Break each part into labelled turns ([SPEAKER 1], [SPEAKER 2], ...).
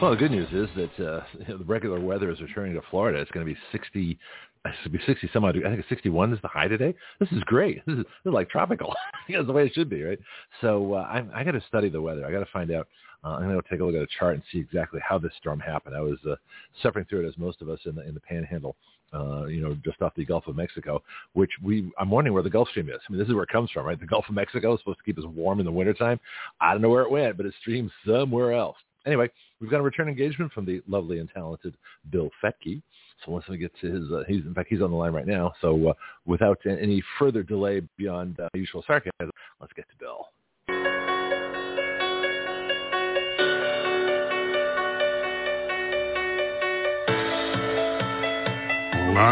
[SPEAKER 1] Well, the good news is that uh, the regular weather is returning to Florida. It's going to be 60, it's going to be 60 some odd. I think 61 is the high today. This is great. This is, this is like tropical. That's the way it should be, right? So uh, I'm, I got to study the weather. I got to find out. Uh, I'm going to take a look at a chart and see exactly how this storm happened. I was uh, suffering through it as most of us in the in the Panhandle, uh, you know, just off the Gulf of Mexico, which we I'm wondering where the Gulf Stream is. I mean, this is where it comes from, right? The Gulf of Mexico is supposed to keep us warm in the wintertime. I don't know where it went, but it streams somewhere else. Anyway, we've got a return engagement from the lovely and talented Bill Fetke. So let's get to his. Uh, he's in fact he's on the line right now. So uh, without any further delay beyond uh, usual sarcasm, let's get to Bill.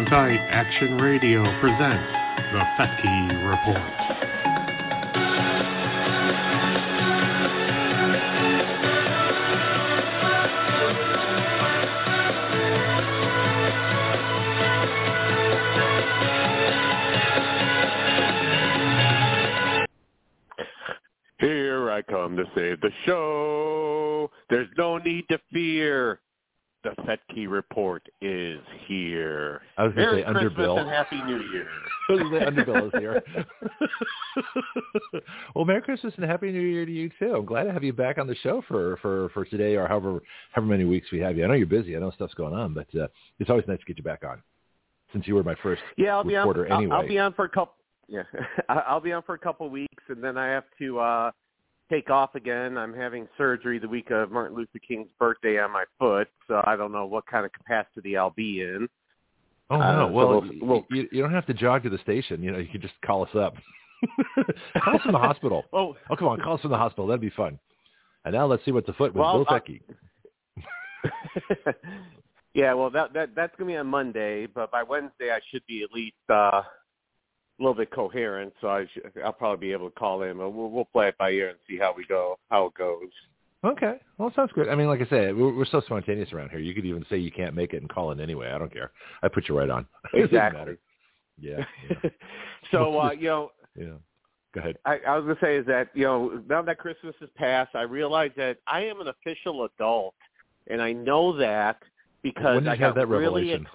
[SPEAKER 2] Tight. Action Radio presents the Fetke Report.
[SPEAKER 3] Here I come to save the show. There's no need to fear. The Fetke Report is here.
[SPEAKER 1] I was going to
[SPEAKER 3] Merry
[SPEAKER 1] say
[SPEAKER 3] Christmas
[SPEAKER 1] Bill.
[SPEAKER 3] and Happy New Year.
[SPEAKER 1] I was gonna say under Bill is here. well, Merry Christmas and Happy New Year to you too. I'm glad to have you back on the show for for for today or however however many weeks we have you. I know you're busy. I know stuff's going on, but uh, it's always nice to get you back on. Since you were my first
[SPEAKER 3] Yeah, I'll be on.
[SPEAKER 1] reporter
[SPEAKER 3] I'll,
[SPEAKER 1] anyway.
[SPEAKER 3] I'll be on for a couple. Yeah, I- I'll be on for a couple of weeks, and then I have to uh take off again. I'm having surgery the week of Martin Luther King's birthday on my foot, so I don't know what kind of capacity I'll be in.
[SPEAKER 1] Oh
[SPEAKER 3] Uh,
[SPEAKER 1] no!
[SPEAKER 3] so
[SPEAKER 1] well,
[SPEAKER 3] we'll- we'll-
[SPEAKER 1] you, you don't have to jog to the station. You know, you can just call us up. call us from the hospital.
[SPEAKER 3] Oh,
[SPEAKER 1] Oh, come on, call us from the hospital. That'd be fun. And now let's see what the foot with
[SPEAKER 3] Well,
[SPEAKER 1] Bill
[SPEAKER 3] I- yeah, well, that that that's gonna be on Monday, but by Wednesday I should be at least uh, a little bit coherent. So I should, I'll probably be able to call in. But we'll, we'll play it by ear and see how we go, how it goes.
[SPEAKER 1] Okay, well, sounds good. I mean, like I said, we're, we're so spontaneous around here. You could even say you can't make it and call in anyway. I don't care. I put you right on.
[SPEAKER 3] Exactly.
[SPEAKER 1] Yeah. Yeah.
[SPEAKER 3] so uh, you know,
[SPEAKER 1] yeah. Go ahead.
[SPEAKER 3] I, I was gonna say is that you know now that Christmas has passed, I realize that I am an official adult, and I know that because
[SPEAKER 1] when did
[SPEAKER 3] I
[SPEAKER 1] you have
[SPEAKER 3] got
[SPEAKER 1] that
[SPEAKER 3] really
[SPEAKER 1] revelation?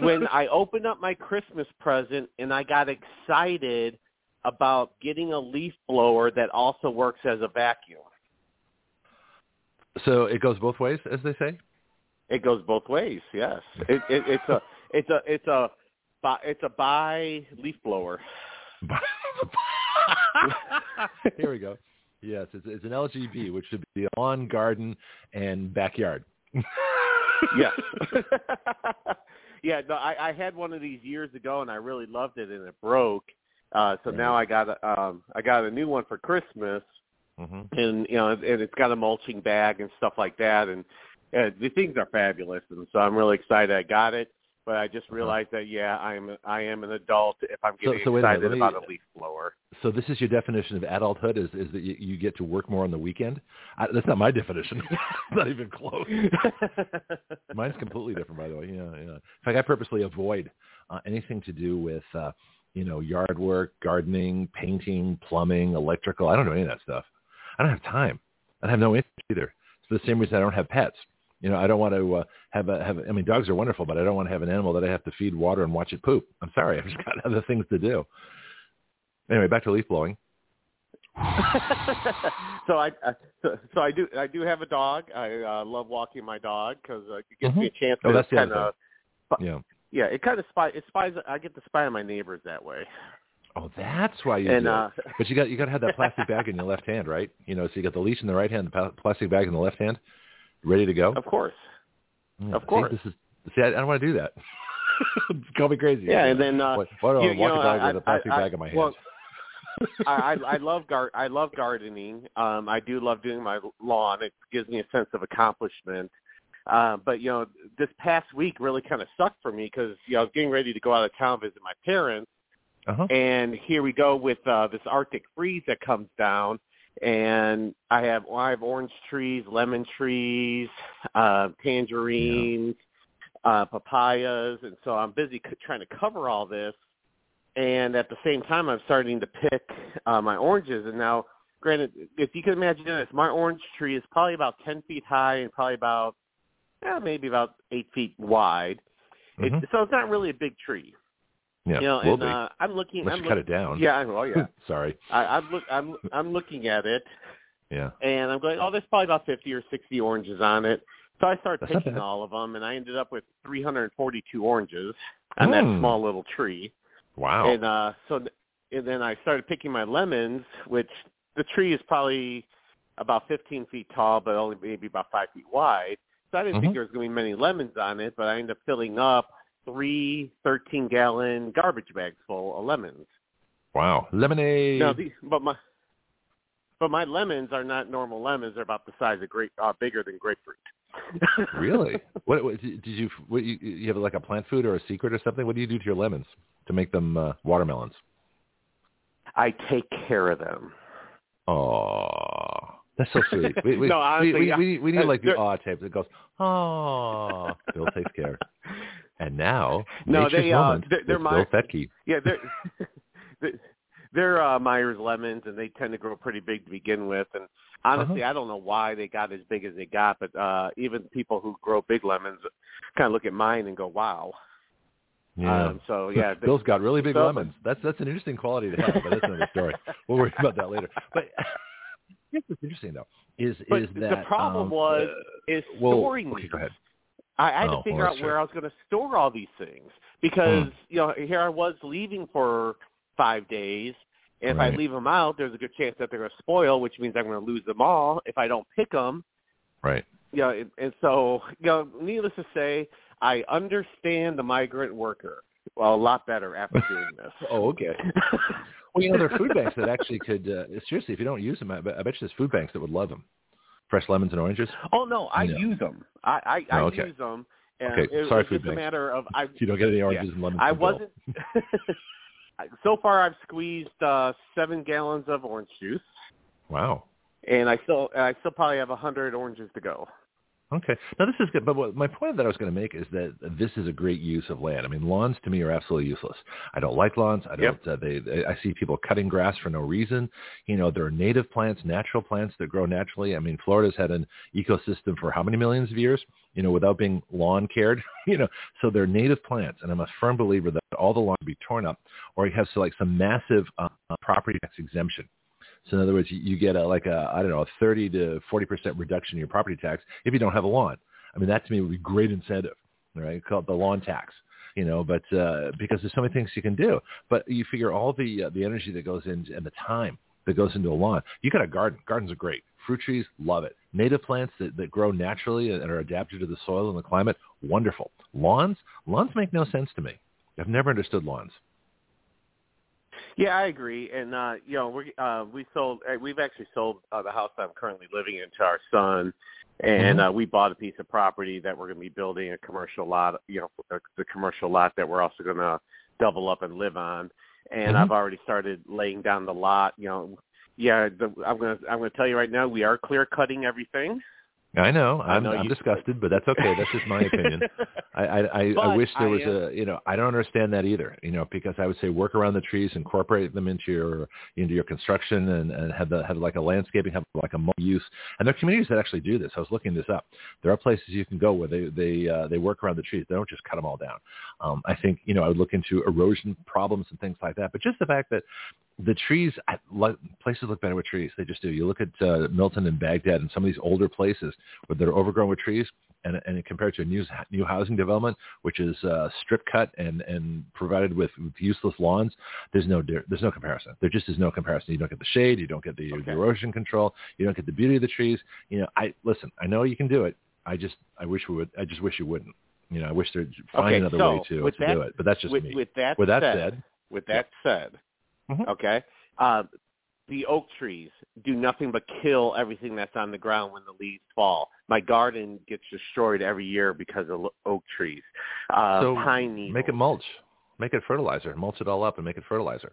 [SPEAKER 3] When I opened up my Christmas present and I got excited about getting a leaf blower that also works as a vacuum.
[SPEAKER 1] so it goes both ways, as they say.
[SPEAKER 3] It goes both ways. Yes, it, it, it's a it's a it's a it's a buy leaf blower.
[SPEAKER 1] Here we go. Yes, it's, it's an LGB, which should be lawn, garden, and backyard.
[SPEAKER 3] Yes. yeah. No, I, I had one of these years ago, and I really loved it, and it broke. Uh, so now I got a um, I got a new one for Christmas,
[SPEAKER 1] hmm
[SPEAKER 3] and you know, and it's got a mulching bag and stuff like that, and uh, the things are fabulous, and so I'm really excited I got it. But I just realized that yeah, I'm I am an adult if I'm getting
[SPEAKER 1] so wait a minute,
[SPEAKER 3] excited
[SPEAKER 1] me-
[SPEAKER 3] about a leaf blower.
[SPEAKER 1] So this is your definition of adulthood: is is that you, you get to work more on the weekend? I, that's not my definition. not even close. Mine's completely different, by the way. Yeah, yeah. In fact, I purposely avoid uh, anything to do with, uh, you know, yard work, gardening, painting, plumbing, electrical. I don't do any of that stuff. I don't have time. I have no interest either. It's the same reason I don't have pets. You know, I don't want to uh, have a have. A, I mean, dogs are wonderful, but I don't want to have an animal that I have to feed water and watch it poop. I'm sorry, I've just got other things to do. Anyway, back to leaf blowing.
[SPEAKER 3] so I uh, so, so I do I do have a dog. I uh, love walking my dog because uh, it gives me a chance
[SPEAKER 1] Oh,
[SPEAKER 3] to
[SPEAKER 1] that's
[SPEAKER 3] kind of
[SPEAKER 1] Yeah.
[SPEAKER 3] yeah. It kind of spy it spies. I get to spy on my neighbors that way.
[SPEAKER 1] Oh, that's why you
[SPEAKER 3] and
[SPEAKER 1] do.
[SPEAKER 3] uh,
[SPEAKER 1] But you got you got to have that plastic bag in your left hand, right? You know, so you got the leash in the right hand, the plastic bag in the left hand, ready to go.
[SPEAKER 3] of course.
[SPEAKER 1] Yeah,
[SPEAKER 3] of course.
[SPEAKER 1] this is see, I, I don't want to do that. Call me crazy.
[SPEAKER 3] Yeah, and then uh,
[SPEAKER 1] do I
[SPEAKER 3] you- you
[SPEAKER 1] walk
[SPEAKER 3] know,
[SPEAKER 1] dog
[SPEAKER 3] I-
[SPEAKER 1] with a plastic
[SPEAKER 3] I-
[SPEAKER 1] bag in my hand?
[SPEAKER 3] well, I, I I love gar I love gardening. Um, I do love doing my lawn. It gives me a sense of accomplishment. Uh, but you know, this past week really kind of sucked for me because you know I was getting ready to go out of town visit my parents,
[SPEAKER 1] Uh-huh.
[SPEAKER 3] and here we go with uh, this Arctic freeze that comes down, and I have I have orange trees, lemon trees, uh, tangerines, uh, papayas, and so I'm busy c- trying to cover all this. And at the same time, I'm starting to pick uh, my oranges. And now, granted, if you can imagine this, my orange tree is probably about 10 feet high and probably about, eh, maybe about 8 feet wide.
[SPEAKER 1] Mhm.
[SPEAKER 3] It, so it's not really a big tree.
[SPEAKER 1] Yeah,
[SPEAKER 3] you know,
[SPEAKER 1] will
[SPEAKER 3] and
[SPEAKER 1] be.
[SPEAKER 3] uh, I'm looking.
[SPEAKER 1] Unless
[SPEAKER 3] I'm
[SPEAKER 1] you cut it down.
[SPEAKER 3] Yeah, know. Yeah,
[SPEAKER 1] Sorry.
[SPEAKER 3] I, I'm look. I'm I'm looking at it,
[SPEAKER 1] Yeah.
[SPEAKER 3] and I'm going, oh, there's probably about 50 or 60 oranges on it. So I started
[SPEAKER 1] That's
[SPEAKER 3] picking all of them, and I ended up with 342 oranges on that
[SPEAKER 1] Mm.
[SPEAKER 3] small little tree.
[SPEAKER 1] Wow.
[SPEAKER 3] And uh, so, and then I started picking my lemons, which the tree is probably about 15 feet tall, but only maybe about five feet wide. So I didn't
[SPEAKER 1] Mhm.
[SPEAKER 3] think there was going to be many lemons on it, but I ended up filling up three 13-gallon garbage bags full of lemons.
[SPEAKER 1] wow. Lemonade.
[SPEAKER 3] No, the, but my but my lemons are not normal lemons. They're about the size of grape, uh, bigger than grapefruit.
[SPEAKER 1] really? What, what did you what you you have like a plant food or a secret or something? What do you do to your lemons to make them uh, watermelons?
[SPEAKER 3] I take care of them.
[SPEAKER 1] Oh, that's so sweet. We, we,
[SPEAKER 3] No, honestly,
[SPEAKER 1] we, we, we, we need like the aw tape that goes, oh, Bill takes care. And now,
[SPEAKER 3] No,
[SPEAKER 1] nature's
[SPEAKER 3] they, uh, they're- they're my-
[SPEAKER 1] Bill Fetke.
[SPEAKER 3] Yeah, they're they're- uh, Myers lemons, and they tend to grow pretty big to begin with. And honestly,
[SPEAKER 1] Uh-huh.
[SPEAKER 3] I don't know why they got as big as they got, but uh, even people who grow big lemons kind of look at mine and go, "Wow."
[SPEAKER 1] Yeah.
[SPEAKER 3] Um, so yeah,
[SPEAKER 1] Bill's got really big
[SPEAKER 3] so-
[SPEAKER 1] lemons. That's that's an interesting quality to have, but that's another story. We'll worry about that later. But here's what's interesting though is
[SPEAKER 3] But
[SPEAKER 1] is that the
[SPEAKER 3] problem
[SPEAKER 1] um,
[SPEAKER 3] was
[SPEAKER 1] uh,
[SPEAKER 3] is
[SPEAKER 1] well,
[SPEAKER 3] storing
[SPEAKER 1] okay,
[SPEAKER 3] these. I, I had
[SPEAKER 1] Oh,
[SPEAKER 3] to figure
[SPEAKER 1] well,
[SPEAKER 3] out where
[SPEAKER 1] true.
[SPEAKER 3] I was going to store all these things because
[SPEAKER 1] Hmm.
[SPEAKER 3] you know here I was leaving for five days, and if I leave them out, there's a good chance that they're going to spoil, which means I'm going to lose them all if I don't pick them.
[SPEAKER 1] Right.
[SPEAKER 3] You know, and, and so you know, needless to say, I understand the migrant worker well a lot better after doing this.
[SPEAKER 1] Oh, okay. Well, you know, there are food banks that actually could. Uh, seriously, if you don't use them, I, bet- I bet you there's food banks that would love them. Fresh lemons and oranges.
[SPEAKER 3] oh no, I
[SPEAKER 1] No.
[SPEAKER 3] use them. I I, I
[SPEAKER 1] Oh, okay.
[SPEAKER 3] use them. And
[SPEAKER 1] Okay,
[SPEAKER 3] it,
[SPEAKER 1] sorry,
[SPEAKER 3] it's
[SPEAKER 1] food
[SPEAKER 3] just a matter of I
[SPEAKER 1] you don't get any oranges and lemons,
[SPEAKER 3] I wasn't. so far, I've squeezed uh, seven gallons of orange juice,
[SPEAKER 1] Wow.
[SPEAKER 3] and I still I still probably have a hundred oranges to go.
[SPEAKER 1] Okay. Now this is good, but what, my point that I was going to make is that this is a great use of land. I mean, lawns to me are absolutely useless. I don't like lawns. I don't.
[SPEAKER 3] Yep.
[SPEAKER 1] Uh, they, they. I see people cutting grass for no reason. You know, there are native plants, natural plants that grow naturally. I mean, Florida's had an ecosystem for how many millions of years? You know, without being lawn cared. You know, so they're native plants, and I'm a firm believer that all the lawns be torn up, or you have so like some massive uh, property tax exemption. So in other words, you, get a like a I don't know a 30 to 40 percent reduction in your property tax if you don't have a lawn. I mean that to me would be great incentive, right? Call it the lawn tax, you know. But uh, because there's so many things you can do, but you figure all the uh, the energy that goes in and the time that goes into a lawn. You got a garden. Gardens are great. Fruit trees, love it. Native plants that, that grow naturally and are adapted to the soil and the climate, wonderful. Lawns, lawns make no sense to me. I've never understood lawns.
[SPEAKER 3] Yeah, I agree. And uh, you know, we uh, we sold. Uh, we've actually sold uh, the house I'm currently living in to our son, and
[SPEAKER 1] Mhm.
[SPEAKER 3] uh, we bought a piece of property that we're going to be building a commercial lot. You know, the commercial lot that we're also going to double up and live on. And
[SPEAKER 1] Mhm.
[SPEAKER 3] I've already started laying down the lot. You know, yeah, the, I'm going to I'm going to tell you right now, we are clear cutting everything.
[SPEAKER 1] I know.
[SPEAKER 3] I
[SPEAKER 1] I'm,
[SPEAKER 3] know
[SPEAKER 1] I'm disgusted, but that's okay. That's just my opinion. I, I, I, I wish there
[SPEAKER 3] I
[SPEAKER 1] was a, you know, I don't understand that either, you know, because I would say work around the trees, incorporate them into your, into your construction and, and have the, have like a landscaping, have like a use. And there are communities that actually do this. I was looking this up. There are places you can go where they, they, uh, they work around the trees. They don't just cut them all down. Um, I think, you know, I would look into erosion problems and things like that. But just the fact that the trees, I, places look better with trees. They just do. You look at uh, Milton and Bagdad and some of these older places where they're overgrown with trees, and, and compared to a new new housing development, which is uh, strip cut and and provided with, with useless lawns, there's no there's no comparison. There just is no comparison. You don't get the shade, you don't get the,
[SPEAKER 3] Okay.
[SPEAKER 1] the erosion control, you don't get the beauty of the trees. You know, I listen. I know you can do it. I just I wish we would. I just wish you wouldn't. You know, I wish there'd find
[SPEAKER 3] Okay,
[SPEAKER 1] another
[SPEAKER 3] so
[SPEAKER 1] way to, to
[SPEAKER 3] that-
[SPEAKER 1] do it. But that's just
[SPEAKER 3] with,
[SPEAKER 1] me.
[SPEAKER 3] with that
[SPEAKER 1] with that
[SPEAKER 3] said,
[SPEAKER 1] said,
[SPEAKER 3] with that said,
[SPEAKER 1] Mhm.
[SPEAKER 3] okay, uh, the oak trees do nothing but kill everything that's on the ground when the leaves fall. My garden gets destroyed every year because of oak trees. Uh,
[SPEAKER 1] so
[SPEAKER 3] pine needles.
[SPEAKER 1] make it mulch. Make it fertilizer. Mulch it all up and make it fertilizer.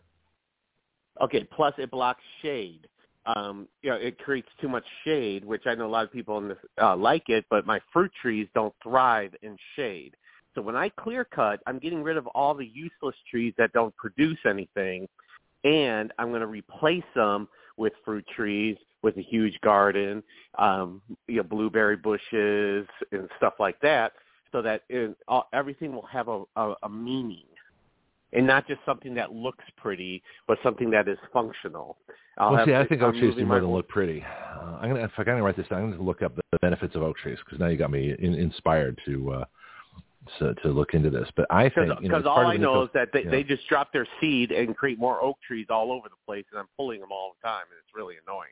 [SPEAKER 3] Okay. Plus, it blocks shade. Um, you know, it creates too much shade, which I know a lot of people in this, uh, like it, but my fruit trees don't thrive in shade. So when I clear cut, I'm getting rid of all the useless trees that don't produce anything, and I'm going to replace them with fruit trees, with a huge garden, um, you know, blueberry bushes and stuff like that, so that it, all, everything will have a, a, a meaning and not just something that looks pretty, but something that is functional.
[SPEAKER 1] I'll well, see, I think oak trees do more than look pretty. Uh, I'm gonna, if I can write this down, I'm gonna look up the, the benefits of oak trees because now you got me in, inspired to uh, to, to look into this. But I think
[SPEAKER 3] because
[SPEAKER 1] you know,
[SPEAKER 3] all I know is that they, they just drop their seed and create more oak trees all over the place, and I'm pulling them all the time, and it's really annoying.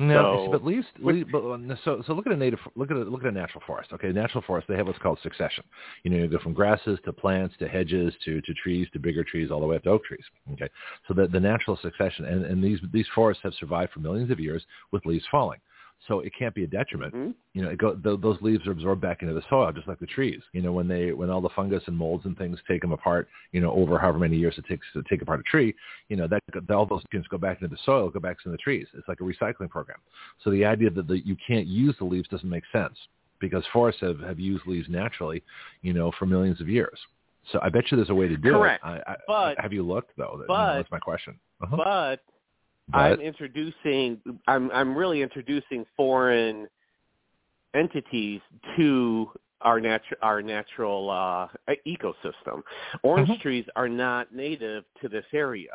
[SPEAKER 1] No,
[SPEAKER 3] so,
[SPEAKER 1] but leaves, leaves but, so so look at a native look at a look at a natural forest. Okay, natural forest they have what's called succession. You know, you go from grasses to plants to hedges to to trees to bigger trees all the way up to oak trees. Okay, so the the natural succession and and these these forests have survived for millions of years with leaves falling so it can't be a detriment.
[SPEAKER 3] Mm-hmm.
[SPEAKER 1] You know, it go, th- those leaves are absorbed back into the soil, just like the trees. You know, when they when all the fungus and molds and things take them apart, you know, over however many years it takes to take apart a tree, you know, that that all those things go back into the soil, go back into the trees. It's like a recycling program. So the idea that the, you can't use the leaves doesn't make sense because forests have have used leaves naturally, you know, for millions of years. So I bet you there's a way to do
[SPEAKER 3] Correct.
[SPEAKER 1] it. I, I,
[SPEAKER 3] but
[SPEAKER 1] have you looked though?
[SPEAKER 3] But,
[SPEAKER 1] you know, that's my question. Uh-huh.
[SPEAKER 3] But
[SPEAKER 1] but,
[SPEAKER 3] I'm introducing I'm I'm really introducing foreign entities to our natural our natural uh, ecosystem. Orange
[SPEAKER 1] Mhm.
[SPEAKER 3] trees are not native to this area.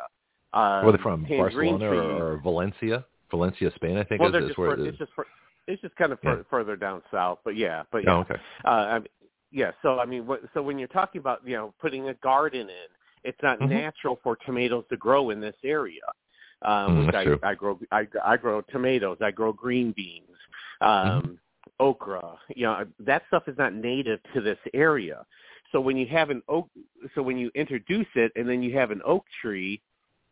[SPEAKER 3] Um,
[SPEAKER 1] where they from? Barcelona or, or Valencia? Valencia, Spain, I think
[SPEAKER 3] well,
[SPEAKER 1] is, is
[SPEAKER 3] just
[SPEAKER 1] where
[SPEAKER 3] fur-
[SPEAKER 1] it
[SPEAKER 3] it's just fur- it's just kind of fur-
[SPEAKER 1] Yeah.
[SPEAKER 3] further down south, but yeah, but yeah.
[SPEAKER 1] Oh, okay.
[SPEAKER 3] Uh, I mean, yeah. So I mean, what, so when you're talking about you know putting a garden in, it's not
[SPEAKER 1] Mhm.
[SPEAKER 3] natural for tomatoes to grow in this area. Um,
[SPEAKER 1] Mm,
[SPEAKER 3] which I,
[SPEAKER 1] true.
[SPEAKER 3] I grow, I, I grow tomatoes, I grow green beans, um,
[SPEAKER 1] Mm-hmm.
[SPEAKER 3] okra. You know, that stuff is not native to this area. So when you have an oak, so when you introduce it, and then you have an oak tree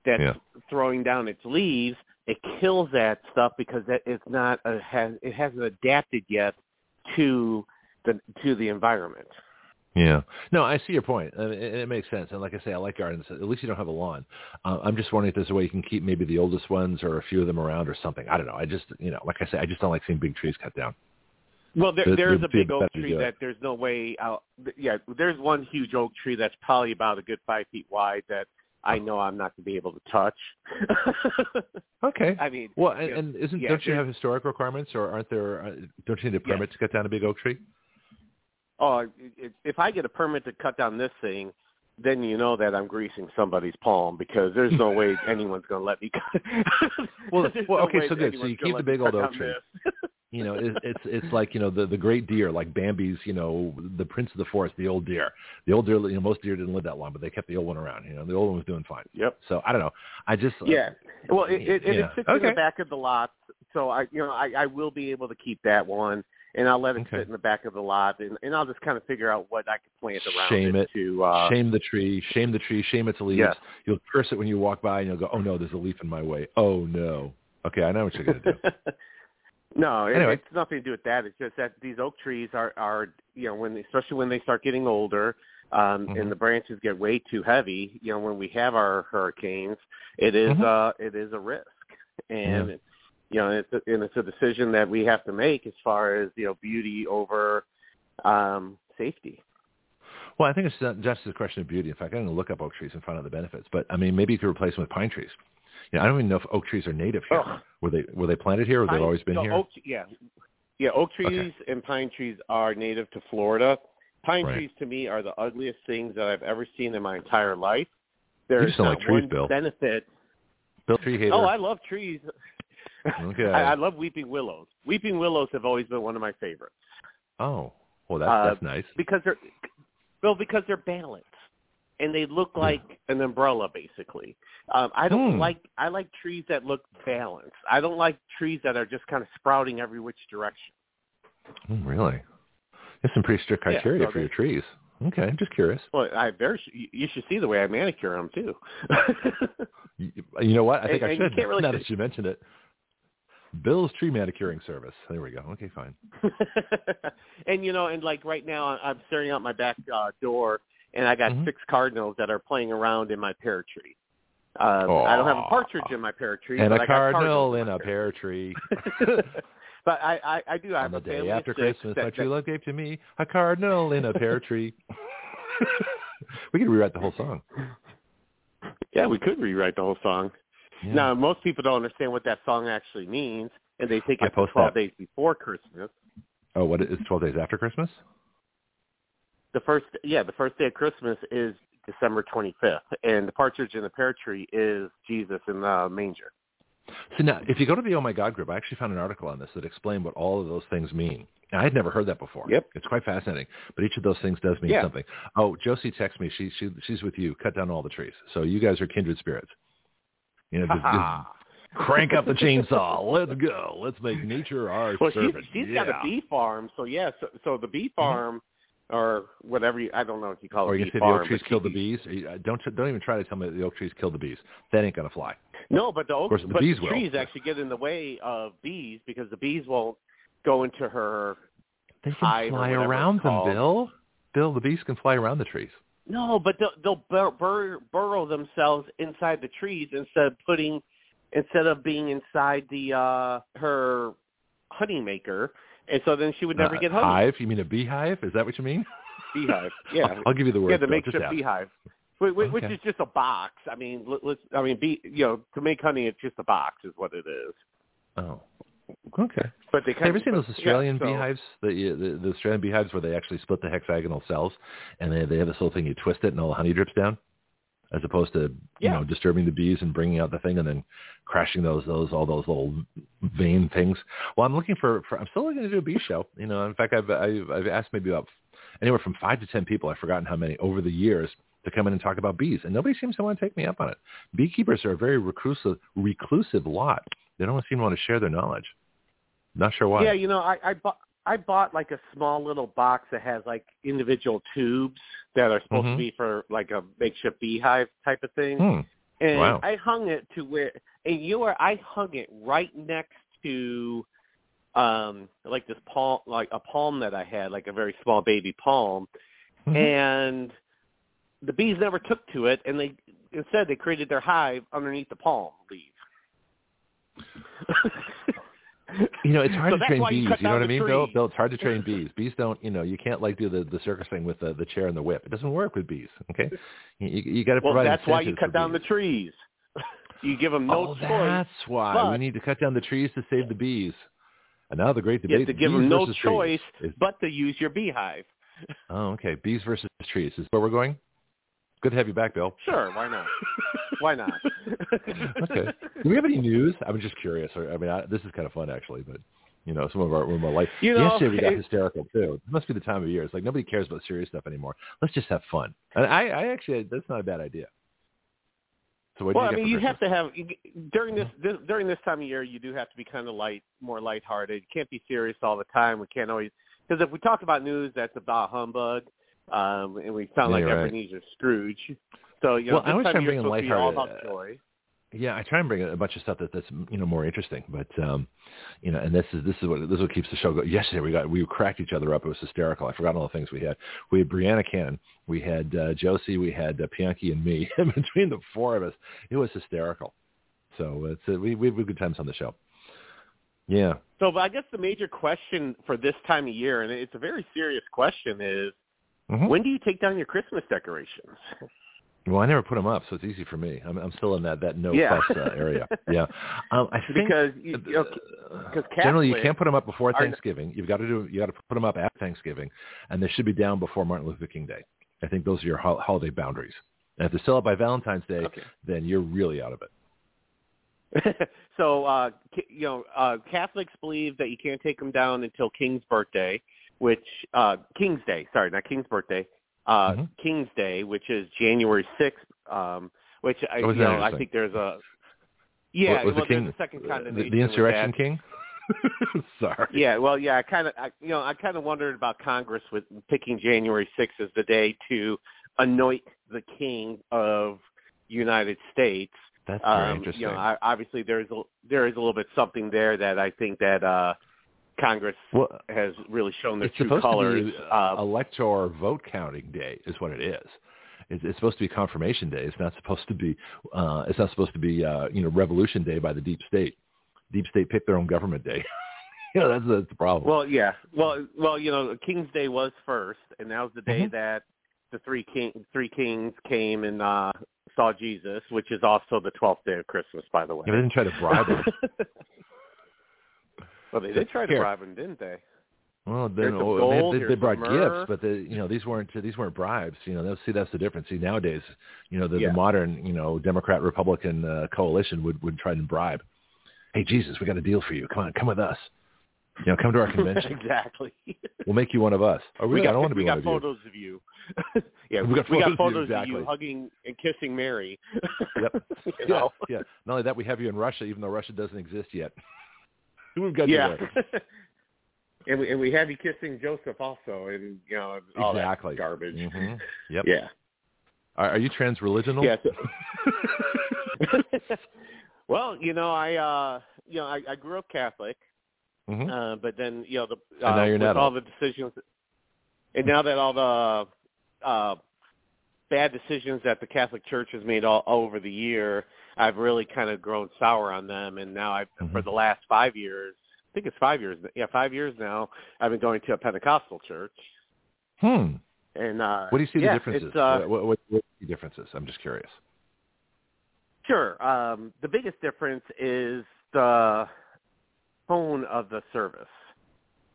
[SPEAKER 3] that's
[SPEAKER 1] Yeah.
[SPEAKER 3] throwing down its leaves, it kills that stuff because that it's not a, has it hasn't adapted yet to the to the environment.
[SPEAKER 1] Yeah. No, I see your point. I mean, it, makes sense. And like I say, I like gardens. At least you don't have a lawn. Uh, I'm just wondering if there's a way you can keep maybe the oldest ones or a few of them around or something. I don't know. I just, you know, like I say, I just don't like seeing big trees cut down.
[SPEAKER 3] Well, there,
[SPEAKER 1] The-
[SPEAKER 3] there's
[SPEAKER 1] the-
[SPEAKER 3] a big oak tree that there's no way out. Yeah, there's one huge oak tree that's probably about a good five feet wide that I know I'm not going to be able to touch.
[SPEAKER 1] Okay.
[SPEAKER 3] I mean,
[SPEAKER 1] Well, and,
[SPEAKER 3] yeah,
[SPEAKER 1] and isn't
[SPEAKER 3] yeah,
[SPEAKER 1] don't you have historic requirements, or aren't there? Uh, don't you need a
[SPEAKER 3] Yes.
[SPEAKER 1] permit to cut down a big oak tree?
[SPEAKER 3] Oh, if- if I get a permit to cut down this thing, then you know that I'm greasing somebody's palm because there's no way anyone's going to let me. cut
[SPEAKER 1] Well, well,
[SPEAKER 3] no
[SPEAKER 1] okay, so good. So you keep the big old oak tree. You know, it, it's it's like you know the the great deer, like Bambi's. You know, the prince of the forest, the old deer. The old deer, you know, most deer didn't live that long, but they kept the old one around. You know, the old one was doing fine.
[SPEAKER 3] Yep.
[SPEAKER 1] So I don't know. I just uh,
[SPEAKER 3] Yeah. Well, it, it,
[SPEAKER 1] Yeah.
[SPEAKER 3] it sits in the back of the lot, so I, you know, I, I will be able to keep that one, and I'll let it
[SPEAKER 1] Okay.
[SPEAKER 3] sit in the back of the lot, and, and I'll just kind of figure out what I can plant around
[SPEAKER 1] Shame it.
[SPEAKER 3] to. Uh,
[SPEAKER 1] shame the tree, shame the tree, shame its leaves.
[SPEAKER 3] Yes.
[SPEAKER 1] You'll curse it when you walk by, and you'll go, "Oh no, there's a leaf in my way." Oh no. Okay, I know what you're gonna do.
[SPEAKER 3] no, it,
[SPEAKER 1] Anyway.
[SPEAKER 3] it's nothing to do with that. It's just that these oak trees are, are, you know, when they, especially when they start getting older, um,
[SPEAKER 1] Mhm.
[SPEAKER 3] and the branches get way too heavy. You know, when we have our hurricanes, it is,
[SPEAKER 1] Mhm.
[SPEAKER 3] uh, it is a risk, and. You know, it's a, and it's a decision that we have to make as far as you know beauty over um, safety.
[SPEAKER 1] Well, I think it's not just a question of beauty. In fact, I'm going to look up oak trees and find out the benefits. But I mean, maybe you could replace them with pine trees. You know, I don't even know if oak trees are native here.
[SPEAKER 3] Ugh.
[SPEAKER 1] Were they were they planted here, or
[SPEAKER 3] Pine-
[SPEAKER 1] they've always been
[SPEAKER 3] no,
[SPEAKER 1] here?
[SPEAKER 3] Oak, yeah, yeah. Oak
[SPEAKER 1] Okay.
[SPEAKER 3] trees and pine trees are native to Florida. Pine
[SPEAKER 1] Right.
[SPEAKER 3] trees to me are the ugliest things that I've ever seen in my entire life.
[SPEAKER 1] You
[SPEAKER 3] There's
[SPEAKER 1] just don't like trees, Bill.
[SPEAKER 3] benefit.
[SPEAKER 1] Bill tree hater.
[SPEAKER 3] Oh, I love trees.
[SPEAKER 1] Okay.
[SPEAKER 3] I, I love weeping willows. Weeping willows have always been one of my favorites
[SPEAKER 1] oh, well, that's
[SPEAKER 3] Uh,
[SPEAKER 1] that's nice.
[SPEAKER 3] because they're well because they're balanced and they look
[SPEAKER 1] Yeah.
[SPEAKER 3] like an umbrella basically. Um, I don't
[SPEAKER 1] Hmm.
[SPEAKER 3] like I like trees that look balanced. I don't like trees that are just kind of sprouting every which direction.
[SPEAKER 1] Oh, really? There's some pretty strict
[SPEAKER 3] Yeah,
[SPEAKER 1] criteria
[SPEAKER 3] so
[SPEAKER 1] for your trees. Okay, I'm just curious.
[SPEAKER 3] Well, I very you should see the way I manicure them too.
[SPEAKER 1] you, you know what? I think
[SPEAKER 3] And-
[SPEAKER 1] I should.
[SPEAKER 3] can't really
[SPEAKER 1] now that you mentioned it. Bill's tree manicuring service. There we go. Okay, fine.
[SPEAKER 3] and you know, and like right now, I- I'm staring out my back uh, door, and I got
[SPEAKER 1] Mhm.
[SPEAKER 3] six cardinals that are playing around in my pear tree. Um, I don't have a partridge in my pear tree,
[SPEAKER 1] And
[SPEAKER 3] but
[SPEAKER 1] a
[SPEAKER 3] I got
[SPEAKER 1] cardinal
[SPEAKER 3] cardinals
[SPEAKER 1] in a pear tree.
[SPEAKER 3] but I, I, I do. I
[SPEAKER 1] On
[SPEAKER 3] have
[SPEAKER 1] the
[SPEAKER 3] a
[SPEAKER 1] day after Christmas,
[SPEAKER 3] that-
[SPEAKER 1] my true
[SPEAKER 3] that-
[SPEAKER 1] love gave to me a cardinal in a pear tree. we could rewrite the whole song.
[SPEAKER 3] Yeah, we could rewrite the whole song.
[SPEAKER 1] Yeah.
[SPEAKER 3] Now, most people don't understand what that song actually means, and they think it's
[SPEAKER 1] post
[SPEAKER 3] 12
[SPEAKER 1] that.
[SPEAKER 3] days before Christmas.
[SPEAKER 1] Oh, what is 12 days after Christmas?
[SPEAKER 3] The first, yeah, the first day of Christmas is December 25th, and the partridge in the pear tree is Jesus in the manger.
[SPEAKER 1] So now, if you go to the Oh My God group, I actually found an article on this that explained what all of those things mean. And I had never heard that before.
[SPEAKER 3] Yep.
[SPEAKER 1] It's quite fascinating. But each of those things does mean
[SPEAKER 3] Yeah.
[SPEAKER 1] something. Oh, Josie texts me. She, she she's with you. Cut down all the trees. So you guys are kindred spirits. You know, just, just crank up the chainsaw. Let's go. Let's make nature our
[SPEAKER 3] Well, she's
[SPEAKER 1] servant.
[SPEAKER 3] she's
[SPEAKER 1] yeah. Mm-hmm.
[SPEAKER 3] got a bee farm, so yeah. So, so the bee farm, or whatever you, I don't know if you call
[SPEAKER 1] Or
[SPEAKER 3] it
[SPEAKER 1] you
[SPEAKER 3] bee
[SPEAKER 1] say the oak trees killed the bees. Don't don't even try to tell me that the oak trees killed the bees. That ain't gonna fly.
[SPEAKER 3] No, but the oak,
[SPEAKER 1] course, the bees
[SPEAKER 3] the
[SPEAKER 1] will.
[SPEAKER 3] trees actually get in the way of bees because the bees won't go into her.
[SPEAKER 1] They can
[SPEAKER 3] or
[SPEAKER 1] fly around them. Bill. Bill, the bees can fly around the trees.
[SPEAKER 3] No, but they'll, they'll bur- bur- burrow themselves inside the trees instead of putting, instead of being inside the uh her honey maker, and so then she would never
[SPEAKER 1] Uh,
[SPEAKER 3] get honey.
[SPEAKER 1] Hive? You mean a beehive? Is that what you mean?
[SPEAKER 3] Beehive, yeah.
[SPEAKER 1] I'll, I'll give you the word.
[SPEAKER 3] yeah, the makeshift beehive, which, which
[SPEAKER 1] Okay.
[SPEAKER 3] is just a box. I mean, let, let's. I mean, be You know, to make honey, it's just a box, is what it is.
[SPEAKER 1] Oh, okay.
[SPEAKER 3] But they
[SPEAKER 1] Have you ever seen those
[SPEAKER 3] yeah,
[SPEAKER 1] Australian
[SPEAKER 3] so-
[SPEAKER 1] beehives? The, the the Australian beehives where they actually split the hexagonal cells, and they they have this little thing you twist it and all the honey drips down, as opposed to you know disturbing the bees and bringing out the thing and then crashing those those all those little vein things. Well, I'm looking for, for I'm still looking to do a bee show. You know, in fact, I've I've, I've asked maybe about anywhere from five to ten people. I've forgotten how many over the years to come in and talk about bees, and nobody seems to want to take me up on it. Beekeepers are a very reclusive reclusive lot. They don't seem to want to share their knowledge. Not sure why.
[SPEAKER 3] Yeah, you know, I I bought I bought like a small little box that has like individual tubes that are supposed
[SPEAKER 1] Mhm.
[SPEAKER 3] to be for like a makeshift beehive type of thing.
[SPEAKER 1] Hmm.
[SPEAKER 3] And
[SPEAKER 1] Wow.
[SPEAKER 3] I hung it to where and you are I hung it right next to um like this palm like a palm that I had, like a very small baby palm.
[SPEAKER 1] Mhm.
[SPEAKER 3] And the bees never took to it and they instead they created their hive underneath the palm leaf.
[SPEAKER 1] You know, it's hard
[SPEAKER 3] So
[SPEAKER 1] to train
[SPEAKER 3] why you
[SPEAKER 1] bees. You know what I mean, Bill? Bill, it's hard to train bees. Bees don't, you know, you can't like do the the circus thing with the the chair and the whip. It doesn't work with bees. Okay, you, you, you got to provide.
[SPEAKER 3] Well, that's why you cut down the trees. you give them no
[SPEAKER 1] oh,
[SPEAKER 3] choice.
[SPEAKER 1] that's why
[SPEAKER 3] but-
[SPEAKER 1] we need to cut down the trees to save the bees. And now the great
[SPEAKER 3] You
[SPEAKER 1] debate:
[SPEAKER 3] have to give them no
[SPEAKER 1] versus trees.
[SPEAKER 3] choice but to use your beehive.
[SPEAKER 1] oh, okay. Bees versus trees is where we're going. Good to have you back, Bill.
[SPEAKER 3] Sure, why not? why not?
[SPEAKER 1] okay. Do we have any news? I'm just curious. I mean, I, this is kind of fun actually, but you know, some of our, some of our life.
[SPEAKER 3] You know,
[SPEAKER 1] Yesterday we got
[SPEAKER 3] it-
[SPEAKER 1] hysterical too. It must be the time of year. It's like nobody cares about serious stuff anymore. Let's just have fun. And I, I actually, that's not a bad idea. So what
[SPEAKER 3] well, I
[SPEAKER 1] do you
[SPEAKER 3] mean, you have to have during this, mm-hmm. this during this time of year, you do have to be kind of light, more lighthearted. You can't be serious all the time. We can't always because if we talk about news that's about humbug, um, and we sound
[SPEAKER 1] Yeah,
[SPEAKER 3] like
[SPEAKER 1] right.
[SPEAKER 3] Ebenezer Scrooge. So you know,
[SPEAKER 1] Well, I always
[SPEAKER 3] time
[SPEAKER 1] try
[SPEAKER 3] of
[SPEAKER 1] bring in
[SPEAKER 3] to be all about joy.
[SPEAKER 1] Yeah, I try and bring a bunch of stuff that, that's you know more interesting, but um, you know, and this is this is what this is what keeps the show going. Yesterday we got we cracked each other up. It was hysterical. I forgot all the things we had. We had Brianna Cannon, we had uh, Josie, we had uh, Pianki, and me. And between the four of us, it was hysterical. So it's uh, we we have good times on the show. Yeah.
[SPEAKER 3] So, but I guess the major question for this time of year, and it's a very serious question, is
[SPEAKER 1] Mhm.
[SPEAKER 3] when do you take down your Christmas decorations?
[SPEAKER 1] Well, I never put them up, so it's easy for me. I'm, I'm still in that that no
[SPEAKER 3] Yeah.
[SPEAKER 1] fuss uh, area. Yeah. Um, I think
[SPEAKER 3] Because you, you know,
[SPEAKER 1] uh, generally you can't put them up before
[SPEAKER 3] are-
[SPEAKER 1] Thanksgiving. You've got to do you got to put them up at Thanksgiving, and they should be down before Martin Luther King Day. I think those are your ho- holiday boundaries. And if they're still up by Valentine's Day,
[SPEAKER 3] Okay.
[SPEAKER 1] then you're really out of it.
[SPEAKER 3] so, uh, you know, uh, Catholics believe that you can't take them down until King's birthday, which uh, King's Day. Sorry, not King's birthday. Uh,
[SPEAKER 1] Mhm.
[SPEAKER 3] King's Day, which is January sixth. Um, which I, you know, I think there's a yeah.
[SPEAKER 1] was
[SPEAKER 3] well,
[SPEAKER 1] the king
[SPEAKER 3] there's a second
[SPEAKER 1] the,
[SPEAKER 3] condemnation.
[SPEAKER 1] the
[SPEAKER 3] with
[SPEAKER 1] insurrection king? Sorry.
[SPEAKER 3] Yeah, well, yeah, I kind of, I, you know, I kind of wondered about Congress with picking January 6th as the day to anoint the king of United States.
[SPEAKER 1] That's very
[SPEAKER 3] Um,
[SPEAKER 1] interesting.
[SPEAKER 3] you know, I, obviously there's a, there is a little bit something there that I think that uh Congress
[SPEAKER 1] well,
[SPEAKER 3] has really shown their
[SPEAKER 1] it's
[SPEAKER 3] true
[SPEAKER 1] supposed
[SPEAKER 3] colors.
[SPEAKER 1] to be
[SPEAKER 3] uh,
[SPEAKER 1] elector vote counting day is what it is. It's, it's supposed to be confirmation day. It's not supposed to be. Uh, it's not supposed to be. Uh, you know, revolution day by the deep state. Deep state picked their own government day. you know, that's, that's the problem.
[SPEAKER 3] Well, yeah. Well, well, you know, King's Day was first, and that was the day
[SPEAKER 1] Mhm.
[SPEAKER 3] that the three king three kings came and uh saw Jesus, which is also the twelfth day of Christmas, by the way.
[SPEAKER 1] They didn't try to bribe him.
[SPEAKER 3] well, they did try to
[SPEAKER 1] Here.
[SPEAKER 3] bribe him, didn't they?
[SPEAKER 1] Well, then oh,
[SPEAKER 3] gold,
[SPEAKER 1] they, they, they brought
[SPEAKER 3] myrrh.
[SPEAKER 1] gifts, but they, you know, these weren't these weren't bribes. You know, that's, see, that's the difference. See, nowadays, you know, the,
[SPEAKER 3] Yeah.
[SPEAKER 1] the modern, you know, Democrat Republican uh, coalition would would try and bribe. Hey, Jesus, we got a deal for you. Come on, come with us. You know, come to our convention.
[SPEAKER 3] exactly.
[SPEAKER 1] We'll make you one of us. Or we,
[SPEAKER 3] we
[SPEAKER 1] I
[SPEAKER 3] got
[SPEAKER 1] don't want to be one of you.
[SPEAKER 3] photos of you. yeah,
[SPEAKER 1] We got
[SPEAKER 3] we got
[SPEAKER 1] photos of you, exactly.
[SPEAKER 3] of you hugging and kissing Mary.
[SPEAKER 1] Yep.
[SPEAKER 3] You
[SPEAKER 1] Yeah,
[SPEAKER 3] know?
[SPEAKER 1] yeah. Not only that, we have you in Russia, even though Russia doesn't exist yet. We've got
[SPEAKER 3] yeah. and we and we have you kissing Joseph also, and you know all
[SPEAKER 1] Exactly.
[SPEAKER 3] that garbage.
[SPEAKER 1] Mhm. Yep.
[SPEAKER 3] Yeah.
[SPEAKER 1] Are, are you trans-religional?
[SPEAKER 3] Yeah. so- well, you know, I uh you know, I, I grew up Catholic,
[SPEAKER 1] Mhm.
[SPEAKER 3] uh, but then you know the uh,
[SPEAKER 1] now you're
[SPEAKER 3] with
[SPEAKER 1] not
[SPEAKER 3] all
[SPEAKER 1] all-
[SPEAKER 3] the decisions, and now that all the uh bad decisions that the Catholic Church has made all, all over the year, I've really kind of grown sour on them, and now I have for the last five years, I think it's five years, yeah, five years now, I've been going to a Pentecostal church,
[SPEAKER 1] Hmm.
[SPEAKER 3] and uh
[SPEAKER 1] What do you see
[SPEAKER 3] yeah,
[SPEAKER 1] the differences?
[SPEAKER 3] Uh,
[SPEAKER 1] what, what, what, what the differences? I'm just curious.
[SPEAKER 3] Sure. Um, the biggest difference is the tone of the service.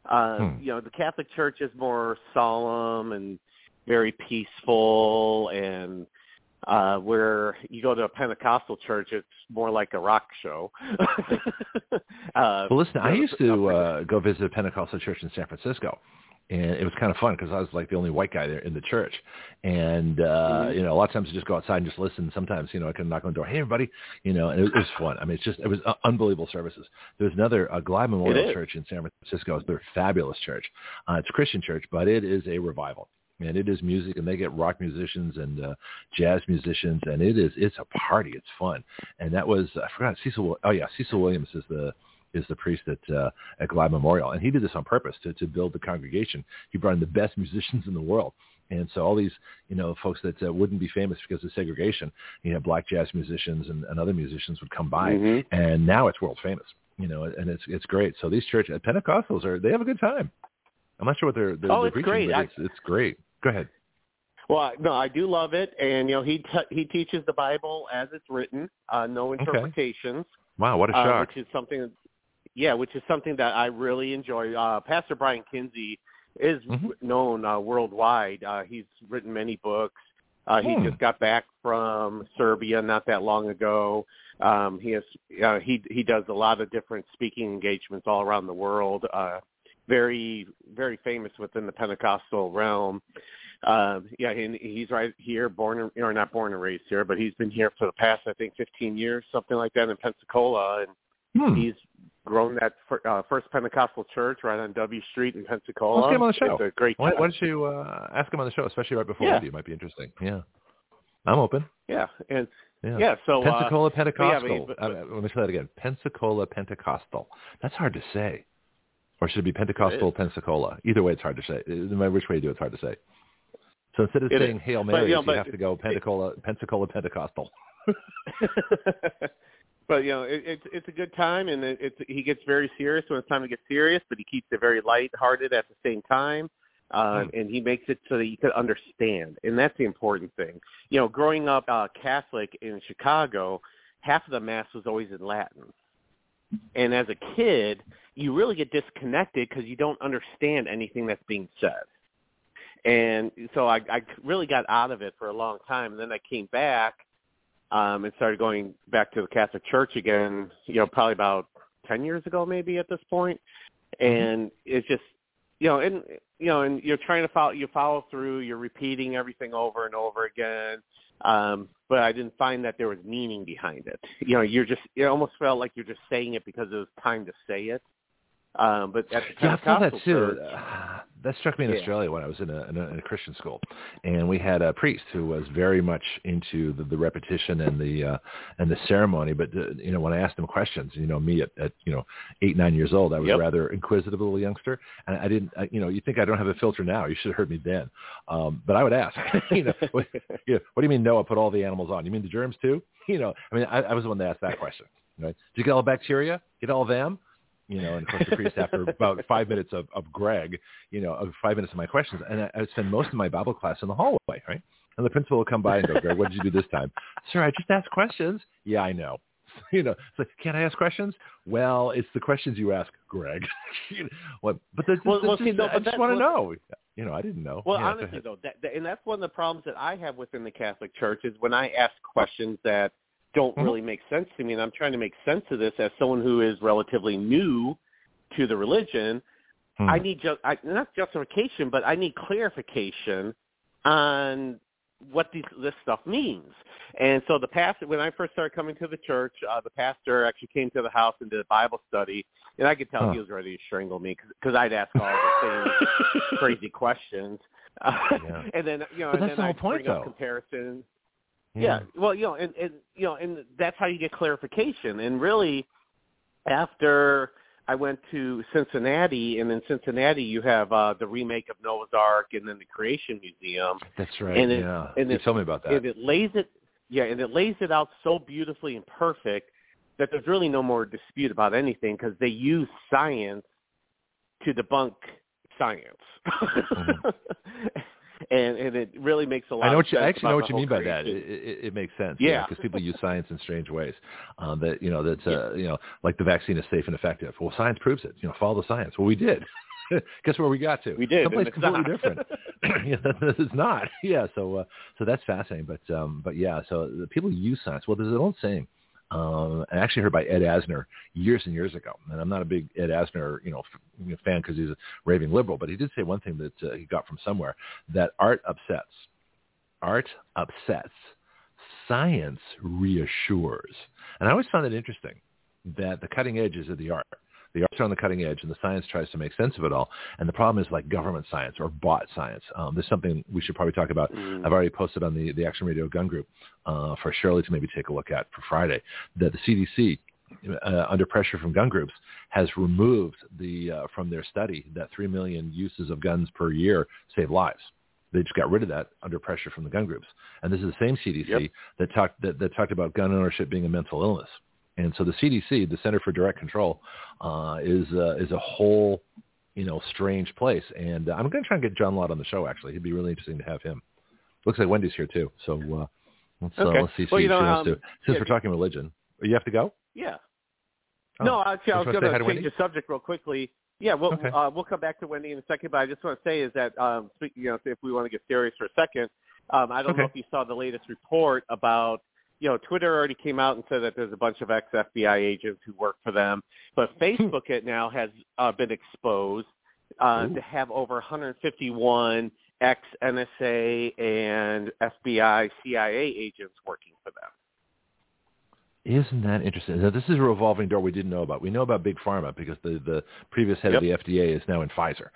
[SPEAKER 3] Uh,
[SPEAKER 1] Hmm.
[SPEAKER 3] You know, the Catholic Church is more solemn and very peaceful, and uh, where you go to a Pentecostal church, it's more like a rock show. uh,
[SPEAKER 1] Well, listen, I used to uh, go visit a Pentecostal church in San Francisco, and it was kind of fun because I was like the only white guy there in the church. And uh,
[SPEAKER 3] Mhm.
[SPEAKER 1] you know, a lot of times I just go outside and just listen. Sometimes, you know, I can knock on the door, "Hey, everybody," you know, and it, it was fun. I mean, it's just it was uh, unbelievable services. There's another uh, Glide Memorial. Church in San Francisco. It's a fabulous church. Uh, it's a Christian church, but it is a revival. And it is music, and they get rock musicians and uh, jazz musicians, and it is it's a party. It's fun, and that was I forgot Cecil. Oh yeah, Cecil Williams is the is the priest at uh, at Glide Memorial, and he did this on purpose to to build the congregation. He brought in the best musicians in the world, and so all these you know folks that uh, wouldn't be famous because of segregation, you know, black jazz musicians and, and other musicians would come by,
[SPEAKER 3] Mhm.
[SPEAKER 1] and now it's world famous. You know, and it's it's great. So these church uh, Pentecostals are they have a good time. I'm not sure what they're, they're,
[SPEAKER 3] Oh,
[SPEAKER 1] they're
[SPEAKER 3] it's
[SPEAKER 1] preaching,
[SPEAKER 3] great.
[SPEAKER 1] but
[SPEAKER 3] I-
[SPEAKER 1] it's it's great. Go ahead.
[SPEAKER 3] Well, no, I do love it, and you know, he t- he teaches the Bible as it's written, uh, no interpretations.
[SPEAKER 1] Wow, what a
[SPEAKER 3] uh,
[SPEAKER 1] shock!
[SPEAKER 3] which is something, yeah, which is something that I really enjoy. Uh, Pastor Brian Kinsey is
[SPEAKER 1] Mhm.
[SPEAKER 3] known uh, worldwide. Uh, he's written many books. Uh, he
[SPEAKER 1] Hmm.
[SPEAKER 3] just got back from Serbia not that long ago. Um, he has uh, he he does a lot of different speaking engagements all around the world. Uh, very very famous within the Pentecostal realm. Um, yeah, and he's right here, born or not born and raised here, but he's been here for the past I think 15 years, something like that, in Pensacola, and
[SPEAKER 1] Hmm.
[SPEAKER 3] he's grown that fir- uh, first Pentecostal church right on W Street in Pensacola.
[SPEAKER 1] Let's get him on the show.
[SPEAKER 3] It's a great.
[SPEAKER 1] Why, why don't you uh, ask him on the show, especially right before
[SPEAKER 3] Yeah.
[SPEAKER 1] we do? It might be interesting. Yeah, I'm open.
[SPEAKER 3] Yeah, and
[SPEAKER 1] Yeah.
[SPEAKER 3] yeah, so uh,
[SPEAKER 1] Pensacola Pentecostal.
[SPEAKER 3] but-
[SPEAKER 1] uh, let me say that again. Pensacola Pentecostal. That's hard to say. Or should it be Pentecostal. Pensacola? Either way, it's hard to say. No matter which way you do, it's hard to say. So instead of
[SPEAKER 3] It
[SPEAKER 1] saying
[SPEAKER 3] is.
[SPEAKER 1] Hail
[SPEAKER 3] But,
[SPEAKER 1] Mary,
[SPEAKER 3] you know,
[SPEAKER 1] you
[SPEAKER 3] but
[SPEAKER 1] have to go Pensacola, Pensacola Pentecostal.
[SPEAKER 3] but you know, it, it's it's a good time, and it, it's he gets very serious when it's time to get serious, but he keeps it very lighthearted at the same time. Uh,
[SPEAKER 1] Hmm.
[SPEAKER 3] and he makes it so that you can understand, and that's the important thing. You know, growing up uh, Catholic in Chicago, half of the mass was always in Latin, and as a kid, you really get disconnected because you don't understand anything that's being said. And so I, I really got out of it for a long time, and then I came back um, and started going back to the Catholic Church again. You know, probably about ten years ago, maybe at this point. And it's just, you know, and you know, and you're trying to follow, you follow through, you're repeating everything over and over again. Um, but I didn't find that there was meaning behind it. You know, you're just, it almost felt like you're just saying it because it was time to say it. Um, but at the
[SPEAKER 1] Yeah, I saw that too.
[SPEAKER 3] church,
[SPEAKER 1] Uh, that struck me in
[SPEAKER 3] Yeah.
[SPEAKER 1] Australia when I was in a, in a in a Christian school, and we had a priest who was very much into the, the repetition and the uh, and the ceremony. But uh, you know, when I asked him questions, you know, me at, at you know eight nine years old, I was
[SPEAKER 3] Yep.
[SPEAKER 1] rather inquisitive little youngster, and I didn't. I, you know, you think I don't have a filter now? You should have heard me then. Um, but I would ask, you know, what, you know, what do you mean Noah put all the animals on? You mean the germs too? You know, I mean, I, I was the one that asked that question. Right? Did you get all bacteria? Get all them? You know, and of course the priest after about five minutes of, of Greg, you know, of five minutes of my questions, and I, I spend most of my Bible class in the hallway, right? And the principal will come by and go, Greg, what did you do this time? Sir, I just asked questions. Yeah, I know. You know, it's like, can't I ask questions? Well, it's the questions you ask, Greg. you know, what? But
[SPEAKER 3] Well- well, see, no,
[SPEAKER 1] I
[SPEAKER 3] but
[SPEAKER 1] just want to know. You know, I didn't know.
[SPEAKER 3] Well,
[SPEAKER 1] Yeah,
[SPEAKER 3] honestly though, that, that, and that's one of the problems that I have within the Catholic Church is when I ask questions that don't
[SPEAKER 1] Mhm.
[SPEAKER 3] really make sense to me, and I'm trying to make sense of this as someone who is relatively new to the religion.
[SPEAKER 1] Hmm.
[SPEAKER 3] I need just I, not justification, but I need clarification on what these, this stuff means. And so the pastor, when I first started coming to the church, uh, the pastor actually came to the house and did a Bible study, and I could tell
[SPEAKER 1] Huh.
[SPEAKER 3] he was ready to strangle me because I'd ask all the same crazy questions. Uh,
[SPEAKER 1] Yeah.
[SPEAKER 3] and then you know,
[SPEAKER 1] But
[SPEAKER 3] and
[SPEAKER 1] that's
[SPEAKER 3] then
[SPEAKER 1] the whole
[SPEAKER 3] I'd
[SPEAKER 1] point,
[SPEAKER 3] bring up
[SPEAKER 1] though.
[SPEAKER 3] comparisons. Yeah. Well, you know, and, and you know, and that's how you get clarification. And really, after I went to Cincinnati, and in Cincinnati you have uh, the remake of Noah's Ark, and then the Creation Museum,
[SPEAKER 1] That's right.
[SPEAKER 3] and it-
[SPEAKER 1] yeah.
[SPEAKER 3] and it-
[SPEAKER 1] told me about that.
[SPEAKER 3] and it lays it, yeah, and it lays it out so beautifully and perfect that there's really no more dispute about anything because they use science to debunk science. And and it really makes a lot.
[SPEAKER 1] I know
[SPEAKER 3] of
[SPEAKER 1] what you
[SPEAKER 3] sense
[SPEAKER 1] I actually know what you mean by that. It, it, it makes sense.
[SPEAKER 3] Yeah.
[SPEAKER 1] because people use science in strange ways. Um, that you know that's uh, you know like the vaccine is safe and effective. Well, science proves it. You know, follow the science. Well, we did. Guess where we got to?
[SPEAKER 3] We did,
[SPEAKER 1] Someplace completely
[SPEAKER 3] not.
[SPEAKER 1] different. yeah, that, it's not. Yeah, so uh, so that's fascinating. But um, but yeah, so the people use science. Well, there's an old saying. Um, I actually heard by Ed Asner years and years ago, and I'm not a big Ed Asner, you know, f- fan because he's a raving liberal, but he did say one thing that uh, he got from somewhere that art upsets art upsets, science reassures. And I always found it interesting that the cutting edge is of the art. The arts are on the cutting edge, and the science tries to make sense of it all. And the problem is like government science or bought science. Um, there's something we should probably talk about.
[SPEAKER 3] Mm.
[SPEAKER 1] I've already posted on the, the Action Radio Gun Group uh, for Shirley to maybe take a look at for Friday that the CDC, uh, under pressure from gun groups, has removed the uh, from their study that three million uses of guns per year save lives. They just got rid of that under pressure from the gun groups. And this is the same CDC
[SPEAKER 3] Yep.
[SPEAKER 1] that talked that, that talked about gun ownership being a mental illness. And so the CDC, the Center for Direct Control, uh, is uh, is a whole you know strange place. And uh, I'm going to try and get John Lott on the show. Actually, it'd be really interesting to have him. Looks like Wendy's here too. So uh, let's uh, let's see if
[SPEAKER 3] Well,
[SPEAKER 1] she,
[SPEAKER 3] you know,
[SPEAKER 1] she wants
[SPEAKER 3] um,
[SPEAKER 1] to. Since
[SPEAKER 3] yeah,
[SPEAKER 1] we're talking religion, you have to go.
[SPEAKER 3] Yeah.
[SPEAKER 1] Oh.
[SPEAKER 3] No, actually, I was going to change
[SPEAKER 1] Wendy?
[SPEAKER 3] the subject real quickly. Yeah, we'll
[SPEAKER 1] Okay.
[SPEAKER 3] uh, we'll come back to Wendy in a second, but I just want to say is that um, you know, if we want to get serious for a second, um, I don't know if you saw the latest report about, you know, Twitter already came out and said that there's a bunch of ex FBI agents who work for them, but Facebook it now has uh, been exposed uh, to have over 151 ex NSA and FBI CIA agents working for them.
[SPEAKER 1] Isn't that interesting? Now, this is a revolving door we didn't know about. We know about Big Pharma because the, the previous head of the FDA is now in Pfizer,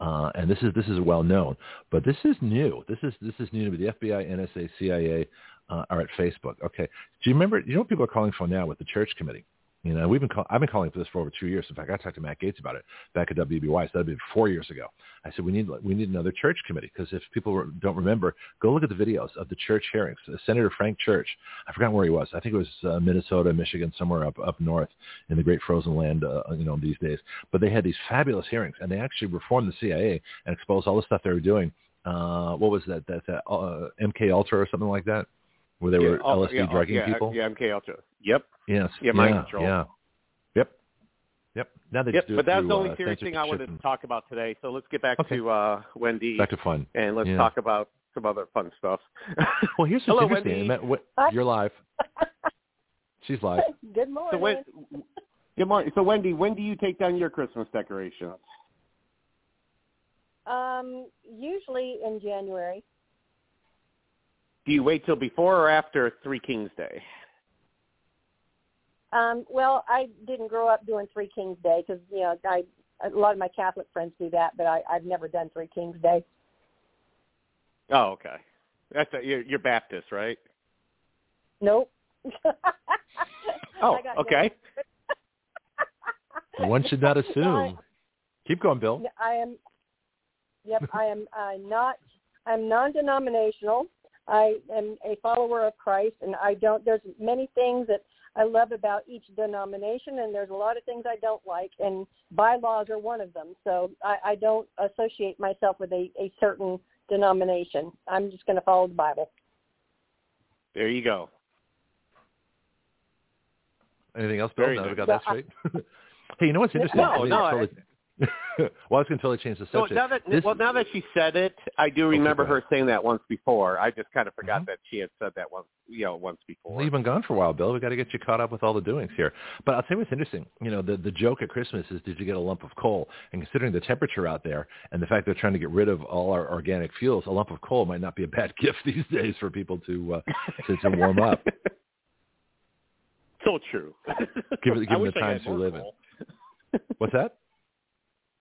[SPEAKER 1] uh, and this is this is well known. But this is new. This is this is new to me. The FBI, NSA, CIA uh, are at Facebook. Okay. Do you remember? You know what people are calling for now with the church committee? You know, we've been call, I've been calling for this for over two years. In fact, I talked to Matt Gaetz about it back at WBY. So that'd be four years ago. I said we need we need another church committee because if people don't remember, go look at the videos of the church hearings. Uh, Senator Frank Church, I forgot where he was. I think it was uh, Minnesota, Michigan, somewhere up up north in the great frozen land. Uh, you know, these days. But they had these fabulous hearings, and they actually reformed the CIA and exposed all the stuff they were doing. Uh, what was that? That, that uh, MK Ultra or something like that, where they were
[SPEAKER 3] Yeah, oh,
[SPEAKER 1] LSD
[SPEAKER 3] yeah,
[SPEAKER 1] drugging
[SPEAKER 3] yeah,
[SPEAKER 1] people.
[SPEAKER 3] Yeah, MK Ultra. Yep.
[SPEAKER 1] Yes.
[SPEAKER 3] Yeah, mind
[SPEAKER 1] yeah,
[SPEAKER 3] control.
[SPEAKER 1] Yeah. Yep. Yep. Now they
[SPEAKER 3] Yep,
[SPEAKER 1] just do
[SPEAKER 3] but that's
[SPEAKER 1] through,
[SPEAKER 3] the only
[SPEAKER 1] uh,
[SPEAKER 3] serious thing I
[SPEAKER 1] censorship
[SPEAKER 3] wanted to talk about today. So let's get back
[SPEAKER 1] Okay.
[SPEAKER 3] to uh, Wendy
[SPEAKER 1] Back to fun.
[SPEAKER 3] and let's
[SPEAKER 1] Yeah.
[SPEAKER 3] talk about some other fun stuff.
[SPEAKER 1] Well, here's what's
[SPEAKER 3] Hello,
[SPEAKER 1] interesting.
[SPEAKER 3] Wendy.
[SPEAKER 1] Matt, what- you're live. She's live.
[SPEAKER 4] Good morning.
[SPEAKER 3] so when, good morning. So Wendy, when do you take down your Christmas decorations?
[SPEAKER 4] um, usually in January.
[SPEAKER 3] Do you wait till before or after Three Kings Day?
[SPEAKER 4] Um, well, I didn't grow up doing Three Kings Day because you know I a lot of my Catholic friends do that, but I, I've never done Three Kings Day.
[SPEAKER 3] Oh, okay. That's a, you're, you're Baptist, right?
[SPEAKER 4] Nope.
[SPEAKER 3] Oh, okay.
[SPEAKER 1] One should not assume. Keep going, Bill.
[SPEAKER 4] I am. Yep, I am uh, not. I'm non-denominational. I am a follower of Christ, and I don't. There's many things that I love about each denomination, and there's a lot of things I don't like, and bylaws are one of them. So I, I don't associate myself with a, a certain denomination. I'm just going to follow the Bible.
[SPEAKER 3] There you go.
[SPEAKER 1] Anything else, Bill?
[SPEAKER 3] Very
[SPEAKER 1] Now we
[SPEAKER 3] nice.
[SPEAKER 1] got that straight. hey, you know what's interesting?
[SPEAKER 3] No,
[SPEAKER 1] I mean,
[SPEAKER 3] no,
[SPEAKER 1] I totally- well, I was going to totally change the
[SPEAKER 3] So
[SPEAKER 1] subject.
[SPEAKER 3] now that
[SPEAKER 1] This-
[SPEAKER 3] well, now that she said it, I do remember
[SPEAKER 1] go
[SPEAKER 3] her saying that once before. I just kind of forgot
[SPEAKER 1] Mhm.
[SPEAKER 3] that she had said that once, you know, once before.
[SPEAKER 1] Well, you've been gone for a while, Bill. We got to get you caught up with all the doings here. But I'll tell you what's interesting. You know, the the joke at Christmas is, did you get a lump of coal? And considering the temperature out there and the fact they're trying to get rid of all our organic fuels, a lump of coal might not be a bad gift these days for people to uh, to, to warm up.
[SPEAKER 3] so true.
[SPEAKER 1] Given- given the times we live in. What's that?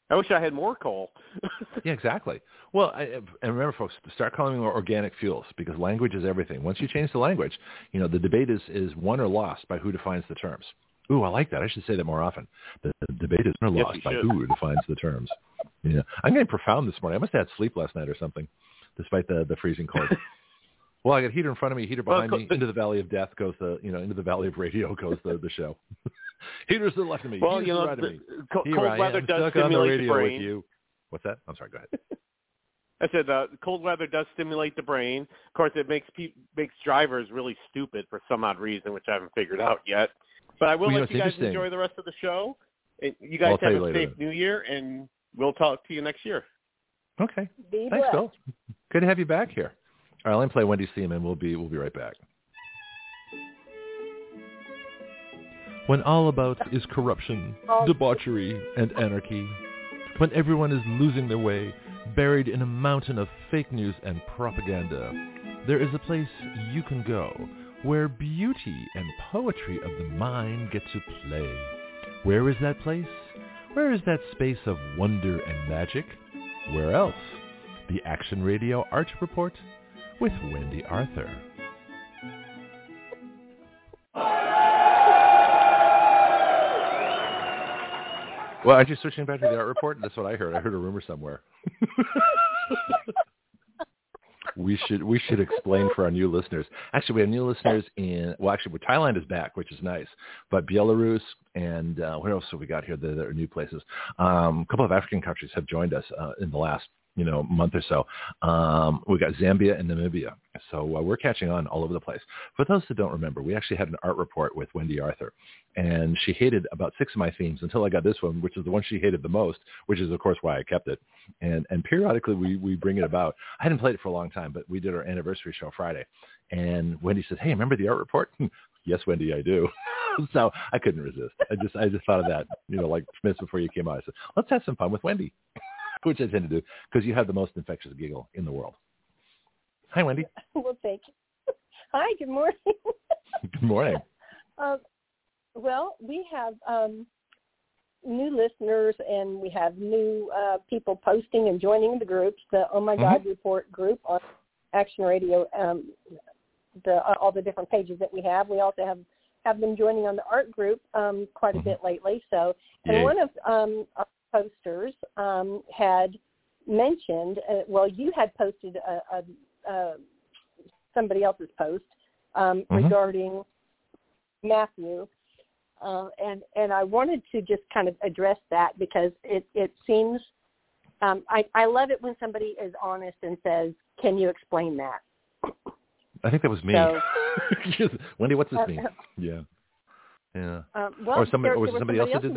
[SPEAKER 3] I wish I had more coal.
[SPEAKER 1] Yeah, exactly. Well, I, and remember, folks, start calling them organic fuels because language is everything. Once you change the language, you know the debate is is won or lost by who defines the terms. Ooh, I like that. I should say that more often. The, the debate is won or lost
[SPEAKER 3] you
[SPEAKER 1] by who defines the terms. Yeah, I'm getting profound this morning. I must have had sleep last night or something, despite the the freezing cold. well, I got a heater in front of me, heater
[SPEAKER 3] Well,
[SPEAKER 1] behind
[SPEAKER 3] co-
[SPEAKER 1] me. Into the valley of death goes the you know into the valley of radio goes the the show. Heaters to the left of me.
[SPEAKER 3] well,
[SPEAKER 1] heaters
[SPEAKER 3] you
[SPEAKER 1] to the
[SPEAKER 3] know,
[SPEAKER 1] right of
[SPEAKER 3] the,
[SPEAKER 1] me.
[SPEAKER 3] co- cold weather does
[SPEAKER 1] stuck on the
[SPEAKER 3] stimulate the
[SPEAKER 1] radio with
[SPEAKER 3] brain.
[SPEAKER 1] you. What's that? I'm sorry. Go ahead.
[SPEAKER 3] I said uh, cold weather does stimulate the brain. Of course, it makes pe- makes drivers really stupid for some odd reason, which I haven't figured out yet. But I will
[SPEAKER 1] Well, you know,
[SPEAKER 3] let you guys enjoy the rest of the show. And you
[SPEAKER 1] Well, I'll
[SPEAKER 3] guys
[SPEAKER 1] tell
[SPEAKER 3] have
[SPEAKER 1] you
[SPEAKER 3] a
[SPEAKER 1] later
[SPEAKER 3] safe New Year, and we'll talk to you next year.
[SPEAKER 1] Okay.
[SPEAKER 4] Be
[SPEAKER 1] Thanks,
[SPEAKER 4] blessed.
[SPEAKER 1] Bill. Good to have you back here. All right, let me play Wendy theme, and we'll be we'll be right back. When all about is corruption, debauchery, and anarchy, when everyone is losing their way, buried in a mountain of fake news and propaganda, there is a place you can go where beauty and poetry of the mind get to play. Where is that place? Where is that space of wonder and magic? Where else? The Action Radio Art Report with Wendy Arthur. Well, aren't you switching back to the art report? That's what I heard. I heard a rumor somewhere. we should we should explain for our new listeners. Actually, we have new listeners in well, actually, Thailand is back, which is nice. But Belarus and uh, what else have we got here? There are new places. Um, a couple of African countries have joined us uh, in the last you know month or so. Um, we got Zambia and Namibia, so uh, we're catching on all over the place. For those that don't remember, we actually had an art report with Wendy Arthur, and she hated about six of my themes until I got this one, which is the one she hated the most, which is of course why I kept it. And and periodically we we bring it about. I hadn't played it for a long time, but we did our anniversary show Friday, and Wendy says, "Hey, remember the art report?" yes, Wendy, I do. so I couldn't resist. I just I just thought of that, you know, like minutes before you came on. I said, let's have some fun with Wendy, which I tend to do because you have the most infectious giggle in the world. Hi, Wendy.
[SPEAKER 4] well, thank you. Hi, good morning.
[SPEAKER 1] Good morning.
[SPEAKER 4] Um, well, we have um, new listeners and we have new uh, people posting and joining the groups, the Oh My God Report group on Action Radio, um, the uh, all the different pages that we have. We also have have them joining on the art group um, quite a
[SPEAKER 1] Mhm.
[SPEAKER 4] bit lately. So, and
[SPEAKER 1] Yay.
[SPEAKER 4] one of um, our posters um, had mentioned, uh, well, you had posted a, a, a somebody else's post um,
[SPEAKER 1] Mhm.
[SPEAKER 4] regarding Matthew, uh, and and I wanted to just kind of address that because it it seems um, I I love it when somebody is honest and says, "Can you explain that?"
[SPEAKER 1] I think that was me.
[SPEAKER 4] So-
[SPEAKER 1] Wendy, what's this
[SPEAKER 4] Uh,
[SPEAKER 1] mean? Yeah. Yeah.
[SPEAKER 4] Um, well,
[SPEAKER 1] Or somebody-
[SPEAKER 4] there,
[SPEAKER 1] or was
[SPEAKER 4] there
[SPEAKER 1] it somebody else that
[SPEAKER 4] who
[SPEAKER 1] did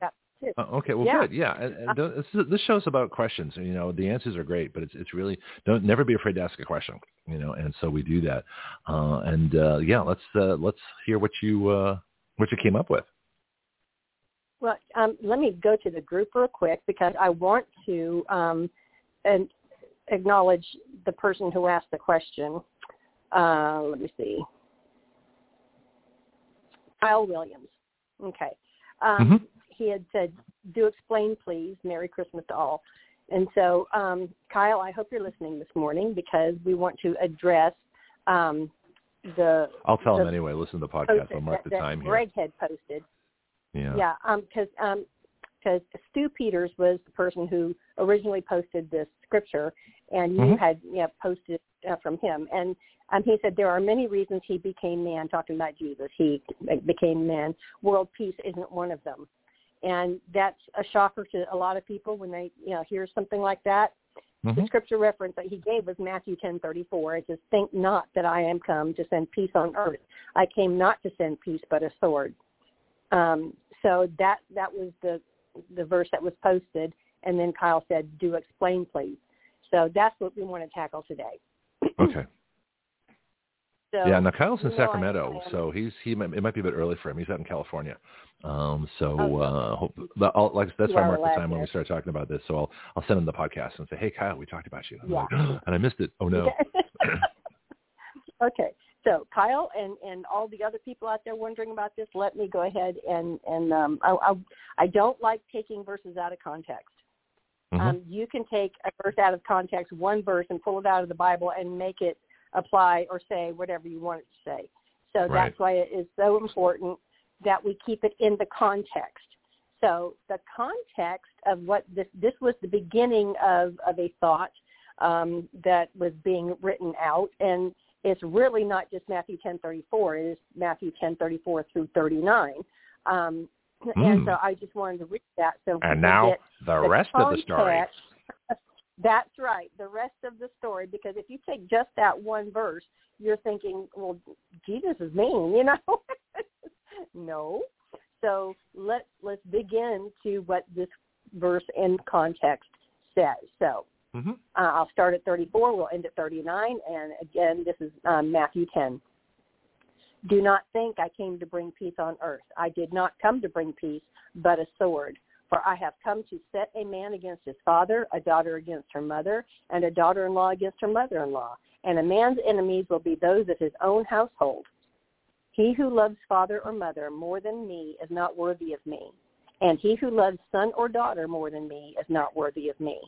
[SPEAKER 1] that?
[SPEAKER 4] Wanted to know that, too.
[SPEAKER 1] Uh, okay, well,
[SPEAKER 4] Yeah.
[SPEAKER 1] good. Yeah, and, and th- this, this show's about questions. You know, the answers are great, but it's it's really don't never be afraid to ask a question. You know, and so we do that. Uh, and uh, yeah, let's uh, let's hear what you uh, what you came up with.
[SPEAKER 4] Well, um, let me go to the group real quick because I want to um, and acknowledge the person who asked the question. Uh, let me see. Kyle Williams. Okay. Um,
[SPEAKER 1] Mhm.
[SPEAKER 4] He had said, "Do explain, please. Merry Christmas to all." And so, um, Kyle, I hope you're listening this morning because we want to address um, the.
[SPEAKER 1] I'll tell
[SPEAKER 4] the
[SPEAKER 1] him anyway. Listen to the podcast. I'll mark
[SPEAKER 4] that,
[SPEAKER 1] the time
[SPEAKER 4] that
[SPEAKER 1] here.
[SPEAKER 4] Greg had posted.
[SPEAKER 1] Yeah.
[SPEAKER 4] Yeah, because um, because Stu Peters was the person who originally posted this scripture, and you
[SPEAKER 1] Mhm.
[SPEAKER 4] had yeah posted uh, from him, and um, he said there are many reasons he became man. Talking about Jesus, he became man. World peace isn't one of them, and that's a shocker to a lot of people when they you know hear something like that. The
[SPEAKER 1] Mhm.
[SPEAKER 4] scripture reference that he gave was Matthew ten thirty four. It says, "Think not that I am come to send peace on earth. I came not to send peace, but a sword." Um, so that that was the the verse that was posted, and then Kyle said, "Do explain, please." So that's what we want to tackle today.
[SPEAKER 1] Okay.
[SPEAKER 4] So
[SPEAKER 1] Yeah. Now Kyle's in
[SPEAKER 4] you know, I-
[SPEAKER 1] Sacramento, so he's he might, it might be a bit early for him. He's out in California. Um, so
[SPEAKER 4] Okay.
[SPEAKER 1] uh, hope, I'll, like that's why I marked the time when we start talking about this. So I'll I'll send him the podcast and say, hey Kyle, we talked about you. I'm
[SPEAKER 4] Yeah.
[SPEAKER 1] like, and I missed it. Oh no.
[SPEAKER 4] okay. So Kyle and and all the other people out there wondering about this, let me go ahead and and um, I, I I don't like taking verses out of context.
[SPEAKER 1] Mhm.
[SPEAKER 4] Um, you can take a verse out of context, one verse, and pull it out of the Bible and make it apply or say whatever you want it to say. So
[SPEAKER 1] Right.
[SPEAKER 4] that's why it is so important that we keep it in the context. So the context of what this this was the beginning of of a thought um, that was being written out, and it's really not just Matthew ten thirty four. It is Matthew ten thirty four through thirty nine. Um, And
[SPEAKER 1] Mm.
[SPEAKER 4] so I just wanted to read that. So
[SPEAKER 1] and now
[SPEAKER 4] get
[SPEAKER 1] the rest of the story.
[SPEAKER 4] That's right, the rest of the story. Because if you take just that one verse, you're thinking, well, Jesus is mean, you know? no. So let's let's dig into what this verse in context says. So
[SPEAKER 1] hmm
[SPEAKER 4] uh, I'll start at 34. We'll end at 39. And again, this is um, Matthew 10. Do not think I came to bring peace on earth. I did not come to bring peace, but a sword. For I have come to set a man against his father, a daughter against her mother, and a daughter-in-law against her mother-in-law. And a man's enemies will be those of his own household. He who loves father or mother more than me is not worthy of me. And he who loves son or daughter more than me is not worthy of me.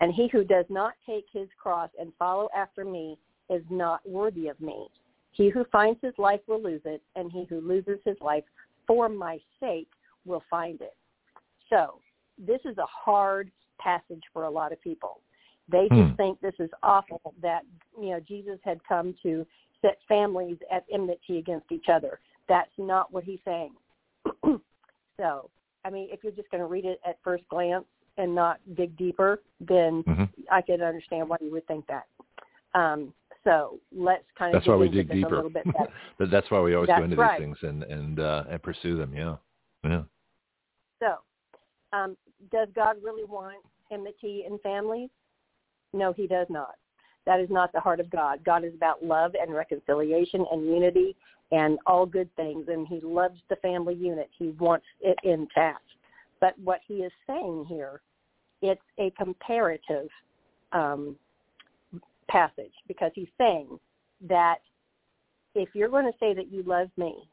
[SPEAKER 4] And he who does not take his cross and follow after me is not worthy of me. He who finds his life will lose it, and he who loses his life for my sake will find it. So this is a hard passage for a lot of people. They just
[SPEAKER 1] Hmm.
[SPEAKER 4] think this is awful that you know Jesus had come to set families at enmity against each other. That's not what he's saying. so, I mean, if you're just going to read it at first glance and not dig deeper, then
[SPEAKER 1] hmm
[SPEAKER 4] I could understand why you would think that. Um, so let's kind of
[SPEAKER 1] That's why we dig deeper.
[SPEAKER 4] a little bit.
[SPEAKER 1] But that's why we always go into
[SPEAKER 4] right.
[SPEAKER 1] these things and and uh, and pursue them. Yeah. Yeah.
[SPEAKER 4] So, um, does God really want enmity in families? No, he does not. That is not the heart of God. God is about love and reconciliation and unity and all good things, and he loves the family unit. He wants it intact. But what he is saying here, it's a comparative um, passage because he's saying that if you're going to say that you love me,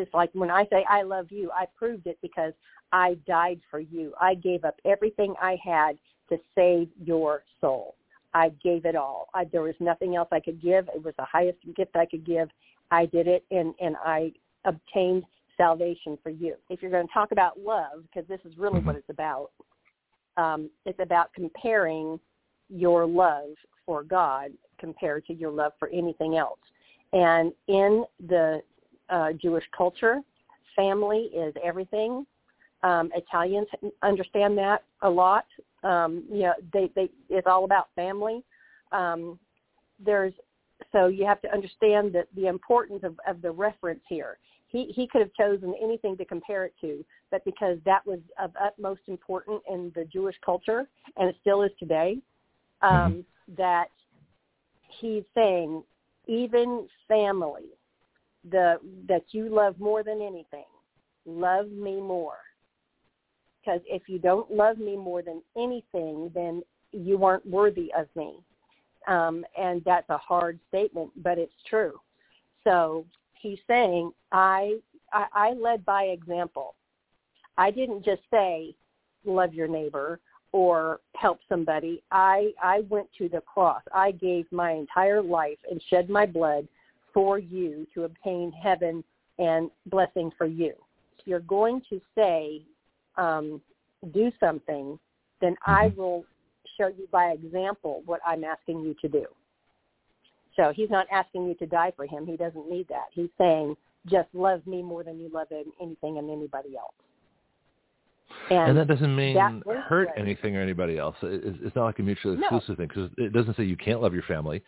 [SPEAKER 4] just like when I say I love you, I proved it because I died for you. I gave up everything I had to save your soul. I gave it all. I, there was nothing else I could give. It was the highest gift I could give. I did it, and and I obtained salvation for you. If you're going to talk about love, because this is really what it's about, um, it's about comparing your love for God compared to your love for anything else. And in the uh, Jewish culture, family is everything. Um, Italians understand that a lot. Um, you know, they, they it's all about family. Um, there's so you have to understand that the importance of, of the reference here. He he could have chosen anything to compare it to, but because that was of utmost importance in the Jewish culture, and it still is today, um, that he's saying even family, the that you love more than anything, love me more. Because if you don't love me more than anything, then you aren't worthy of me. Um, and that's a hard statement, but it's true. So he's saying, I, I, I led by example. I didn't just say love your neighbor or help somebody. I I went to the cross. I gave my entire life and shed my blood for you to obtain heaven and blessing for you. If you're going to say um, do something, then I
[SPEAKER 1] Mm-hmm.
[SPEAKER 4] will show you by example what I'm asking you to do. So he's not asking you to die for him. He doesn't need that. He's saying just love me more than you love anything and anybody else.
[SPEAKER 1] And that doesn't mean
[SPEAKER 4] that
[SPEAKER 1] hurt anything or anybody else. It's, it's not like a mutually
[SPEAKER 4] No.
[SPEAKER 1] exclusive thing because it doesn't say you can't love your family,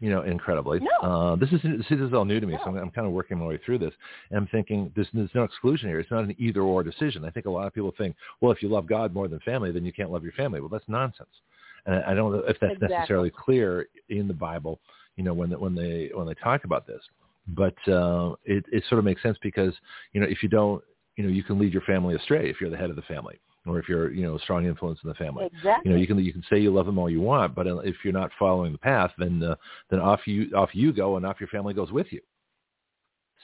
[SPEAKER 1] you know, incredibly.
[SPEAKER 4] No.
[SPEAKER 1] Uh, this is this is all new to me, so I'm, I'm kind of working my way through this. And I'm thinking there's, there's no exclusion here. It's not an either or decision. I think a lot of people think, well, if you love God more than family, then you can't love your family. Well, that's nonsense. And I I don't know if that's
[SPEAKER 4] Exactly.
[SPEAKER 1] necessarily clear in the Bible, you know, when when they when they talk about this. But uh, it it sort of makes sense because you know if you don't, you know, you can lead your family astray if you're the head of the family or if you're you know a strong influence in the family.
[SPEAKER 4] Exactly.
[SPEAKER 1] You know, you can you can say you love them all you want, but uh, if you're not following the path, then uh, then off you off you go, and off your family goes with you.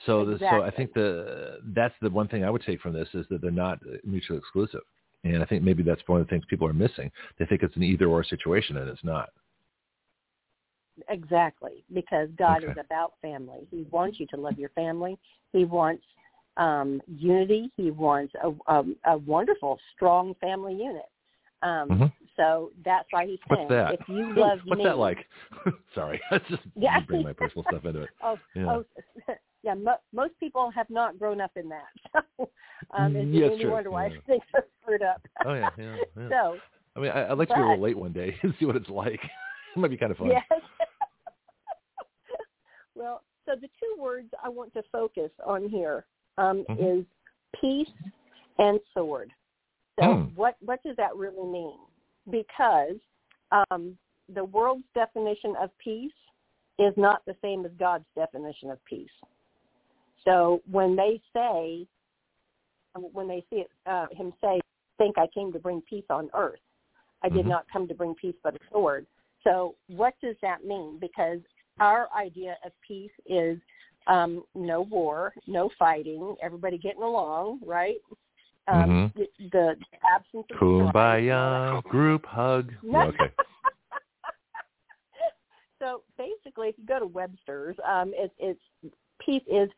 [SPEAKER 1] So the, so I think the that's the one thing I would take from this is that they're not mutually exclusive, and I think maybe that's one of the things people are missing. They think it's an either or situation, and it's not.
[SPEAKER 4] Exactly, because God
[SPEAKER 1] Okay.
[SPEAKER 4] is about family. He wants you to love your family. He wants um, unity. He wants a, a, a wonderful, strong family unit. Um,
[SPEAKER 1] Mhm.
[SPEAKER 4] So that's why he's
[SPEAKER 1] What's
[SPEAKER 4] saying,
[SPEAKER 1] that?
[SPEAKER 4] if you love me
[SPEAKER 1] What's
[SPEAKER 4] me,
[SPEAKER 1] that like? Sorry, I just
[SPEAKER 4] Yeah.
[SPEAKER 1] bring my personal stuff into it.
[SPEAKER 4] Oh,
[SPEAKER 1] Yeah.
[SPEAKER 4] oh, yeah. Mo- most people have not grown up in that. So, um, it's
[SPEAKER 1] Yeah,
[SPEAKER 4] wonder why
[SPEAKER 1] Yeah.
[SPEAKER 4] things are screwed up.
[SPEAKER 1] Oh yeah, yeah. yeah.
[SPEAKER 4] So
[SPEAKER 1] I mean, I, I'd like to be a
[SPEAKER 4] but-
[SPEAKER 1] little late one day and see what it's like. it might be kind of fun.
[SPEAKER 4] Yes. well, so the two words I want to focus on here um,
[SPEAKER 1] Mhm.
[SPEAKER 4] is peace and sword. So
[SPEAKER 1] Hmm.
[SPEAKER 4] what what does that really mean? Because um, the world's definition of peace is not the same as God's definition of peace. So when they say, when they see it, uh, him say, "Think I came to bring peace on earth," I did
[SPEAKER 1] Mhm.
[SPEAKER 4] not come to bring peace but a sword. So what does that mean? Because our idea of peace is um, no war, no fighting, everybody getting along, right? Um, the, the absence of strife and all that
[SPEAKER 1] Kumbaya, group hug.
[SPEAKER 4] No.
[SPEAKER 1] Okay.
[SPEAKER 4] so basically, if you go to Webster's, um, it, it's peace is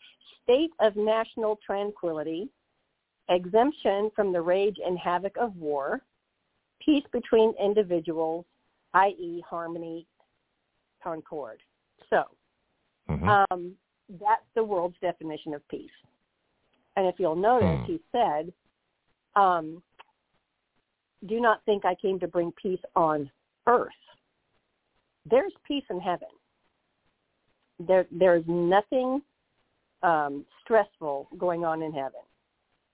[SPEAKER 4] state of national tranquility, exemption from the rage and havoc of war, peace between individuals, i.e., harmony, concord. So
[SPEAKER 1] Mhm.
[SPEAKER 4] um, that's the world's definition of peace. And if you'll notice,
[SPEAKER 1] Hmm.
[SPEAKER 4] he said, um, "Do not think I came to bring peace on earth. There's peace in heaven. There, there's nothing um, stressful going on in heaven.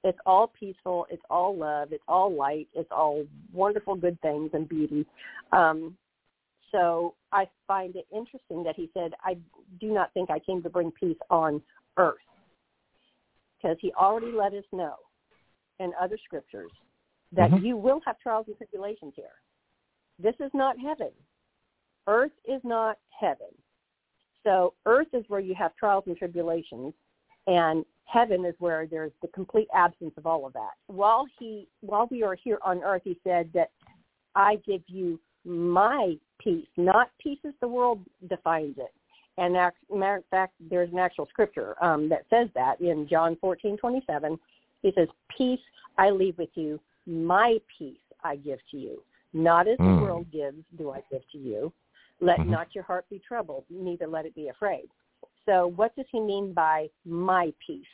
[SPEAKER 4] It's all peaceful. It's all love. It's all light. It's all wonderful, good things and beauty. Um, so I find it interesting that he said, I do not think I came to bring peace on earth. Because he already let us know in other scriptures that
[SPEAKER 1] Mhm.
[SPEAKER 4] you will have trials and tribulations here. This is not heaven. Earth is not heaven. So earth is where you have trials and tribulations, and heaven is where there's the complete absence of all of that. While he, while we are here on earth, he said that I give you my peace, not peace as the world defines it. And as a matter of fact, there's an actual scripture um, that says that in John fourteen twenty seven. He says, "Peace I leave with you; my peace I give to you. Not as
[SPEAKER 1] Mm.
[SPEAKER 4] the world gives, do I give to you. Let
[SPEAKER 1] Mhm.
[SPEAKER 4] not your heart be troubled, neither let it be afraid." So, what does he mean by my peace?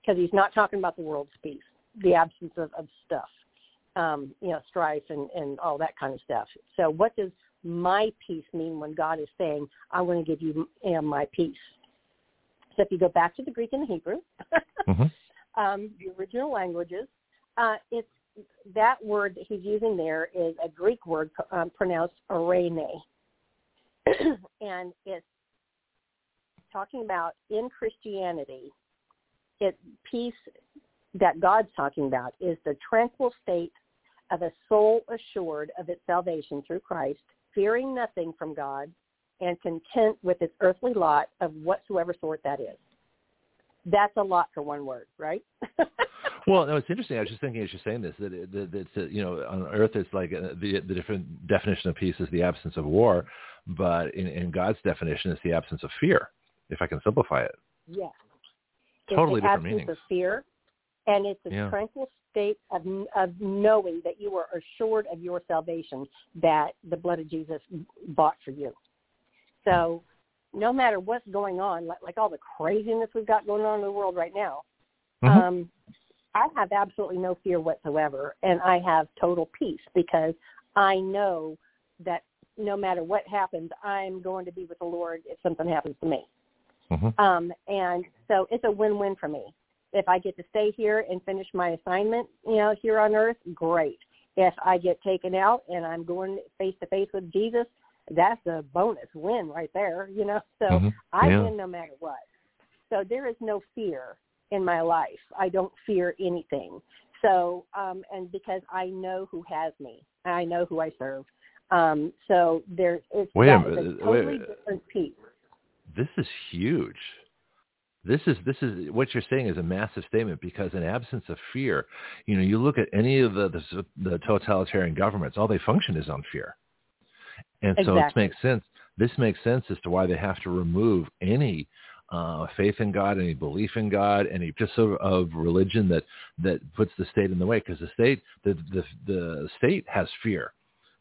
[SPEAKER 4] Because he's not talking about the world's peace, the absence of, of stuff um, you know, strife and, and all that kind of stuff. So what does my peace mean when God is saying, I want to give you, you know, my peace? So if you go back to the Greek and the Hebrew,
[SPEAKER 1] Mhm.
[SPEAKER 4] um, the original languages, uh, it's that word that he's using there is a Greek word um, pronounced arene. and it's talking about in Christianity, it peace that God's talking about is the tranquil state of a soul assured of its salvation through Christ, fearing nothing from God, and content with its earthly lot of whatsoever sort that is. That's a lot for one word, right?
[SPEAKER 1] Well, no, it's interesting. I was just thinking as you're saying this that, it, that it's uh, you know on Earth it's like uh, the the different definition of peace is the absence of war, but in, in God's definition it's the absence of fear. If I can simplify it.
[SPEAKER 4] Yes.
[SPEAKER 1] Totally different
[SPEAKER 4] absence
[SPEAKER 1] meanings.
[SPEAKER 4] of fear, and it's a
[SPEAKER 1] Yeah.
[SPEAKER 4] tranquil state of of knowing that you are assured of your salvation that the blood of Jesus bought for you. So, no matter what's going on, like, like all the craziness we've got going on in the world right now,
[SPEAKER 1] Mhm.
[SPEAKER 4] um, I have absolutely no fear whatsoever, and I have total peace because I know that no matter what happens, I'm going to be with the Lord if something happens to me.
[SPEAKER 1] Mhm.
[SPEAKER 4] Um, and so it's a win-win for me. If I get to stay here and finish my assignment, you know, here on earth, great. If I get taken out and I'm going face to face with Jesus, that's a bonus win right there, you know. So
[SPEAKER 1] Mhm.
[SPEAKER 4] I
[SPEAKER 1] Yeah.
[SPEAKER 4] win no matter what. So there is no fear in my life. I don't fear anything. So, um, and because I know who has me, I know who I serve. Um, so there's it's
[SPEAKER 1] Wait a minute,
[SPEAKER 4] a totally
[SPEAKER 1] wait.
[SPEAKER 4] different piece.
[SPEAKER 1] This is huge. This is this is what you're saying is a massive statement because in absence of fear, you know, you look at any of the the, the totalitarian governments, all they function is on fear, and so it makes sense. This makes sense as to why they have to remove any uh, faith in God, any belief in God, any just of, of religion that that puts the state in the way. Because the state, the, the the state has fear.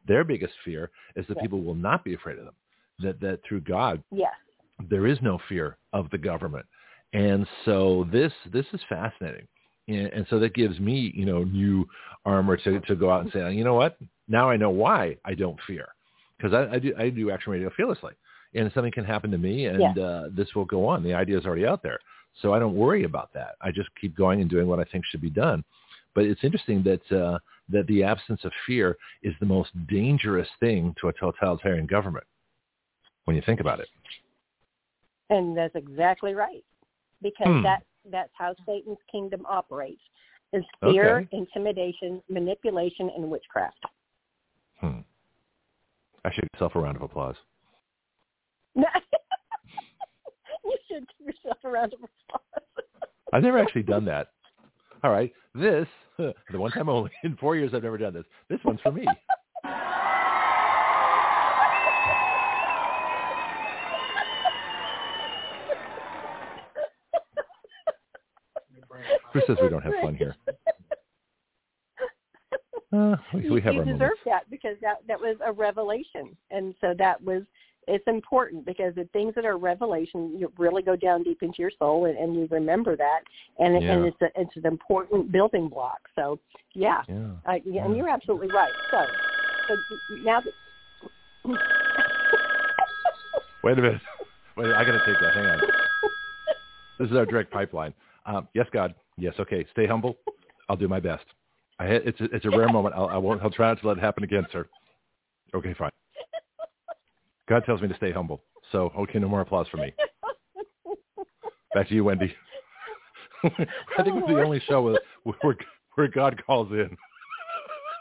[SPEAKER 1] Their biggest fear is that
[SPEAKER 4] Yes.
[SPEAKER 1] people will not be afraid of them. That that through God
[SPEAKER 4] Yes.
[SPEAKER 1] there is no fear of the government. And so this this is fascinating. And, and so that gives me, you know, new armor to, to go out and say, you know what? Now I know why I don't fear. Because I, I do I do action radio fearlessly. And something can happen to me and
[SPEAKER 4] Yes.
[SPEAKER 1] uh, this will go on. The idea is already out there. So I don't worry about that. I just keep going and doing what I think should be done. But it's interesting that uh, that the absence of fear is the most dangerous thing to a totalitarian government when you think about it.
[SPEAKER 4] And that's exactly right. Because
[SPEAKER 1] Hmm.
[SPEAKER 4] that that's how Satan's kingdom operates. Is fear,
[SPEAKER 1] Okay.
[SPEAKER 4] intimidation, manipulation, and witchcraft.
[SPEAKER 1] Hmm. I should give myself a round of applause.
[SPEAKER 4] you should give yourself a round of applause.
[SPEAKER 1] I've never actually done that. All right, this the one time only in four years I've never done this. This one's for me. Who says we don't have fun here? Uh, we, have
[SPEAKER 4] you deserve
[SPEAKER 1] moments.
[SPEAKER 4] that because that that was a revelation, and so that was it's important because the things that are revelation you really go down deep into your soul and, and you remember that, and
[SPEAKER 1] Yeah.
[SPEAKER 4] and it's a, it's an important building block. So yeah,
[SPEAKER 1] Yeah.
[SPEAKER 4] uh, yeah, and you're absolutely right. So so now that
[SPEAKER 1] Wait a minute. Wait, I got to take that. Hang on. This is our direct pipeline. Um, yes, God. Yes. Okay. Stay humble. I'll do my best. I, ha- it's a, it's a rare moment. I'll, I won't. I'll try not to let it happen again, sir. Okay, fine. God tells me to stay humble. So, okay, no more applause for me. Back to you, Wendy. I think it's the only show where, where where God calls in.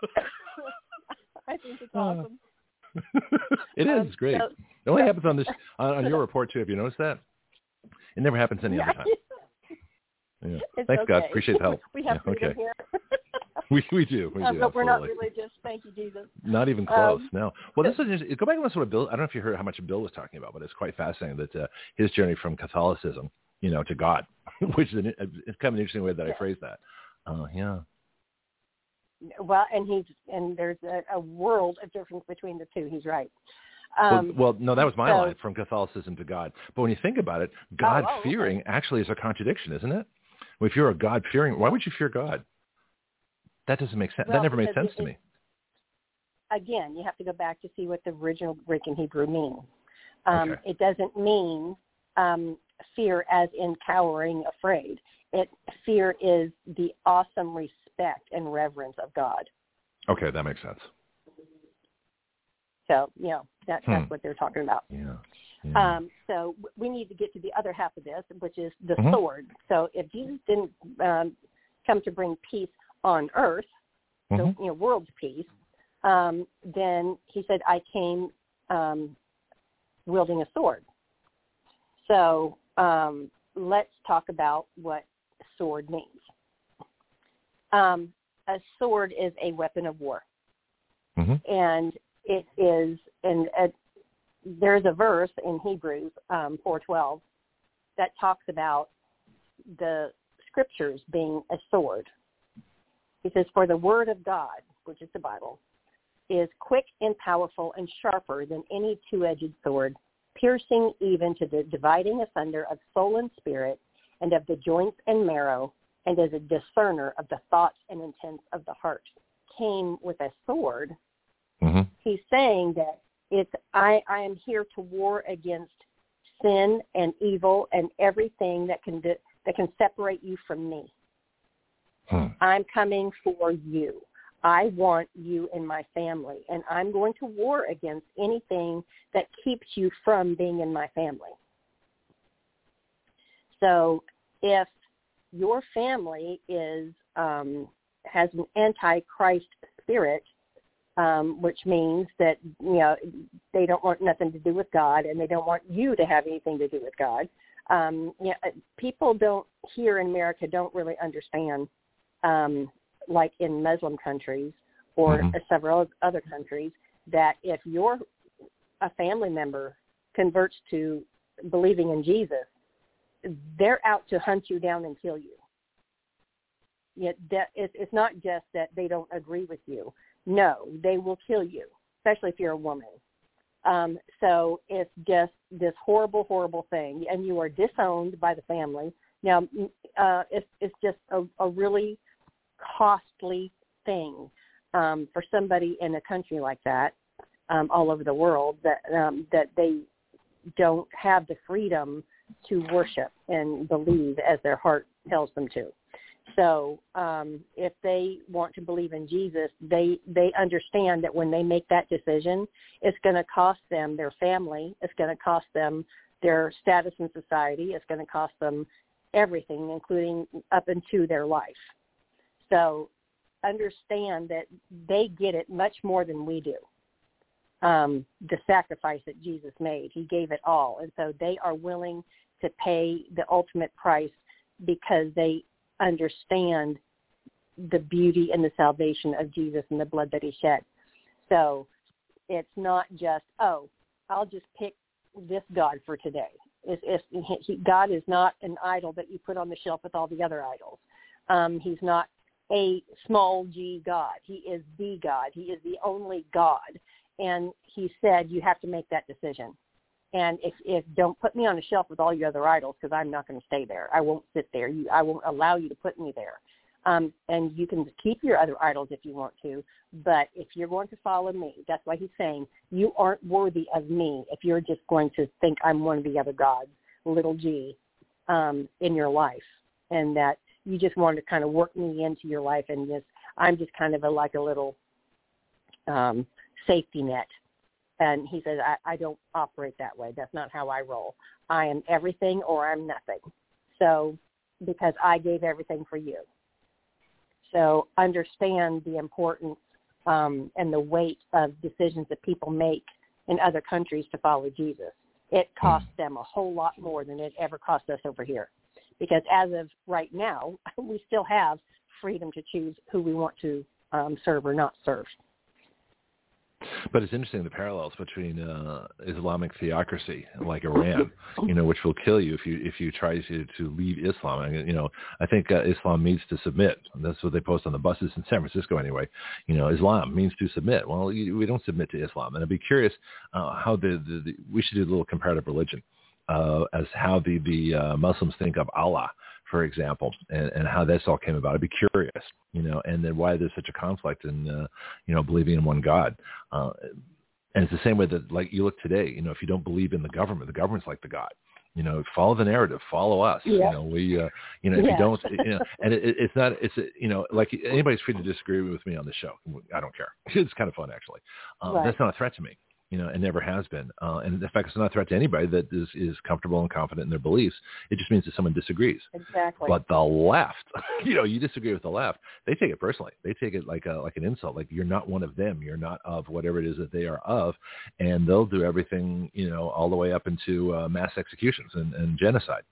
[SPEAKER 4] I think it's awesome.
[SPEAKER 1] it
[SPEAKER 4] Um,
[SPEAKER 1] is great.
[SPEAKER 4] so-
[SPEAKER 1] It only happens on this on, on your report too. Have you noticed that? It never happens any other time. Yeah.
[SPEAKER 4] It's
[SPEAKER 1] Thanks, God. Appreciate the help.
[SPEAKER 4] we have
[SPEAKER 1] Yeah, okay.
[SPEAKER 4] here.
[SPEAKER 1] We we do. We
[SPEAKER 4] Uh,
[SPEAKER 1] do.
[SPEAKER 4] but we're not religious. Thank you, Jesus.
[SPEAKER 1] Not even close.
[SPEAKER 4] Um,
[SPEAKER 1] no. Well, this is just, go back and listen to what Bill. I don't know if you heard how much Bill was talking about, but it's quite fascinating that uh, his journey from Catholicism, you know, to God, which is an, it's kind of an interesting way that I phrase that. Oh, yeah.
[SPEAKER 4] Well, and he's and there's a, a world of difference between the two. He's right.
[SPEAKER 1] Well,
[SPEAKER 4] Um,
[SPEAKER 1] well, no, that was my
[SPEAKER 4] so-
[SPEAKER 1] line from Catholicism to God. But when you think about it, God
[SPEAKER 4] oh, okay.
[SPEAKER 1] fearing actually is a contradiction, isn't it? Well, if you're a God fearing, why would you fear God? That doesn't make sense.
[SPEAKER 4] Well,
[SPEAKER 1] that never made sense to me.
[SPEAKER 4] again, you have to go back to see what the original Greek and Hebrew mean. Um,
[SPEAKER 1] Okay.
[SPEAKER 4] It doesn't mean um, fear as in cowering, afraid. It fear is the awesome respect and reverence of God.
[SPEAKER 1] Okay, that makes sense.
[SPEAKER 4] So you know that that's
[SPEAKER 1] Hmm.
[SPEAKER 4] what they're talking about.
[SPEAKER 1] Yeah. Yeah.
[SPEAKER 4] Um, so we need to get to the other half of this, which is the
[SPEAKER 1] Mhm.
[SPEAKER 4] sword. So if Jesus didn't um, come to bring peace on earth, so
[SPEAKER 1] Mhm.
[SPEAKER 4] you know, world's peace, um, then he said, "I came um, wielding a sword." So um, let's talk about what sword means. um, a sword is a weapon of war,
[SPEAKER 1] hmm
[SPEAKER 4] and it is. And uh, there's a verse in Hebrews um, 4:12 that talks about the scriptures being a sword. He says, "For the word of God, which is the Bible, is quick and powerful and sharper than any two-edged sword, piercing even to the dividing asunder of soul and spirit, and of the joints and marrow, and is a discerner of the thoughts and intents of the heart." Came with a sword.
[SPEAKER 1] hmm
[SPEAKER 4] He's saying that it's I, I am here to war against sin and evil and everything that can di- that can separate you from me.
[SPEAKER 1] Hmm.
[SPEAKER 4] I'm coming for you. I want you in my family, and I'm going to war against anything that keeps you from being in my family. So, if your family is um, has an antichrist spirit, um, which means that you know they don't want nothing to do with God, and they don't want you to have anything to do with God. Um, you know, people don't here in America don't really understand, um, like in Muslim countries or
[SPEAKER 1] Mhm.
[SPEAKER 4] several other countries, that if your a family member converts to believing in Jesus, they're out to hunt you down and kill you. Yet that it's, it's not just that they don't agree with you. No, they will kill you, especially if you're a woman. Um, so it's just this horrible, horrible thing, and you are disowned by the family. Now, uh, it's it's just a, a really costly thing um, for somebody in a country like that, um, all over the world, that um, that they don't have the freedom to worship and believe as their heart tells them to. So um, if they want to believe in Jesus, they they understand that when they make that decision, it's going to cost them their family. It's going to cost them their status in society. It's going to cost them everything, including up into their life. So understand that they get it much more than we do. Um, the sacrifice that Jesus made, he gave it all, and so they are willing to pay the ultimate price because they understand the beauty and the salvation of Jesus and the blood that he shed. So it's not just, oh, I'll just pick this God for today. It's, it's, he, God is not an idol that you put on the shelf with all the other idols. Um, he's not a small g God. He is the God. He is the only God. And he said you have to make that decision. And if, if don't put me on a shelf with all your other idols because I'm not going to stay there. I won't sit there. You, I won't allow you to put me there. Um, and you can keep your other idols if you want to, but if you're going to follow me, that's why he's saying you aren't worthy of me if you're just going to think I'm one of the other gods, little g, um, in your life, and that you just want to kind of work me into your life, and just I'm just kind of a, like a little um, safety net. And he says, I, I don't operate that way. That's not how I roll. I am everything or I'm nothing. So because I gave everything for you. So understand the importance um, and the weight of decisions that people make in other countries to follow Jesus. It costs them a whole lot more than it ever cost us over here. Because as of right now, we still have freedom to choose who we want to um, serve or not serve.
[SPEAKER 1] But it's interesting the parallels between uh, Islamic theocracy, like Iran, you know, which will kill you if you if you try to to leave Islam. And, you know, I think uh, Islam means to submit. That's what they post on the buses in San Francisco, anyway. You know, Islam means to submit. Well, you, we don't submit to Islam. And I'd be curious uh, how the, the, the we should do a little comparative religion uh, as how the the uh, Muslims think of Allah for example, and, and how this all came about. I'd be curious, you know, and then why there's such a conflict in, uh, you know, believing in one God. Uh, and it's the same way that, like, you look today, you know, if you don't believe in the government, the government's like the God. You know, follow the narrative, follow us.
[SPEAKER 4] Yeah.
[SPEAKER 1] You know, we, uh, you know, if
[SPEAKER 4] Yes.
[SPEAKER 1] you don't, you know, and it- it's not, it's, you know, like anybody's free to disagree with me on the show. I don't care. It's kind of fun, actually. Um,
[SPEAKER 4] Right.
[SPEAKER 1] That's not a threat to me you know, and never has been. Uh, and in fact, it's not a threat to anybody that is, is comfortable and confident in their beliefs. It just means that someone disagrees.
[SPEAKER 4] Exactly.
[SPEAKER 1] But the left, you know, you disagree with the left, they take it personally. They take it like a, like an insult. Like you're not one of them. You're not of whatever it is that they are of, and they'll do everything, you know, all the way up into uh, mass executions and, and genocide.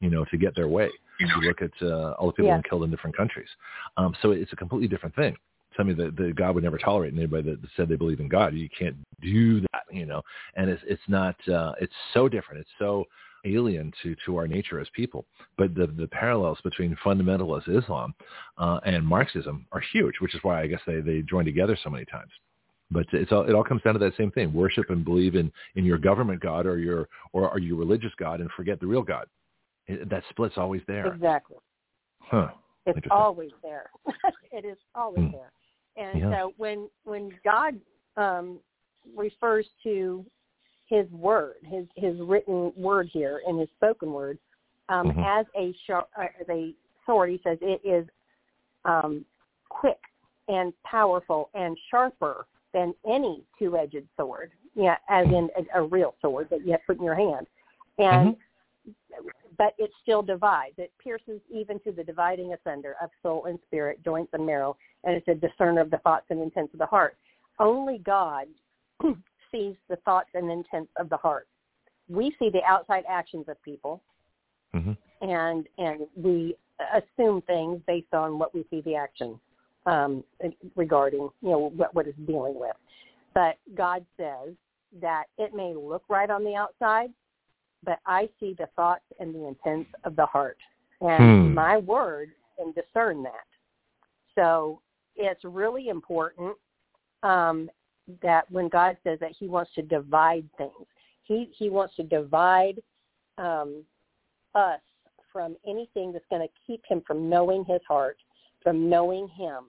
[SPEAKER 1] you know, to get their way. You look at uh, all the people
[SPEAKER 4] Yeah.
[SPEAKER 1] being killed in different countries. Um, so it's a completely different thing. Something that, that God would never tolerate. Anybody that said they believe in God, you can't do that, you know. And it's it's not. Uh, it's so different. It's so alien to to our nature as people. But the the parallels between fundamentalist Islam uh, and Marxism are huge, which is why I guess they they join together so many times. But it's all, it all comes down to that same thing: worship and believe in in your government God or your or, or your religious God, and forget the real God. It, that split's always there.
[SPEAKER 4] Exactly.
[SPEAKER 1] Huh.
[SPEAKER 4] It's always there. it is always
[SPEAKER 1] Hmm.
[SPEAKER 4] there. And
[SPEAKER 1] Yeah.
[SPEAKER 4] so when when God um, refers to His word, His His written word here and His spoken word, um,
[SPEAKER 1] Mhm.
[SPEAKER 4] as a sharp, uh, as a sword, He says it is um, quick and powerful and sharper than any two-edged sword. Yeah, as in a, a real sword that you have put in your hand, and but it still divides. It pierces even to the dividing asunder of soul and spirit, joints and marrow, and it's a discerner of the thoughts and intents of the heart. Only God sees the thoughts and intents of the heart. We see the outside actions of people,
[SPEAKER 1] hmm
[SPEAKER 4] and and we assume things based on what we see the action um, regarding you know what what it's dealing with. But God says that it may look right on the outside, but I see the thoughts and the intents of the heart, and
[SPEAKER 1] Hmm.
[SPEAKER 4] my word can discern that. So it's really important um, that when God says that He wants to divide things, He He wants to divide um, us from anything that's going to keep Him from knowing His heart, from knowing Him.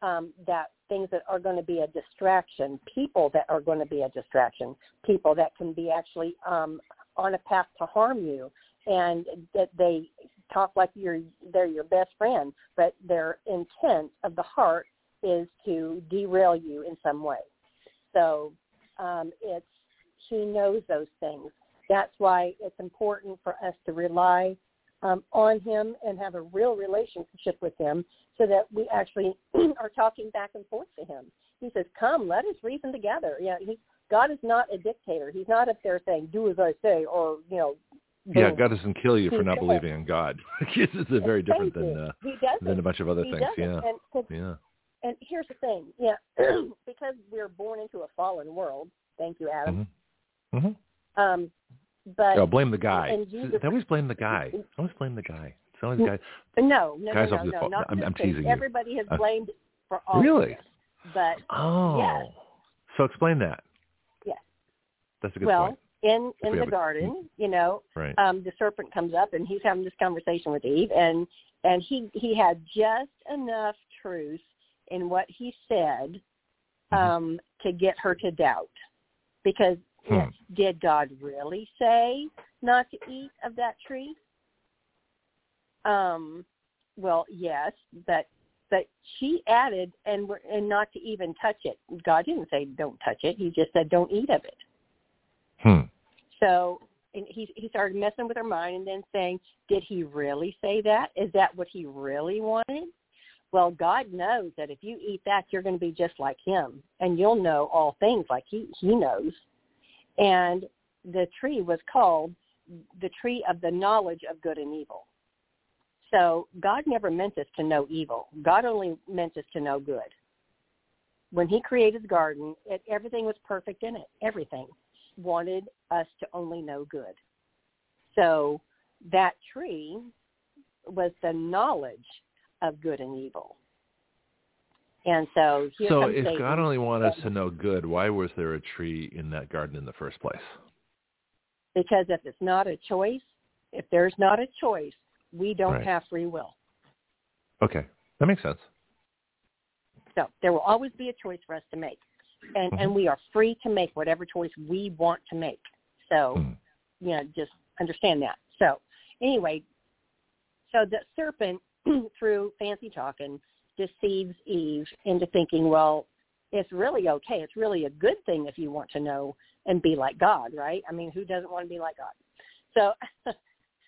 [SPEAKER 4] Um, that things that are going to be a distraction, people that are going to be a distraction, people that can be actually um, on a path to harm you, and that they talk like you're they're your best friend, but their intent of the heart is to derail you in some way. So um, it's he knows those things. That's why it's important for us to rely um, on him and have a real relationship with him, so that we actually are talking back and forth to him. He says, "Come, let us reason together." Yeah, he, God is not a dictator. He's not up there saying, "Do as I say," or you know.
[SPEAKER 1] Yeah. God doesn't kill you for not believing in God. it's a very different than uh, than a bunch of other
[SPEAKER 4] he
[SPEAKER 1] things.
[SPEAKER 4] doesn't.
[SPEAKER 1] Yeah,
[SPEAKER 4] And,
[SPEAKER 1] yeah.
[SPEAKER 4] and here's the thing, yeah, because we're born into a fallen world. Thank you, Adam.
[SPEAKER 1] hmm hmm
[SPEAKER 4] Um, but
[SPEAKER 1] Oh, blame the guy.
[SPEAKER 4] Jesus-
[SPEAKER 1] They always blame the guy. They always blame the guy. It's always
[SPEAKER 4] Mm,
[SPEAKER 1] guy.
[SPEAKER 4] no, no,
[SPEAKER 1] Guys
[SPEAKER 4] no, no,
[SPEAKER 1] the
[SPEAKER 4] no,
[SPEAKER 1] I'm- I'm teasing you.
[SPEAKER 4] Everybody has
[SPEAKER 1] Uh,
[SPEAKER 4] blamed for all
[SPEAKER 1] Really?
[SPEAKER 4] of this, but
[SPEAKER 1] Oh.
[SPEAKER 4] Yes.
[SPEAKER 1] So explain that. That's a good
[SPEAKER 4] well,
[SPEAKER 1] point.
[SPEAKER 4] in in
[SPEAKER 1] we
[SPEAKER 4] the
[SPEAKER 1] have a-
[SPEAKER 4] garden, you know,
[SPEAKER 1] Right.
[SPEAKER 4] um, the serpent comes up and he's having this conversation with Eve, and and he he had just enough truth in what he said
[SPEAKER 1] Mhm.
[SPEAKER 4] um, to get her to doubt, because
[SPEAKER 1] Hmm.
[SPEAKER 4] did God really say not to eat of that tree? Um, well, yes, but but she added and we're- and not to even touch it. God didn't say don't touch it. He just said don't eat of it.
[SPEAKER 1] Hmm.
[SPEAKER 4] So and he he started messing with her mind and then saying, "Did he really say that? Is that what he really wanted?" Well, God knows that if you eat that, you're going to be just like him, and you'll know all things like he he knows. And the tree was called the tree of the knowledge of good and evil. So God never meant us to know evil. God only meant us to know good. When he created the garden, it, everything was perfect in it. Everything wanted us to only know good. So that tree was the knowledge of good and evil. And so
[SPEAKER 1] So if
[SPEAKER 4] Satan.
[SPEAKER 1] God only wanted us to know good, why was there a tree in that garden in the first place?
[SPEAKER 4] because if it's not a choice, if there's not a choice, we don't
[SPEAKER 1] Right.
[SPEAKER 4] have free will.
[SPEAKER 1] Okay, that makes sense.
[SPEAKER 4] So there will always be a choice for us to make. And and
[SPEAKER 1] Mhm.
[SPEAKER 4] we are free to make whatever choice we want to make. So,
[SPEAKER 1] Hmm.
[SPEAKER 4] you know, just understand that. So anyway, so the serpent through fancy talking deceives Eve into thinking, well, it's really okay. It's really a good thing if you want to know and be like God, right? I mean, who doesn't want to be like God? So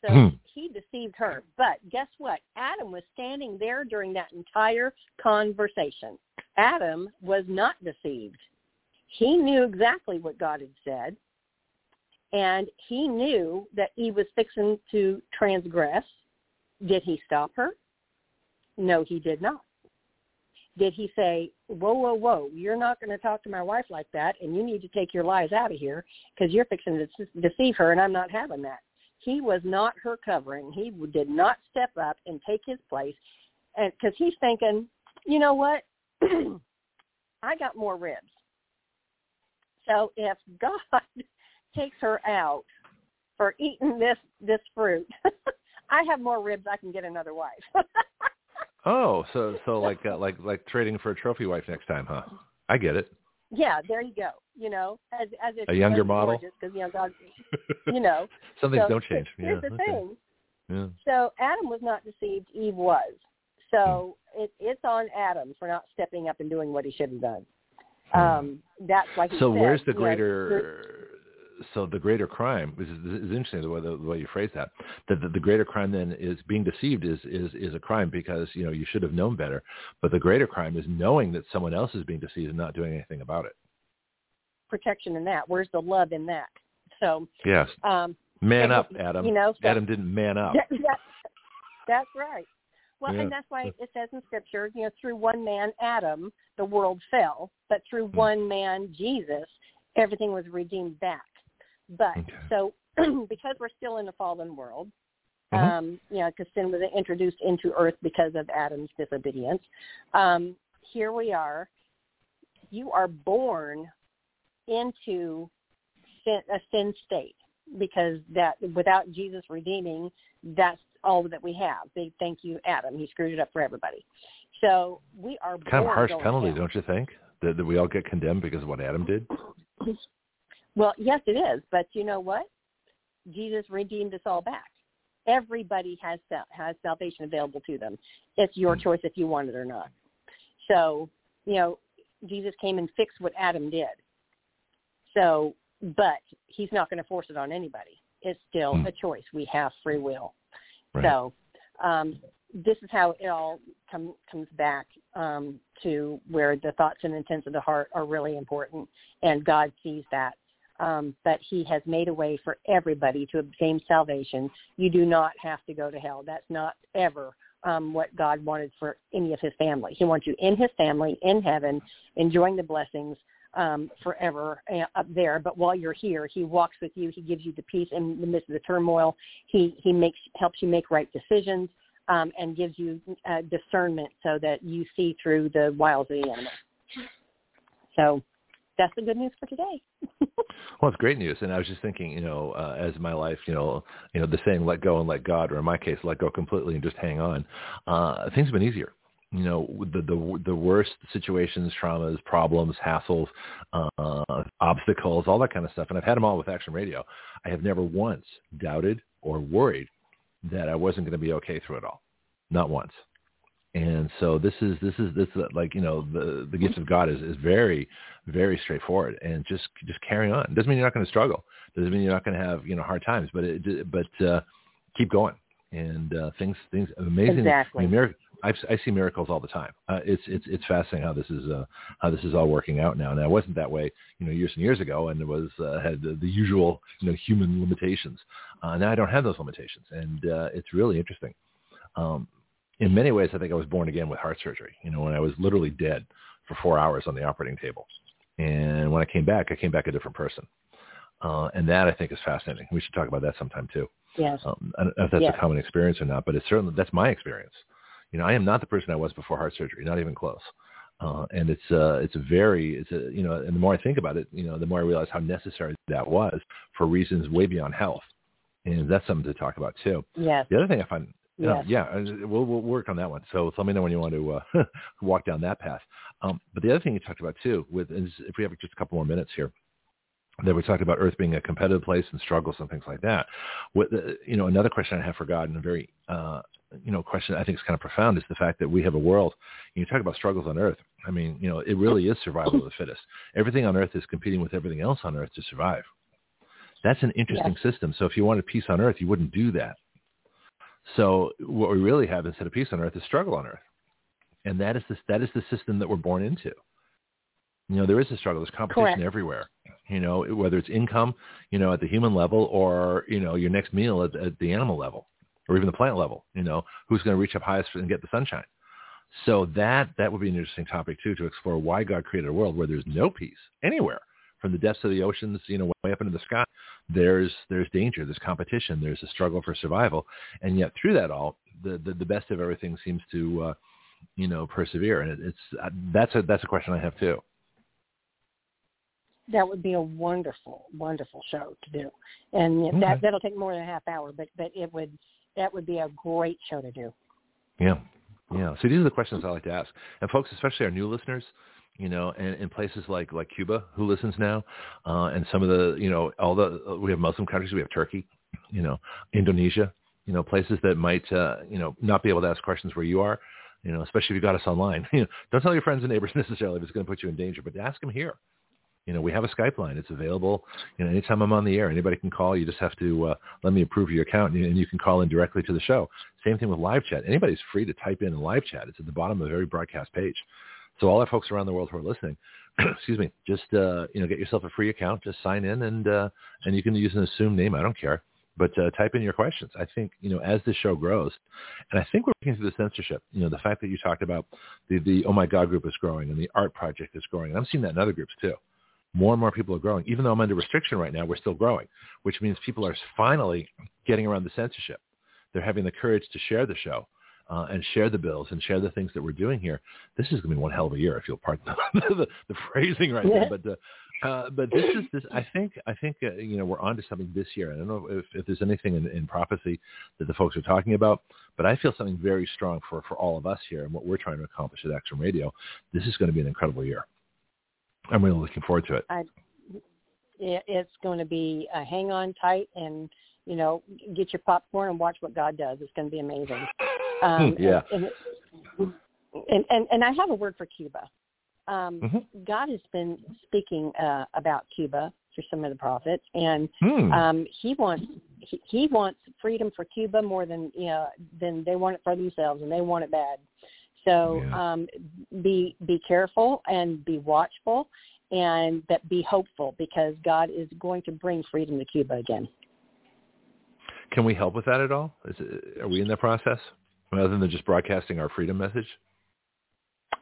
[SPEAKER 4] so
[SPEAKER 1] Hmm.
[SPEAKER 4] he deceived her. But guess what? Adam was standing there during that entire conversation. Adam was not deceived. He knew exactly what God had said. And he knew that Eve was fixing to transgress. Did he stop her? No, he did not. Did he say, whoa, whoa, whoa, you're not going to talk to my wife like that and you need to take your lies out of here because you're fixing to deceive her and I'm not having that. He was not her covering. He did not step up and take his place and because he's thinking, you know what? I got more ribs. So if God takes her out for eating this this fruit, I have more ribs. I can get another wife.
[SPEAKER 1] oh, so so like uh, like like trading for a trophy wife next time, huh? I get it.
[SPEAKER 4] Yeah, there you go. You know, as as
[SPEAKER 1] a younger model,
[SPEAKER 4] because you know God, you know,
[SPEAKER 1] some things
[SPEAKER 4] so,
[SPEAKER 1] don't change.
[SPEAKER 4] Here's
[SPEAKER 1] yeah,
[SPEAKER 4] the
[SPEAKER 1] okay.
[SPEAKER 4] thing.
[SPEAKER 1] Yeah.
[SPEAKER 4] So Adam was not deceived; Eve was. So hmm. it, it's on Adam for not stepping up and doing what he should have done. Hmm. Um, that's why. He
[SPEAKER 1] so
[SPEAKER 4] said,
[SPEAKER 1] where's the
[SPEAKER 4] know,
[SPEAKER 1] greater? so the greater crime this is, this is interesting the way, the, the way you phrase that that the, the, greater crime then is being deceived is, is is a crime because you know you should have known better but the greater crime is knowing that someone else is being deceived and not doing anything about it
[SPEAKER 4] protection in that where's the love in that so
[SPEAKER 1] yes
[SPEAKER 4] um
[SPEAKER 1] man up adam
[SPEAKER 4] you know
[SPEAKER 1] so, adam didn't man up
[SPEAKER 4] that, that, that's right well, yeah. and that's why it says in Scripture, you know, through one man, Adam, the world fell, but through mm. one man, Jesus, everything was redeemed back. But okay. so because we're still in a fallen world, mm-hmm. um, you know, because sin was introduced into earth because of Adam's disobedience, um, here we are. You are born into sin, a sin state because that without Jesus redeeming, that's all that we have. Big thank you, Adam. He screwed it up for everybody. So we are
[SPEAKER 1] kind of harsh penalty,
[SPEAKER 4] down.
[SPEAKER 1] don't you think? That, that we all get condemned because of what Adam did.
[SPEAKER 4] Well, yes, it is. But you know what? Jesus redeemed us all back. Everybody has has salvation available to them. It's your hmm. choice if you want it or not. So, you know, Jesus came and fixed what Adam did. So, but he's not going to force it on anybody. It's still hmm. a choice. We have free will. Right. So, um, this is how it all come, comes back um, to where the thoughts and intents of the heart are really important, and God sees that um, but he has made a way for everybody to obtain salvation. You do not have to go to hell. That's not ever um, what God wanted for any of his family. He wants you in his family, in heaven, enjoying the blessings um, forever uh, up there. But while you're here, he walks with you. He gives you the peace in the midst of the turmoil. He he makes helps you make right decisions um, and gives you uh, discernment so that you see through the wiles of the enemy. So that's the good news for today.
[SPEAKER 1] well, it's great news, and I was just thinking, you know, uh, as my life, you know, you know, the saying "let go and let God," or in my case, "let go completely and just hang on." Uh, things have been easier. You know, the the the worst situations, traumas, problems, hassles, uh, obstacles, all that kind of stuff, and I've had them all with Action Radio. I have never once doubted or worried that I wasn't going to be okay through it all. Not once and so this is this is this is like you know the the gift of God is is very very straightforward and just just carry on. Doesn't mean you're not going to struggle. Doesn't mean you're not going to have you know hard times, but it but uh, keep going and uh, things things amazing.
[SPEAKER 4] Exactly.
[SPEAKER 1] I, mean, mir- I, I see miracles all the time. Uh, it's it's it's fascinating how this is uh, how this is all working out now. Now it wasn't that way you know years and years ago, and it was uh, had the, the usual you know human limitations. Uh, now I don't have those limitations, and uh, it's really interesting. Um, in many ways, I think I was born again with heart surgery. You know, when I was literally dead for four hours on the operating table, and when I came back, I came back a different person. Uh, and that I think is fascinating. We should talk about that sometime too.
[SPEAKER 4] Yes.
[SPEAKER 1] Um, I don't know if that's
[SPEAKER 4] yes.
[SPEAKER 1] a common experience or not, but it's certainly that's my experience. You know, I am not the person I was before heart surgery, not even close. Uh, and it's uh, it's a very it's a you know, and the more I think about it, you know, the more I realize how necessary that was for reasons way beyond health, and that's something to talk about too.
[SPEAKER 4] Yes.
[SPEAKER 1] The other thing I find
[SPEAKER 4] Yes.
[SPEAKER 1] yeah, we'll, we'll work on that one. So, so let me know when you want to uh, walk down that path. Um, but the other thing you talked about too, with is if we have just a couple more minutes here, that we talked about Earth being a competitive place and struggles and things like that. What you know, another question I have for God, and a very uh, you know question I think is kind of profound, is the fact that we have a world. You talk about struggles on Earth. I mean, you know, it really is survival of the fittest. Everything on Earth is competing with everything else on Earth to survive. That's an interesting yes. system. So if you wanted peace on Earth, you wouldn't do that. So what we really have instead of peace on earth is struggle on earth. And that is, this, that is the system that we're born into. You know, there is a struggle. There's competition
[SPEAKER 4] Correct.
[SPEAKER 1] everywhere. You know, whether it's income, you know, at the human level or, you know, your next meal at, at the animal level or even the plant level, you know, who's going to reach up highest and get the sunshine. So that, that would be an interesting topic too, to explore why God created a world where there's no peace anywhere from the depths of the oceans, you know, way up into the sky. There's, there's danger, there's competition, there's a struggle for survival. And yet through that all, the, the, the best of everything seems to, uh, you know, persevere. And it, it's, uh, that's a, that's a question I have too.
[SPEAKER 4] That would be a wonderful, wonderful show to do, and
[SPEAKER 1] Okay.
[SPEAKER 4] that that'll take more than a half hour, but but it would that would be a great show to do.
[SPEAKER 1] Yeah. Yeah. So these are the questions I like to ask. And folks, especially our new listeners, you know, and in places like, like Cuba, who listens now, uh, and some of the, you know, all the, we have Muslim countries, we have Turkey, you know, Indonesia, you know, places that might, uh, you know, not be able to ask questions where you are, you know, especially if you got us online. You know, don't tell your friends and neighbors necessarily if it's going to put you in danger, but ask them here. You know, we have a Skype line. It's available. You know, anytime I'm on the air, anybody can call. You just have to uh, let me approve your account, and you can call in directly to the show. Same thing with live chat. Anybody's free to type in live chat. It's at the bottom of every broadcast page. So all our folks around the world who are listening, excuse me, just uh, you know, get yourself a free account. Just sign in, and uh, and you can use an assumed name. I don't care, but uh, type in your questions. I think you know as the show grows, and I think we're working through the censorship. You know, the fact that you talked about the the Oh My God group is growing, and the art project is growing, and I'm seeing that in other groups too more and more people are growing. Even though I'm under restriction right now, we're still growing, which means people are finally getting around the censorship. They're having the courage to share the show uh, and share the bills and share the things that we're doing here. This is going to be one hell of a year, if you'll pardon the, the, the phrasing right there. But uh, uh, but this is this. I think I think uh, you know we're onto something this year. I don't know if, if there's anything in, in prophecy that the folks are talking about, but I feel something very strong for for all of us here and what we're trying to accomplish at Action Radio. This is going to be an incredible year. I'm really looking forward to it.
[SPEAKER 4] I, it it's going to be uh, hang on tight and you know get your popcorn and watch what God does. It's going to be amazing. Um,
[SPEAKER 1] yeah.
[SPEAKER 4] And, and, and and I have a word for Cuba. Um,
[SPEAKER 1] mm-hmm.
[SPEAKER 4] God has been speaking uh, about Cuba through some of the prophets, and
[SPEAKER 1] hmm.
[SPEAKER 4] um, he wants he, he wants freedom for Cuba more than you know than they want it for themselves, and they want it bad. So
[SPEAKER 1] yeah.
[SPEAKER 4] um, be be careful and be watchful, and but be hopeful because God is going to bring freedom to Cuba again.
[SPEAKER 1] Can we help with that at all? Is it, are we in that process other than just broadcasting our freedom message?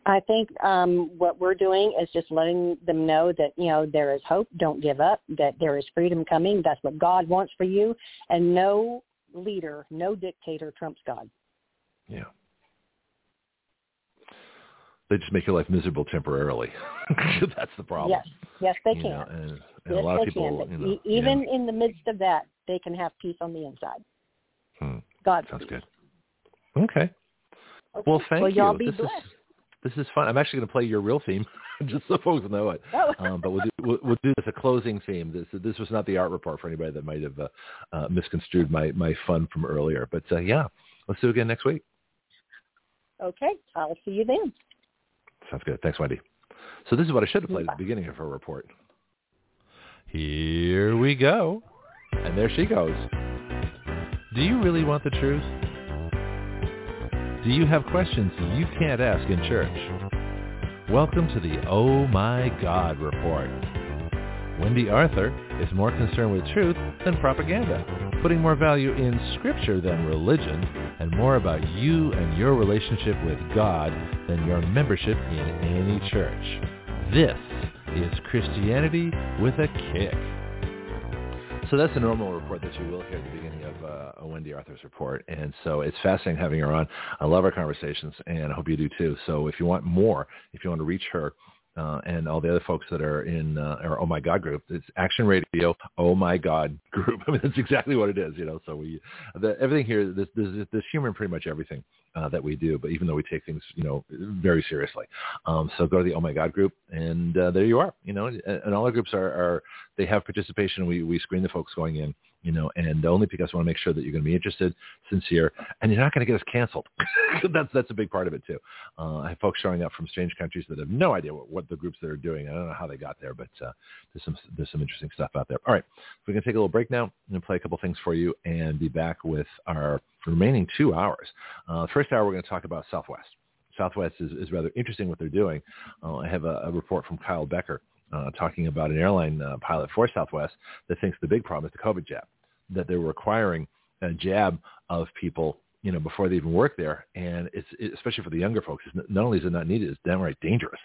[SPEAKER 4] I think um, what we're doing is just letting them know that you know there is hope. Don't give up. That there is freedom coming. That's what God wants for you, and no leader, no dictator trumps God.
[SPEAKER 1] Yeah. They just make your life miserable temporarily. That's the problem.
[SPEAKER 4] Yes, yes, they
[SPEAKER 1] you
[SPEAKER 4] can.
[SPEAKER 1] Know, and, and
[SPEAKER 4] yes,
[SPEAKER 1] a lot of people,
[SPEAKER 4] can.
[SPEAKER 1] you know,
[SPEAKER 4] even
[SPEAKER 1] yeah.
[SPEAKER 4] in the midst of that, they can have peace on the inside.
[SPEAKER 1] Hmm.
[SPEAKER 4] God
[SPEAKER 1] Sounds good. Okay.
[SPEAKER 4] Okay.
[SPEAKER 1] Well, thank
[SPEAKER 4] well,
[SPEAKER 1] you.
[SPEAKER 4] y'all be
[SPEAKER 1] this
[SPEAKER 4] blessed.
[SPEAKER 1] is this is fun. I'm actually going to play your real theme, just so folks know it.
[SPEAKER 4] Oh.
[SPEAKER 1] Um, but we'll do, we'll, we'll do this a closing theme. This this was not the art report for anybody that might have uh, uh, misconstrued my my fun from earlier. But uh, yeah, let's do it again next week.
[SPEAKER 4] okay, I'll see you then.
[SPEAKER 1] Sounds good. Thanks, Wendy. So this is what I should have played at the beginning of her report. Here we go. And there she goes. Do you really want the truth? Do you have questions you can't ask in church? Welcome to the Oh My God Report. Wendy Arthur is more concerned with truth than propaganda, putting more value in scripture than religion, and more about you and your relationship with God than your membership in any church. This is Christianity with a kick. So that's a normal report that you will hear at the beginning of uh, a Wendy Arthur's report. And so it's fascinating having her on. I love our conversations, and I hope you do too. So if you want more, if you want to reach her, uh, and all the other folks that are in uh, our Oh My God group. It's Action Radio Oh My God group. I mean, that's exactly what it is, you know. So we, the, everything here, there's, there's, there's humor in pretty much everything uh, that we do. But even though we take things, you know, very seriously, um, so go to the Oh My God group, and uh, there you are. You know, and, and all our groups are, are they have participation. We we screen the folks going in you know, and only because I want to make sure that you're going to be interested, sincere, and you're not going to get us canceled. that's that's a big part of it too. Uh, I have folks showing up from strange countries that have no idea what, what the groups that are doing. I don't know how they got there, but uh, there's some there's some interesting stuff out there. All right, we're going to take a little break now and play a couple things for you, and be back with our remaining two hours. Uh, first hour, we're going to talk about Southwest. Southwest is, is rather interesting what they're doing. Uh, I have a, a report from Kyle Becker uh, talking about an airline uh, pilot for Southwest that thinks the big problem is the COVID jab, that they're requiring a jab of people you know, before they even work there. And it's it, especially for the younger folks, not only is it not needed, it's downright dangerous.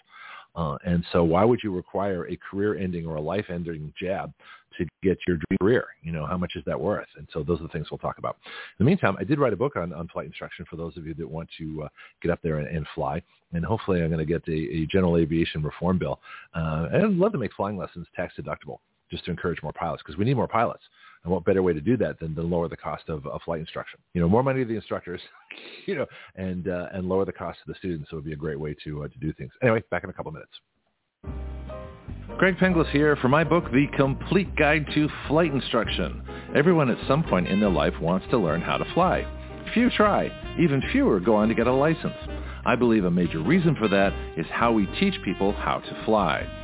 [SPEAKER 1] Uh, and so why would you require a career-ending or a life-ending jab to get your dream career? You know, how much is that worth? And so those are the things we'll talk about. In the meantime, I did write a book on, on flight instruction for those of you that want to uh, get up there and, and fly. And hopefully I'm going to get a, a general aviation reform bill. Uh, and I'd love to make flying lessons tax deductible just to encourage more pilots because we need more pilots. And what better way to do that than to lower the cost of, of flight instruction? You know, more money to the instructors, you know, and uh, and lower the cost to the students. So it would be a great way to uh, to do things. Anyway, back in a couple of minutes. Greg Penglis here for my book, The Complete Guide to Flight Instruction. Everyone at some point in their life wants to learn how to fly. Few try. Even fewer go on to get a license. I believe a major reason for that is how we teach people how to fly.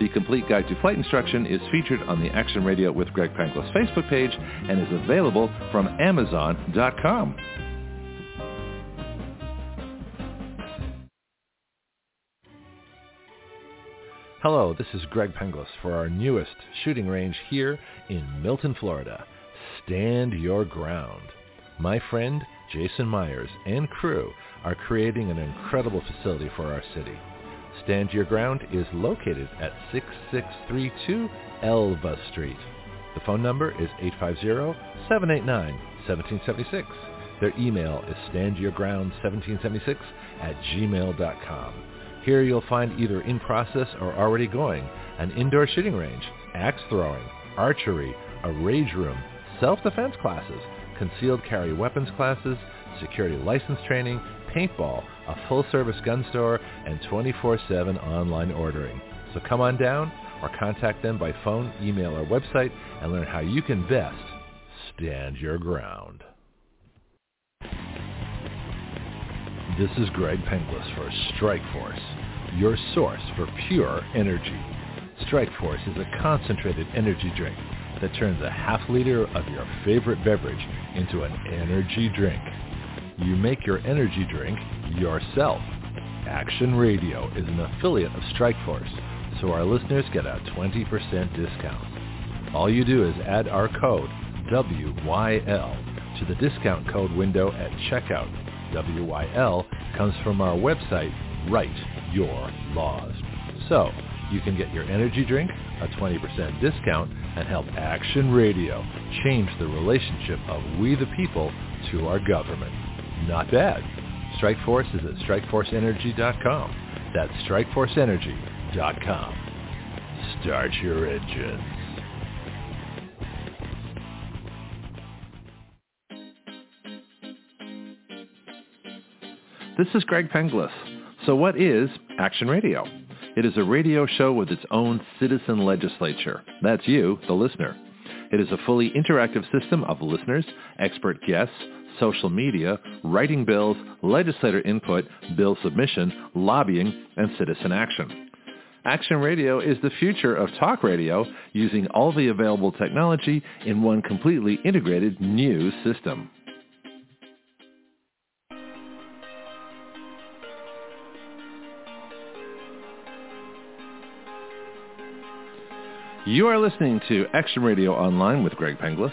[SPEAKER 1] The complete guide to flight instruction is featured on the Action Radio with Greg Penglis Facebook page and is available from Amazon.com. Hello, this is Greg Penglis for our newest shooting range here in Milton, Florida. Stand your ground. My friend Jason Myers and crew are creating an incredible facility for our city. Stand Your Ground is located at 6632 Elva Street. The phone number is 850-789-1776. Their email is standyourground1776 at gmail.com. Here you'll find either in process or already going an indoor shooting range, axe throwing, archery, a rage room, self-defense classes, concealed carry weapons classes, security license training, paintball, a full-service gun store, and 24-7 online ordering. So come on down or contact them by phone, email, or website and learn how you can best stand your ground. This is Greg Penglis for Strike Force, your source for pure energy. Strike Force is a concentrated energy drink that turns a half liter of your favorite beverage into an energy drink. You make your energy drink yourself. Action Radio is an affiliate of Strikeforce, so our listeners get a 20% discount. All you do is add our code WYL to the discount code window at checkout. WYL comes from our website, Write Your Laws. So you can get your energy drink, a 20% discount, and help Action Radio change the relationship of we the people to our government. Not bad. Strikeforce is at strikeforceenergy.com. That's strikeforceenergy.com. Start your engines. This is Greg Penglis. So what is Action Radio? It is a radio show with its own citizen legislature. That's you, the listener. It is a fully interactive system of listeners, expert guests, social media, writing bills, legislator input, bill submission, lobbying, and citizen action. Action Radio is the future of talk radio using all the available technology in one completely integrated new system. You are listening to Action Radio Online with Greg Penglis.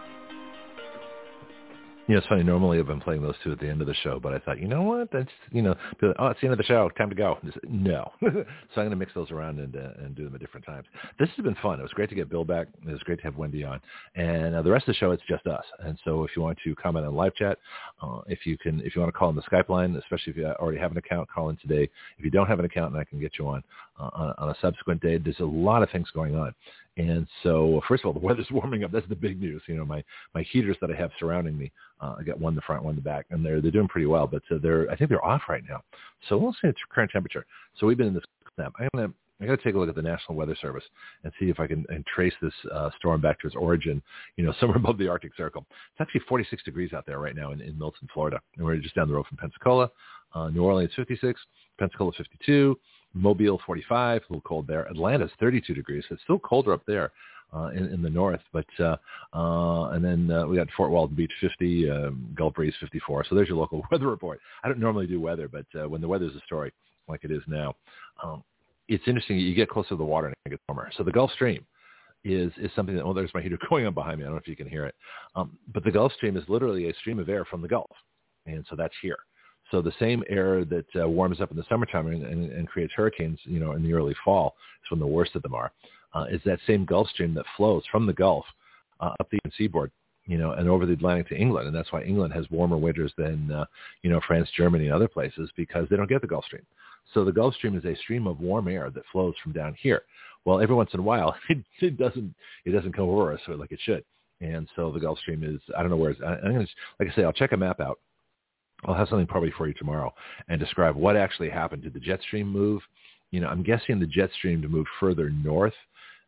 [SPEAKER 1] You know, it's funny. Normally, I've been playing those two at the end of the show, but I thought, you know what? That's you know, oh, it's the end of the show. Time to go. Just, no, so I'm going to mix those around and uh, and do them at different times. This has been fun. It was great to get Bill back. It was great to have Wendy on, and uh, the rest of the show it's just us. And so, if you want to comment on live chat, uh, if you can, if you want to call on the Skype line, especially if you already have an account, call in today. If you don't have an account, and I can get you on uh, on, on a subsequent day. There's a lot of things going on, and so, first of all, the weather's warming up. That's the big news. You know, my my heaters that I have surrounding me, uh, I got one in the front, one in the back, and they're they're doing pretty well. But uh, they're I think they're off right now. So we'll see the current temperature. So we've been in this snap. I'm gonna I got to take a look at the National Weather Service and see if I can and trace this uh, storm back to its origin, you know, somewhere above the Arctic Circle. It's actually 46 degrees out there right now in, in Milton, Florida. And we're just down the road from Pensacola. Uh, New Orleans, 56. Pensacola, 52. Mobile 45, a little cold there. Atlanta's 32 degrees. It's still colder up there uh, in, in the north. But uh, uh, and then uh, we got Fort Walton Beach 50, um, Gulf Breeze 54. So there's your local weather report. I don't normally do weather, but uh, when the weather's a story like it is now, um, it's interesting. You get closer to the water and it gets warmer. So the Gulf Stream is is something that. Oh, there's my heater going on behind me. I don't know if you can hear it, um, but the Gulf Stream is literally a stream of air from the Gulf, and so that's here. So the same air that uh, warms up in the summertime and, and, and creates hurricanes, you know, in the early fall is when the worst of them are, uh, is that same Gulf Stream that flows from the Gulf uh, up the seaboard, you know, and over the Atlantic to England. And that's why England has warmer winters than, uh, you know, France, Germany, and other places because they don't get the Gulf Stream. So the Gulf Stream is a stream of warm air that flows from down here. Well, every once in a while, it, it doesn't it doesn't come over us like it should. And so the Gulf Stream is I don't know where it's. I'm gonna like I say I'll check a map out I'll have something probably for you tomorrow and describe what actually happened. Did the jet stream move? You know, I'm guessing the jet stream to move further north,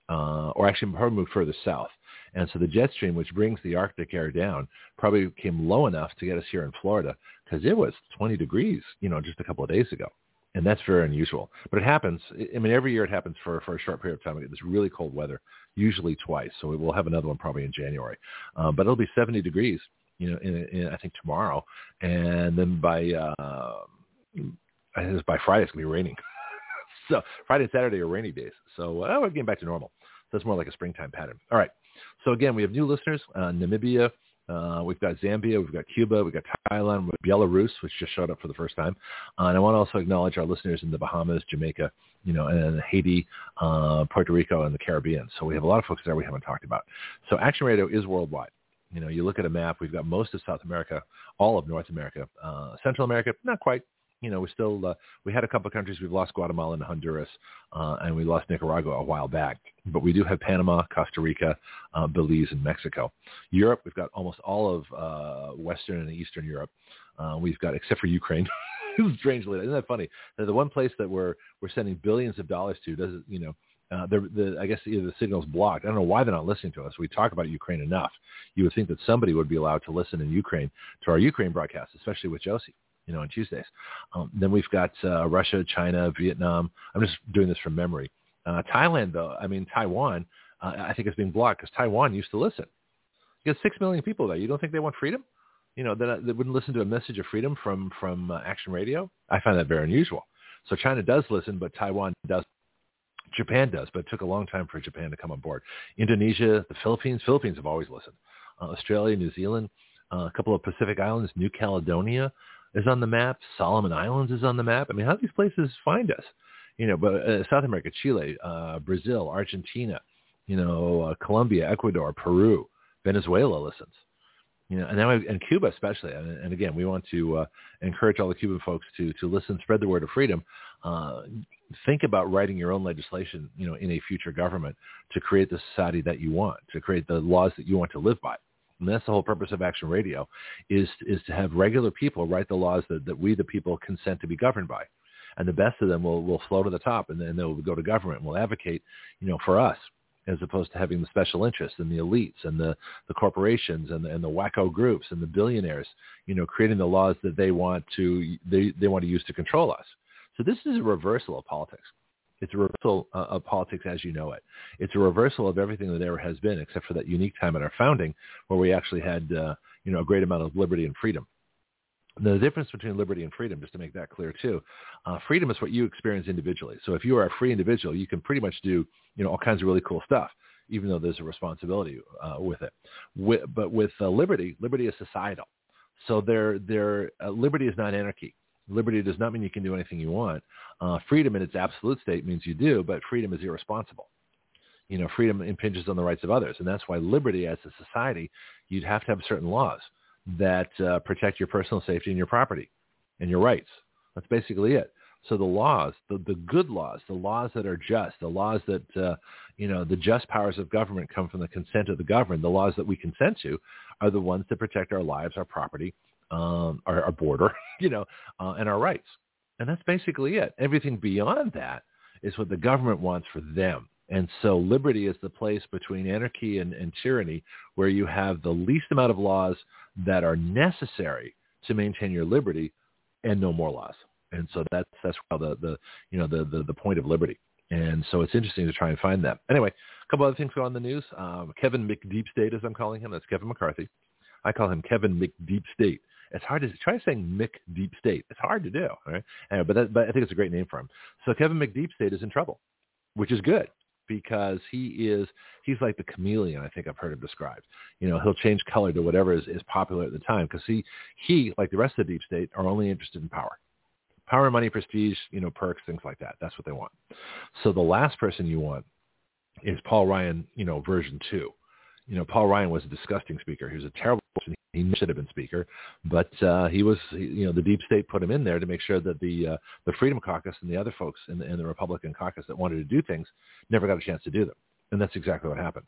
[SPEAKER 1] uh, or actually probably move further south. And so the jet stream, which brings the Arctic air down, probably came low enough to get us here in Florida because it was 20 degrees, you know, just a couple of days ago. And that's very unusual. But it happens. I mean, every year it happens for, for a short period of time. We get this really cold weather, usually twice. So we'll have another one probably in January. Uh, but it'll be 70 degrees you know, in, in I think tomorrow, and then by uh, I think it's by Friday it's gonna be raining. so Friday and Saturday are rainy days. So uh, we're getting back to normal. So it's more like a springtime pattern. All right. So again, we have new listeners: uh, Namibia. Uh, we've got Zambia, we've got Cuba, we've got Thailand, we've Belarus, which just showed up for the first time. Uh, and I want to also acknowledge our listeners in the Bahamas, Jamaica, you know, and Haiti, uh, Puerto Rico, and the Caribbean. So we have a lot of folks there we haven't talked about. So Action Radio is worldwide. You know, you look at a map, we've got most of South America, all of North America, uh, Central America, not quite. You know, we still uh, we had a couple of countries. We've lost Guatemala and Honduras, uh, and we lost Nicaragua a while back. But we do have Panama, Costa Rica, uh, Belize, and Mexico. Europe, we've got almost all of uh, Western and Eastern Europe. Uh, we've got, except for Ukraine, strangely, isn't that funny? The one place that we're we're sending billions of dollars to doesn't, you know, uh, the, the, I guess either the signal's blocked. I don't know why they're not listening to us. We talk about Ukraine enough. You would think that somebody would be allowed to listen in Ukraine to our Ukraine broadcast, especially with Josie, you know, on Tuesdays. Um, then we've got uh, Russia, China, Vietnam. I'm just doing this from memory. Uh, Thailand, though, I mean Taiwan, uh, I think it's being blocked because Taiwan used to listen. You got six million people there. You don't think they want freedom? You know, that they wouldn't listen to a message of freedom from from uh, Action Radio. I find that very unusual. So China does listen, but Taiwan does Japan does, but it took a long time for Japan to come on board. Indonesia, the Philippines, Philippines have always listened. Uh, Australia, New Zealand, uh, a couple of Pacific islands, New Caledonia is on the map. Solomon Islands is on the map. I mean, how do these places find us? You know, but uh, South America, Chile, uh, Brazil, Argentina, you know, uh, Colombia, Ecuador, Peru, Venezuela listens. You know, and now and Cuba especially, and, and again, we want to uh, encourage all the Cuban folks to to listen, spread the word of freedom. Think about writing your own legislation, you know, in a future government to create the society that you want, to create the laws that you want to live by. And that's the whole purpose of Action Radio, is is to have regular people write the laws that, that we, the people, consent to be governed by. And the best of them will, will flow to the top, and then they'll go to government and will advocate, you know, for us, as opposed to having the special interests and the elites and the, the corporations and the, and the wacko groups and the billionaires, you know, creating the laws that they want to they, they want to use to control us. So this is a reversal of politics. It's a reversal uh, of politics as you know it. It's a reversal of everything that ever has been, except for that unique time at our founding where we actually had, uh, you know, a great amount of liberty and freedom. The difference between liberty and freedom, just to make that clear too, uh, freedom is what you experience individually. So if you are a free individual, you can pretty much do, you know, all kinds of really cool stuff, even though there's a responsibility uh, with it. With, but with uh, liberty, liberty is societal. So their their uh, liberty is not anarchy. Liberty does not mean you can do anything you want. Uh, freedom in its absolute state means you do, but freedom is irresponsible. You know, freedom impinges on the rights of others, and that's why liberty, as a society, you'd have to have certain laws that uh, protect your personal safety and your property and your rights. That's basically it. So the laws, the, the good laws, the laws that are just, the laws that, uh, you know, the just powers of government come from the consent of the governed. The laws that we consent to are the ones that protect our lives, our property, um, our, our border, you know, uh, and our rights. And that's basically it. Everything beyond that is what the government wants for them. And so liberty is the place between anarchy and, and tyranny where you have the least amount of laws that are necessary to maintain your liberty and no more laws. And so that's that's the the you know the, the the point of liberty. And so it's interesting to try and find that. Anyway, a couple other things go on the news. Um, Kevin McDeep State, as I'm calling him, that's Kevin McCarthy. I call him Kevin McDeep State. It's hard to try saying Mick Deep State. It's hard to do, right? Anyway, but that, but I think it's a great name for him. So Kevin McDeep State is in trouble, which is good because he is he's like the chameleon. I think I've heard him described. You know, he'll change color to whatever is, is popular at the time because he he like the rest of the deep state are only interested in power power, money, prestige, you know, perks, things like that. That's what they want. So the last person you want is Paul Ryan, you know, version two. You know, Paul Ryan was a disgusting speaker. He was a terrible person. He should have been speaker, but uh, he was, you know, the deep state put him in there to make sure that the uh, the Freedom Caucus and the other folks in the, in the Republican caucus that wanted to do things never got a chance to do them. And that's exactly what happened.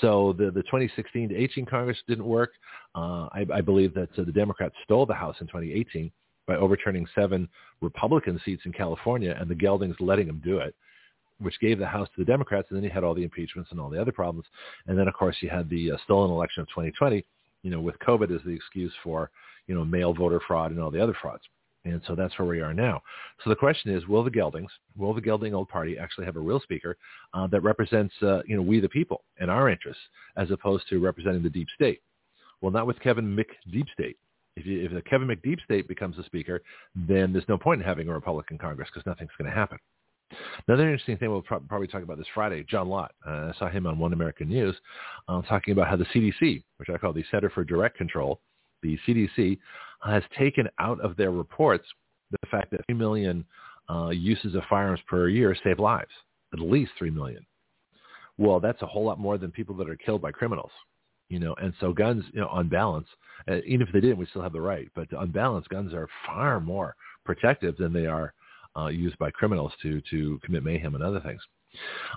[SPEAKER 1] So the, the 2016 to 18 Congress didn't work. Uh, I, I believe that uh, the Democrats stole the House in 2018 by overturning seven Republican seats in California and the Geldings letting them do it, which gave the House to the Democrats. And then you had all the impeachments and all the other problems. And then, of course, you had the uh, stolen election of 2020, you know, with COVID as the excuse for, you know, mail voter fraud and all the other frauds. And so that's where we are now. So the question is, will the Geldings, will the Gelding Old Party actually have a real speaker uh, that represents, uh, you know, we the people and our interests as opposed to representing the deep state? Well, not with Kevin Mick Deep State. If, you, if the Kevin McDeep state becomes the speaker, then there's no point in having a Republican Congress because nothing's going to happen. Another interesting thing we'll pro- probably talk about this Friday, John Lott. Uh, I saw him on One American News uh, talking about how the CDC, which I call the Center for Direct Control, the CDC, has taken out of their reports the fact that 3 million uh, uses of firearms per year save lives, at least 3 million. Well, that's a whole lot more than people that are killed by criminals you know, and so guns, you know, on balance, uh, even if they didn't, we still have the right. But on balance, guns are far more protective than they are uh, used by criminals to to commit mayhem and other things.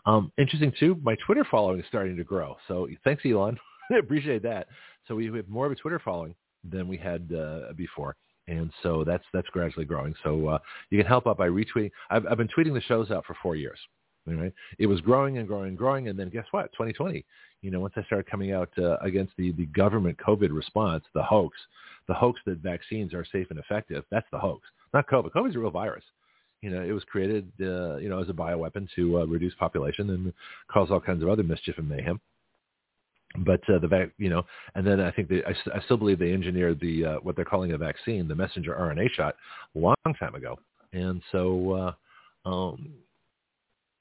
[SPEAKER 1] Um, interesting too, my Twitter following is starting to grow. So thanks, Elon. I appreciate that. So we have more of a Twitter following than we had uh, before. And so that's that's gradually growing. So uh, you can help out by retweeting. I've, I've been tweeting the shows out for four years. Right? It was growing and growing and growing, and then guess what? 2020, you know, once I started coming out uh, against the, the government COVID response, the hoax, the hoax that vaccines are safe and effective, that's the hoax, not COVID. COVID is a real virus. You know, it was created, uh, you know, as a bioweapon to uh, reduce population and cause all kinds of other mischief and mayhem. But uh, the vac, you know, and then I think they, I, I still believe they engineered the uh, what they're calling a vaccine, the messenger RNA shot, a long time ago. And so, uh, um,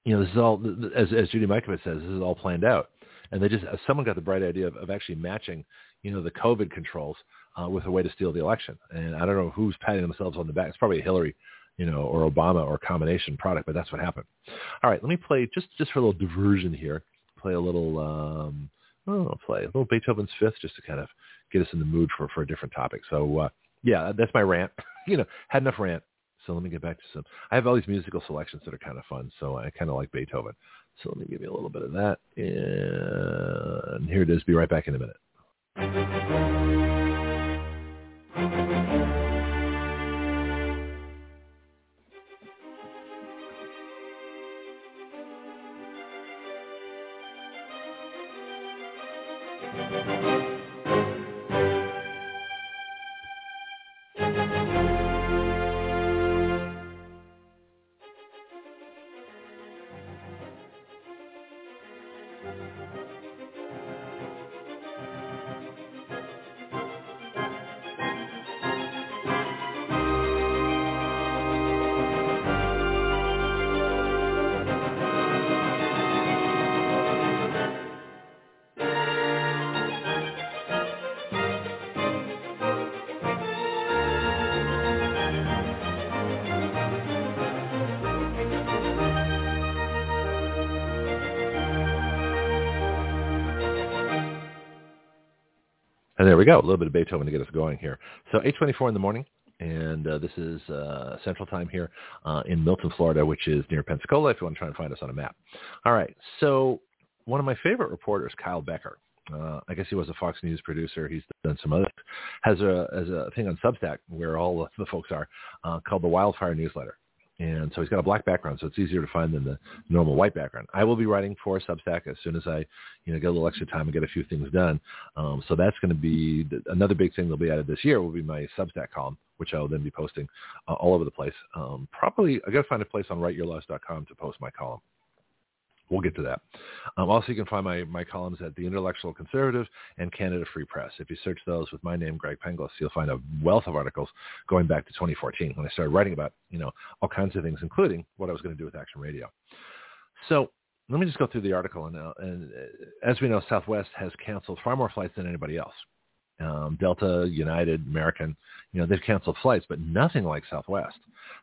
[SPEAKER 1] you know, this is all, as, as Judy Mikovits says, this is all planned out and they just uh, someone got the bright idea of, of actually matching, you know, the COVID controls uh, with a way to steal the election. And I don't know who's patting themselves on the back. It's probably Hillary, you know, or Obama or combination product, but that's what happened. All right, let me play just just for a little diversion here. Play a little. Um, I'll play a little Beethoven's Fifth just to kind of get us in the mood for for a different topic. So uh, yeah, that's my rant. you know, had enough rant. So let me get back to some. I have all these musical selections that are kind of fun. So I kind of like Beethoven. So let me give you a little bit of that. And here it is. Be right back in a minute. We go, a little bit of Beethoven to get us going here. So 8:24 in the morning, and uh, this is uh, Central Time here uh, in Milton, Florida, which is near Pensacola. If you want to try and find us on a map. All right, so one of my favorite reporters, Kyle Becker. Uh, I guess he was a Fox News producer. He's done some other has a has a thing on Substack where all the folks are uh, called the Wildfire Newsletter. And so he's got a black background, so it's easier to find than the normal white background. I will be writing for Substack as soon as I, you know, get a little extra time and get a few things done. Um, so that's going to be the, another big thing that'll be added this year will be my Substack column, which I will then be posting uh, all over the place. Um, probably I got to find a place on WriteYourLaws.com to post my column. We'll get to that. Um, also, you can find my, my columns at The Intellectual Conservative and Canada Free Press. If you search those with my name, Greg Penglis, you'll find a wealth of articles going back to 2014 when I started writing about, you know, all kinds of things, including what I was going to do with Action Radio. So let me just go through the article. And, uh, and as we know, Southwest has canceled far more flights than anybody else um, Delta, United, American, you know, they've canceled flights, but nothing like Southwest.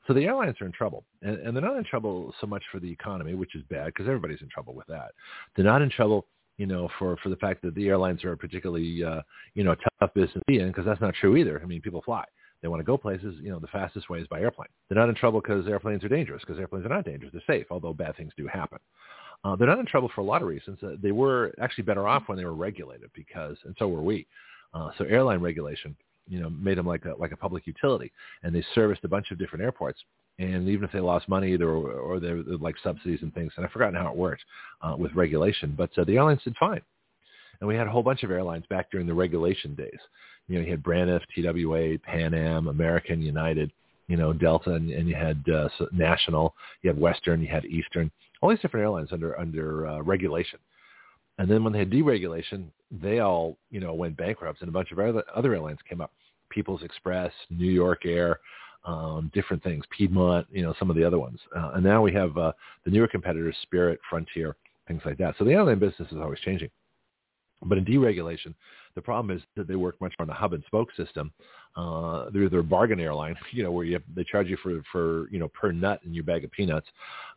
[SPEAKER 1] So the airlines are in trouble, and, and they're not in trouble so much for the economy, which is bad because everybody's in trouble with that. They're not in trouble, you know, for for the fact that the airlines are a particularly, uh, you know, tough business to be in because that's not true either. I mean, people fly. They want to go places, you know, the fastest way is by airplane. They're not in trouble because airplanes are dangerous because airplanes are not dangerous. They're safe, although bad things do happen. Uh, they're not in trouble for a lot of reasons. Uh, they were actually better off when they were regulated because, and so were we. Uh, so airline regulation, you know, made them like a, like a public utility, and they serviced a bunch of different airports. And even if they lost money, there were, or they were like subsidies and things. And I've forgotten how it worked uh, with regulation, but uh, the airlines did fine. And we had a whole bunch of airlines back during the regulation days. You know, you had Braniff, TWA, Pan Am, American, United, you know, Delta, and, and you had uh, National, you had Western, you had Eastern, all these different airlines under under uh, regulation. And then when they had deregulation, they all, you know, went bankrupt and a bunch of other, other airlines came up. People's Express, New York Air, um, different things, Piedmont, you know, some of the other ones. Uh, and now we have uh, the newer competitors, Spirit, Frontier, things like that. So the airline business is always changing. But in deregulation, the problem is that they work much more on the hub and spoke system. Uh, they're either a bargain airline, you know, where you have, they charge you for, for, you know, per nut in your bag of peanuts,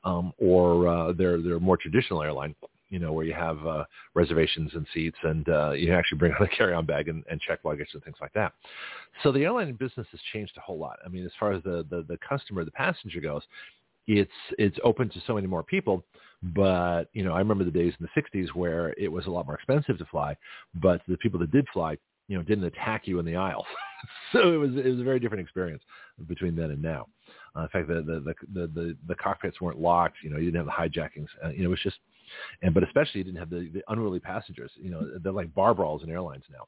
[SPEAKER 1] um, or uh, they're, they're a more traditional airline you know, where you have uh, reservations and seats and uh, you can actually bring on a carry-on bag and, and check luggage and things like that. So the airline business has changed a whole lot. I mean, as far as the, the, the customer, the passenger goes, it's it's open to so many more people. But you know, I remember the days in the '60s where it was a lot more expensive to fly, but the people that did fly, you know, didn't attack you in the aisles. so it was it was a very different experience between then and now. Uh, in fact, the the, the the the cockpits weren't locked. You know, you didn't have the hijackings. Uh, you know, it was just and but especially you didn't have the, the unruly passengers. You know, they're like bar brawls in airlines now.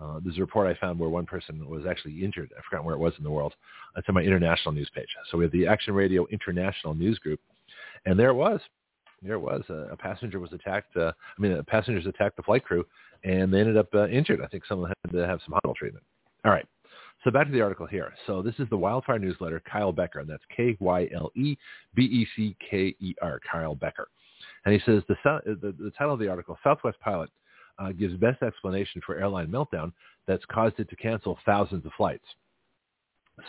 [SPEAKER 1] Uh, there's a report I found where one person was actually injured. I forgot where it was in the world. It's on my international news page. So we have the Action Radio International News Group, and there it was. There it was. A, a passenger was attacked. Uh, I mean, passengers attacked the flight crew, and they ended up uh, injured. I think someone had to have some hospital treatment. All right. So back to the article here. So this is the Wildfire Newsletter, Kyle Becker, and that's K-Y-L-E-B-E-C-K-E-R, Kyle Becker. And he says the, the, the title of the article, Southwest Pilot uh, gives best explanation for airline meltdown that's caused it to cancel thousands of flights.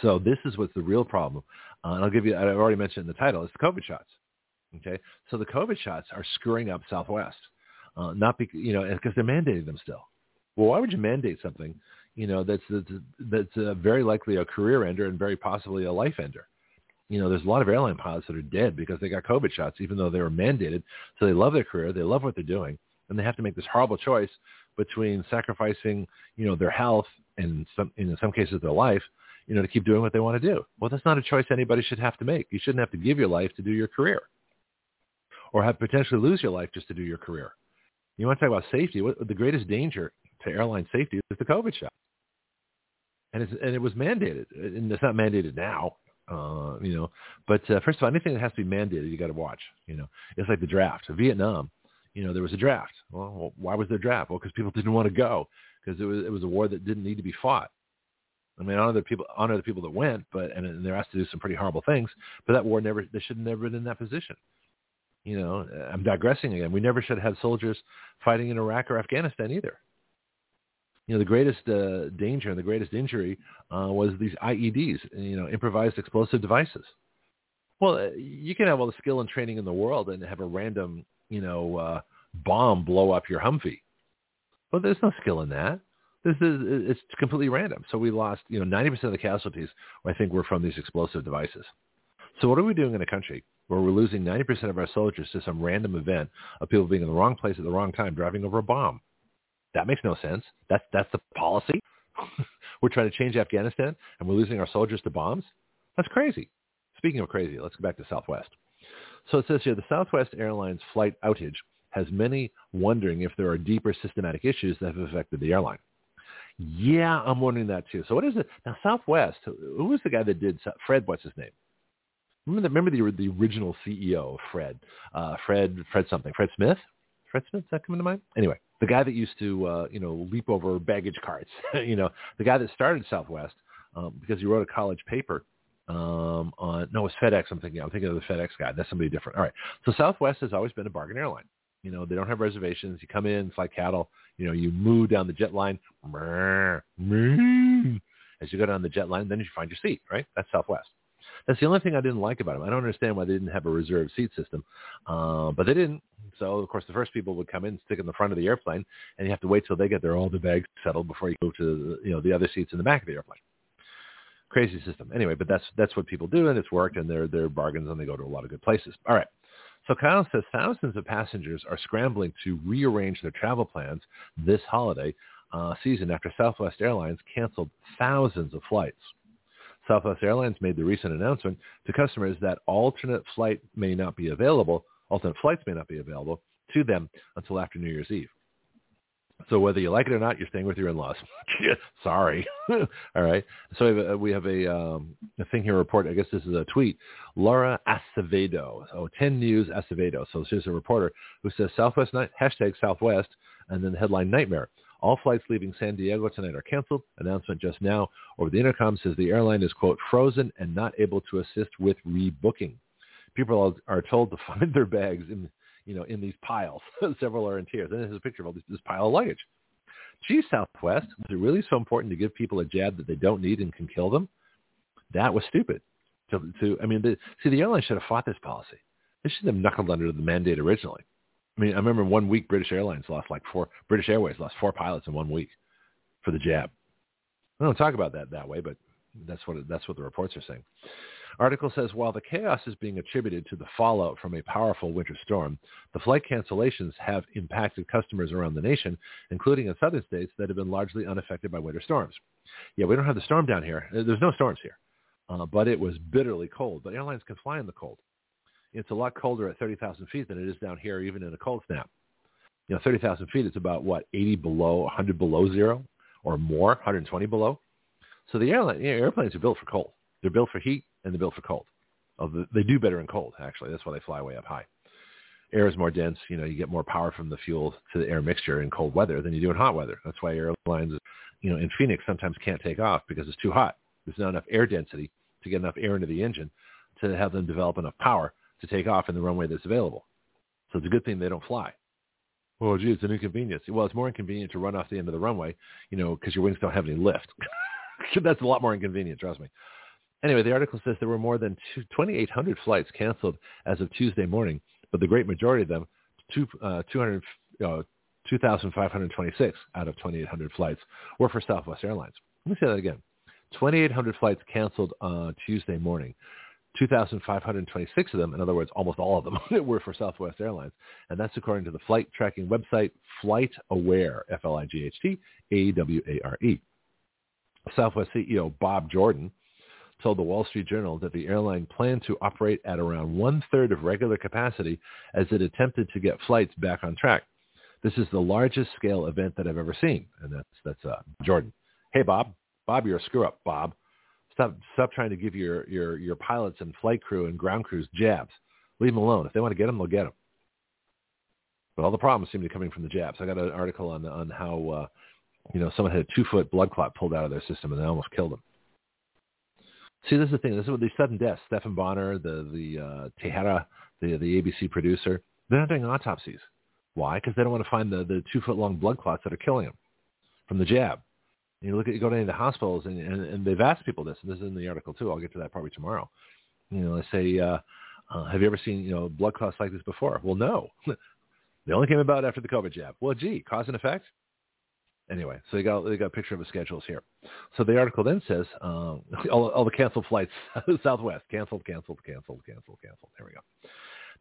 [SPEAKER 1] So this is what's the real problem. Uh, and I'll give you, I've already mentioned in the title, it's the COVID shots. Okay, so the COVID shots are screwing up Southwest, uh, not because you know because they're mandating them still. Well, why would you mandate something, you know, that's that's, that's uh, very likely a career ender and very possibly a life ender? You know, there's a lot of airline pilots that are dead because they got COVID shots, even though they were mandated. So they love their career, they love what they're doing, and they have to make this horrible choice between sacrificing, you know, their health and some, in some cases their life, you know, to keep doing what they want to do. Well, that's not a choice anybody should have to make. You shouldn't have to give your life to do your career, or have potentially lose your life just to do your career. You want to talk about safety? What, the greatest danger to airline safety is the COVID shot and it's and it was mandated, and it's not mandated now. Uh, you know, but uh, first of all, anything that has to be mandated, you got to watch. You know, it's like the draft. Vietnam, you know, there was a draft. Well, why was there a draft? Well, because people didn't want to go because it was it was a war that didn't need to be fought. I mean, honor the people, honor the people that went, but and, and they're asked to do some pretty horrible things. But that war never, they should have never been in that position. You know, I'm digressing again. We never should have had soldiers fighting in Iraq or Afghanistan either you know, the greatest uh, danger and the greatest injury uh, was these IEDs, you know, improvised explosive devices. Well, uh, you can have all the skill and training in the world and have a random, you know, uh, bomb blow up your Humvee. Well, there's no skill in that. This is it's completely random. So we lost, you know, 90% of the casualties I think were from these explosive devices. So what are we doing in a country where we're losing 90% of our soldiers to some random event of people being in the wrong place at the wrong time driving over a bomb? That makes no sense. That's that's the policy. we're trying to change Afghanistan and we're losing our soldiers to bombs. That's crazy. Speaking of crazy, let's go back to Southwest. So it says here the Southwest Airlines flight outage has many wondering if there are deeper systematic issues that have affected the airline. Yeah, I'm wondering that too. So what is it now? Southwest. Who was the guy that did Fred? What's his name? Remember the remember the the original CEO Fred, uh, Fred Fred something, Fred Smith. Fred Smith, does that come to mind? Anyway, the guy that used to uh, you know leap over baggage carts. you know, the guy that started Southwest um, because he wrote a college paper um, on no, it's FedEx. I'm thinking I'm thinking of the FedEx guy. That's somebody different. All right. So Southwest has always been a bargain airline. You know, they don't have reservations. You come in, like cattle. You know, you moo down the jet line. As you go down the jet line, then you find your seat, right? That's Southwest. That's the only thing I didn't like about them. I don't understand why they didn't have a reserved seat system, uh, but they didn't. So of course, the first people would come in, stick in the front of the airplane, and you have to wait till they get their all the bags settled before you go to you know the other seats in the back of the airplane. Crazy system. Anyway, but that's that's what people do, and it's worked, and they're they're bargains, and they go to a lot of good places. All right. So Kyle says thousands of passengers are scrambling to rearrange their travel plans this holiday uh, season after Southwest Airlines canceled thousands of flights. Southwest Airlines made the recent announcement to customers that alternate flight may not be available, alternate flights may not be available to them until after New Year's Eve. So whether you like it or not, you're staying with your in-laws. Sorry. All right. So we have, a, um, a thing here report. I guess this is a tweet. Laura Acevedo. Oh, 10 News Acevedo. So she's a reporter who says Southwest hashtag Southwest, and then the headline nightmare. All flights leaving San Diego tonight are canceled. Announcement just now over the intercom says the airline is, quote, frozen and not able to assist with rebooking. People are told to find their bags in you know, in these piles. Several are in tears. And there's a picture of all this, this pile of luggage. Gee, Southwest, was it really so important to give people a jab that they don't need and can kill them? That was stupid. To, to I mean, the, see, the airline should have fought this policy. They should have knuckled under the mandate originally. I mean, I remember one week British Airlines lost like four, British Airways lost four pilots in one week for the jab. I don't talk about that that way, but that's what that's what the reports are saying. Article says while the chaos is being attributed to the fallout from a powerful winter storm, the flight cancellations have impacted customers around the nation, including in southern states that have been largely unaffected by winter storms. Yeah, we don't have the storm down here. There's no storms here, uh, but it was bitterly cold. But airlines can fly in the cold. It's a lot colder at 30,000 feet than it is down here, even in a cold snap. You know, 30,000 feet is about what 80 below, 100 below zero, or more, 120 below. So the airline, you know, airplanes are built for cold. They're built for heat and they're built for cold. Oh, they do better in cold, actually. That's why they fly way up high. Air is more dense. You know, you get more power from the fuel to the air mixture in cold weather than you do in hot weather. That's why airlines, you know, in Phoenix sometimes can't take off because it's too hot. There's not enough air density to get enough air into the engine to have them develop enough power to take off in the runway that's available. So it's a good thing they don't fly. Oh, gee, it's an inconvenience. Well, it's more inconvenient to run off the end of the runway, you know, because your wings don't have any lift. That's a lot more inconvenient, trust me. Anyway, the article says there were more than 2,800 flights canceled as of Tuesday morning, but the great majority of them, two, uh, 200, uh, 2,526 out of 2,800 flights, were for Southwest Airlines. Let me say that again. 2,800 flights canceled on Tuesday morning. 2,526 of them, in other words, almost all of them, were for Southwest Airlines. And that's according to the flight tracking website FlightAware, F-L-I-G-H-T-A-W-A-R-E. Southwest CEO Bob Jordan told the Wall Street Journal that the airline planned to operate at around one-third of regular capacity as it attempted to get flights back on track. This is the largest scale event that I've ever seen. And that's, that's uh, Jordan. Hey, Bob. Bob, you're a screw-up, Bob. Stop, stop trying to give your, your, your pilots and flight crew and ground crews jabs. Leave them alone. If they want to get them, they'll get them. But all the problems seem to be coming from the jabs. I got an article on, on how, uh, you know, someone had a two-foot blood clot pulled out of their system and they almost killed them. See, this is the thing. This is what these sudden deaths. Stephan Bonnar, the the uh, Tejera, the the ABC producer, they're not doing autopsies. Why? Because they don't want to find the the two foot long blood clots that are killing them from the jab. You look at you go to any of the hospitals and, and and they've asked people this, and this is in the article too. I'll get to that probably tomorrow. You know, they say, uh, uh, have you ever seen you know blood clots like this before? Well, no. they only came about after the COVID jab. Well, gee, cause and effect. Anyway, so they got they got a picture of the schedules here. So the article then says um, all, all the canceled flights, Southwest canceled, canceled, canceled, canceled, canceled. There we go.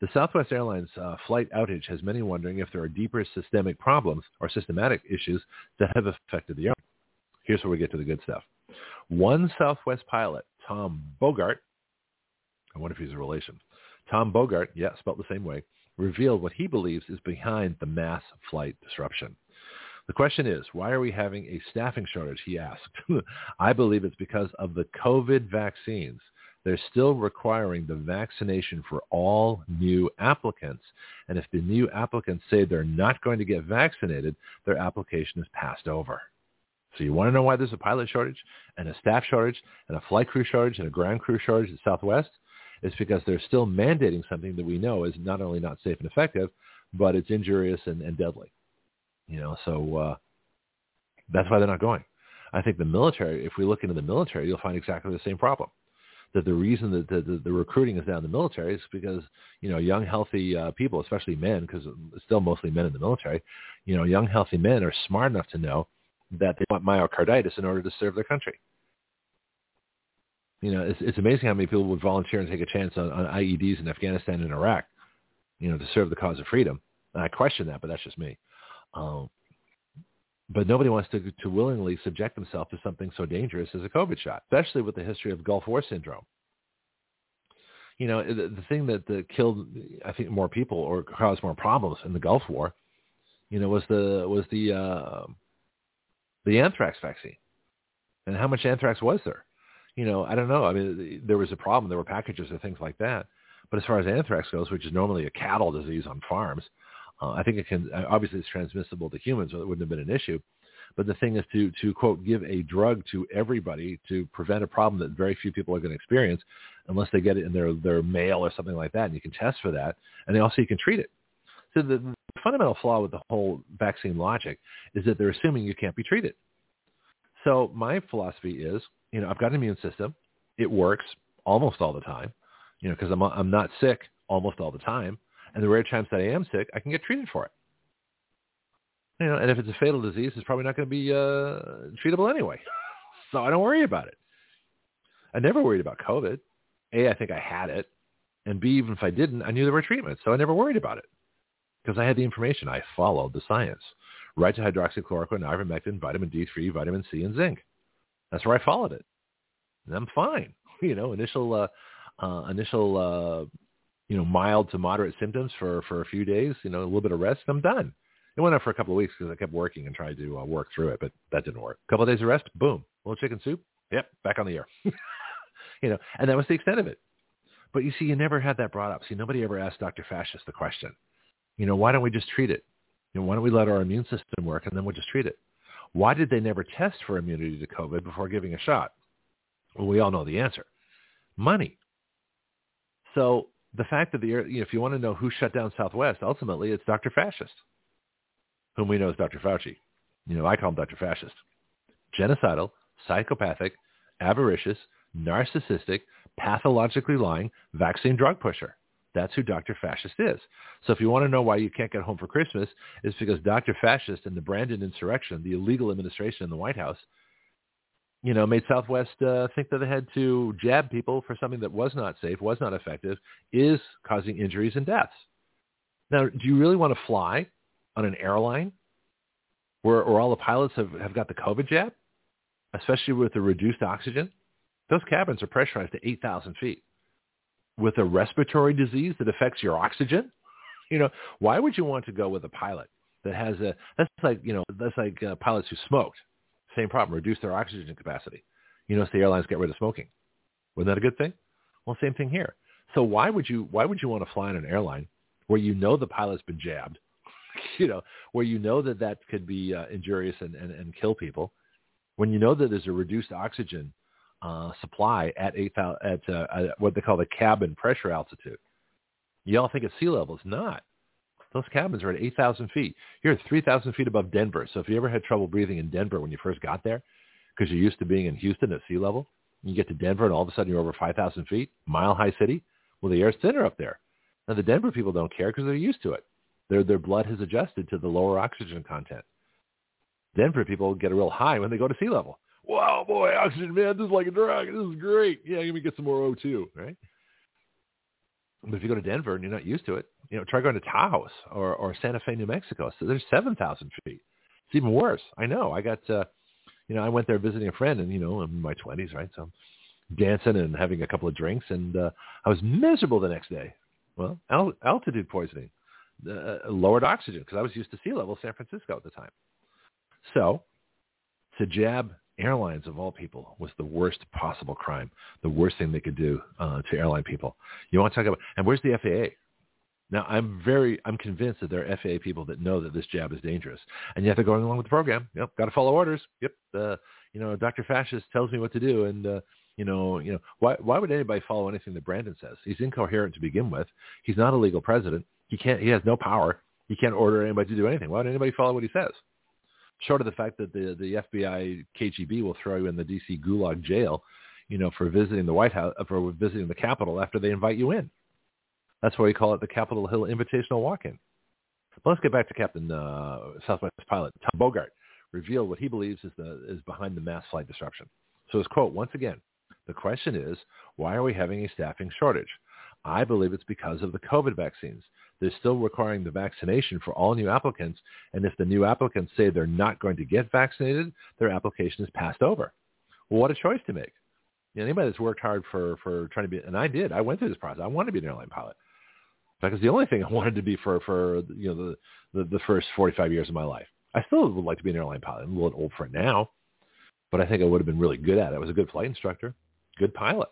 [SPEAKER 1] The Southwest Airlines uh, flight outage has many wondering if there are deeper systemic problems or systematic issues that have affected the airline. Here's where we get to the good stuff. One Southwest pilot, Tom Bogart, I wonder if he's a relation. Tom Bogart, yeah, spelled the same way, revealed what he believes is behind the mass flight disruption. The question is, why are we having a staffing shortage? He asked. I believe it's because of the COVID vaccines. They're still requiring the vaccination for all new applicants. And if the new applicants say they're not going to get vaccinated, their application is passed over. So you want to know why there's a pilot shortage and a staff shortage and a flight crew shortage and a ground crew shortage at Southwest? It's because they're still mandating something that we know is not only not safe and effective, but it's injurious and, and deadly. You know, so uh, that's why they're not going. I think the military, if we look into the military, you'll find exactly the same problem. That the reason that the, the, the recruiting is down in the military is because, you know, young, healthy uh, people, especially men, because it's still mostly men in the military, you know, young, healthy men are smart enough to know that they want myocarditis in order to serve their country. You know, it's, it's amazing how many people would volunteer and take a chance on, on IEDs in Afghanistan and Iraq, you know, to serve the cause of freedom. And I question that, but that's just me. Um, but nobody wants to, to willingly subject themselves to something so dangerous as a COVID shot, especially with the history of Gulf War syndrome. You know, the, the thing that, that killed, I think, more people or caused more problems in the Gulf War, you know, was the was the uh, the anthrax vaccine. And how much anthrax was there? You know, I don't know. I mean, there was a problem. There were packages of things like that. But as far as anthrax goes, which is normally a cattle disease on farms, uh, I think it can, uh, obviously it's transmissible to humans, so it wouldn't have been an issue. But the thing is to, to quote, give a drug to everybody to prevent a problem that very few people are going to experience unless they get it in their, their mail or something like that. And you can test for that. And they also you can treat it. So the, the fundamental flaw with the whole vaccine logic is that they're assuming you can't be treated. So my philosophy is, you know, I've got an immune system. It works almost all the time, you know, because I'm, I'm not sick almost all the time. And the rare times that I am sick, I can get treated for it. You know, and if it's a fatal disease, it's probably not going to be uh, treatable anyway. so I don't worry about it. I never worried about COVID. A, I think I had it. And B, even if I didn't, I knew there were treatments. So I never worried about it because I had the information. I followed the science. Right to hydroxychloroquine, ivermectin, vitamin D3, vitamin C, and zinc. That's where I followed it. And I'm fine. You know, initial, uh, uh, initial, uh, you know, mild to moderate symptoms for, for a few days, you know, a little bit of rest, I'm done. It went on for a couple of weeks because I kept working and tried to uh, work through it, but that didn't work. A couple of days of rest, boom, a little chicken soup, yep, back on the air. you know, and that was the extent of it. But you see, you never had that brought up. See, nobody ever asked Dr. Fascist the question. You know, why don't we just treat it? You know, why don't we let our immune system work and then we'll just treat it? Why did they never test for immunity to COVID before giving a shot? Well, we all know the answer. Money. So the fact that the, you know, if you want to know who shut down Southwest, ultimately it's Dr. Fascist, whom we know as Dr. Fauci. You know, I call him Dr. Fascist. Genocidal, psychopathic, avaricious, narcissistic, pathologically lying vaccine drug pusher. That's who Dr. Fascist is. So if you want to know why you can't get home for Christmas, it's because Dr. Fascist and the Brandon insurrection, the illegal administration in the White House, you know, made Southwest uh, think that they had to jab people for something that was not safe, was not effective, is causing injuries and deaths. Now, do you really want to fly on an airline where, where all the pilots have, have got the COVID jab, especially with the reduced oxygen? Those cabins are pressurized to 8,000 feet with a respiratory disease that affects your oxygen? You know, why would you want to go with a pilot that has a, that's like, you know, that's like uh, pilots who smoked. Same problem, reduce their oxygen capacity. You notice the airlines get rid of smoking. Wasn't that a good thing? Well, same thing here. So why would you, why would you want to fly on an airline where you know the pilot's been jabbed, you know, where you know that that could be uh, injurious and, and, and kill people, when you know that there's a reduced oxygen uh, supply at eight at uh, what they call the cabin pressure altitude. You all think it's sea level. It's not. Those cabins are at 8,000 feet. You're at 3,000 feet above Denver. So if you ever had trouble breathing in Denver when you first got there, because you're used to being in Houston at sea level, you get to Denver and all of a sudden you're over 5,000 feet, mile high city. Well, the air's thinner up there. Now the Denver people don't care because they're used to it. Their their blood has adjusted to the lower oxygen content. Denver people get a real high when they go to sea level. Wow, boy, oxygen, man, this is like a drug. This is great. Yeah, let me get some more O2, right? But if you go to Denver and you're not used to it, you know, try going to Taos or, or Santa Fe, New Mexico. So there's 7,000 feet. It's even worse. I know. I got, uh, you know, I went there visiting a friend and, you know, I'm in my 20s, right? So dancing and having a couple of drinks and uh, I was miserable the next day. Well, al- altitude poisoning, uh, lowered oxygen because I was used to sea level San Francisco at the time. So to jab airlines of all people was the worst possible crime, the worst thing they could do uh, to airline people. You want to talk about, and where's the FAA? Now, I'm very, I'm convinced that there are FAA people that know that this jab is dangerous, and yet they're going along with the program. Yep, got to follow orders. Yep, uh, you know, Dr. Fascist tells me what to do, and uh, you know, you know, why why would anybody follow anything that Brandon says? He's incoherent to begin with. He's not a legal president. He can't. He has no power. He can't order anybody to do anything. Why would anybody follow what he says? Short of the fact that the the FBI KGB will throw you in the DC Gulag jail, you know, for visiting the White House for visiting the Capitol after they invite you in. That's why we call it the Capitol Hill Invitational Walk-in. But let's get back to Captain uh, Southwest pilot Tom Bogart revealed what he believes is the is behind the mass flight disruption. So his quote once again, the question is, why are we having a staffing shortage? I believe it's because of the COVID vaccines. They're still requiring the vaccination for all new applicants. And if the new applicants say they're not going to get vaccinated, their application is passed over. Well, what a choice to make. You know, anybody that's worked hard for, for trying to be, and I did, I went through this process. I wanted to be an airline pilot. In fact, it's the only thing I wanted to be for, for you know, the, the, the first 45 years of my life. I still would like to be an airline pilot. I'm a little old for it now, but I think I would have been really good at it. I was a good flight instructor, good pilot.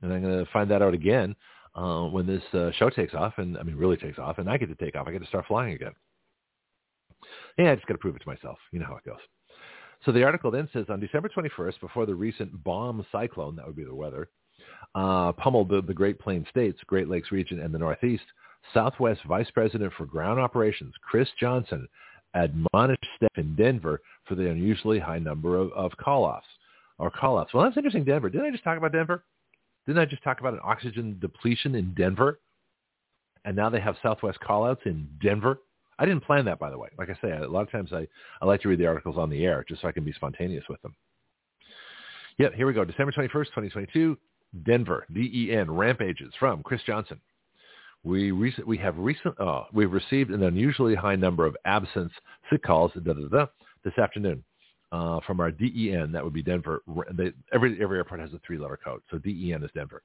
[SPEAKER 1] And I'm going to find that out again uh, when this uh, show takes off, and I mean really takes off, and I get to take off. I get to start flying again. Yeah, I just got to prove it to myself. You know how it goes. So the article then says on December 21st, before the recent bomb cyclone, that would be the weather, uh, pummeled the, the Great Plains states, Great Lakes region, and the Northeast, Southwest Vice President for Ground Operations, Chris Johnson, admonished staff in Denver for the unusually high number of, of call-offs or call-outs. Well, that's interesting, Denver. Didn't I just talk about Denver? Didn't I just talk about an oxygen depletion in Denver? And now they have Southwest callouts in Denver. I didn't plan that, by the way. Like I say, a lot of times I, I like to read the articles on the air just so I can be spontaneous with them. Yep, here we go. December 21st, 2022, Denver, D-E-N, ramp agents from Chris Johnson. We, rec- we have recent, uh, we've received an unusually high number of absence sick calls da, da, da, this afternoon uh, from our DEN, that would be Denver. They, every every airport has a three-letter code, so DEN is Denver.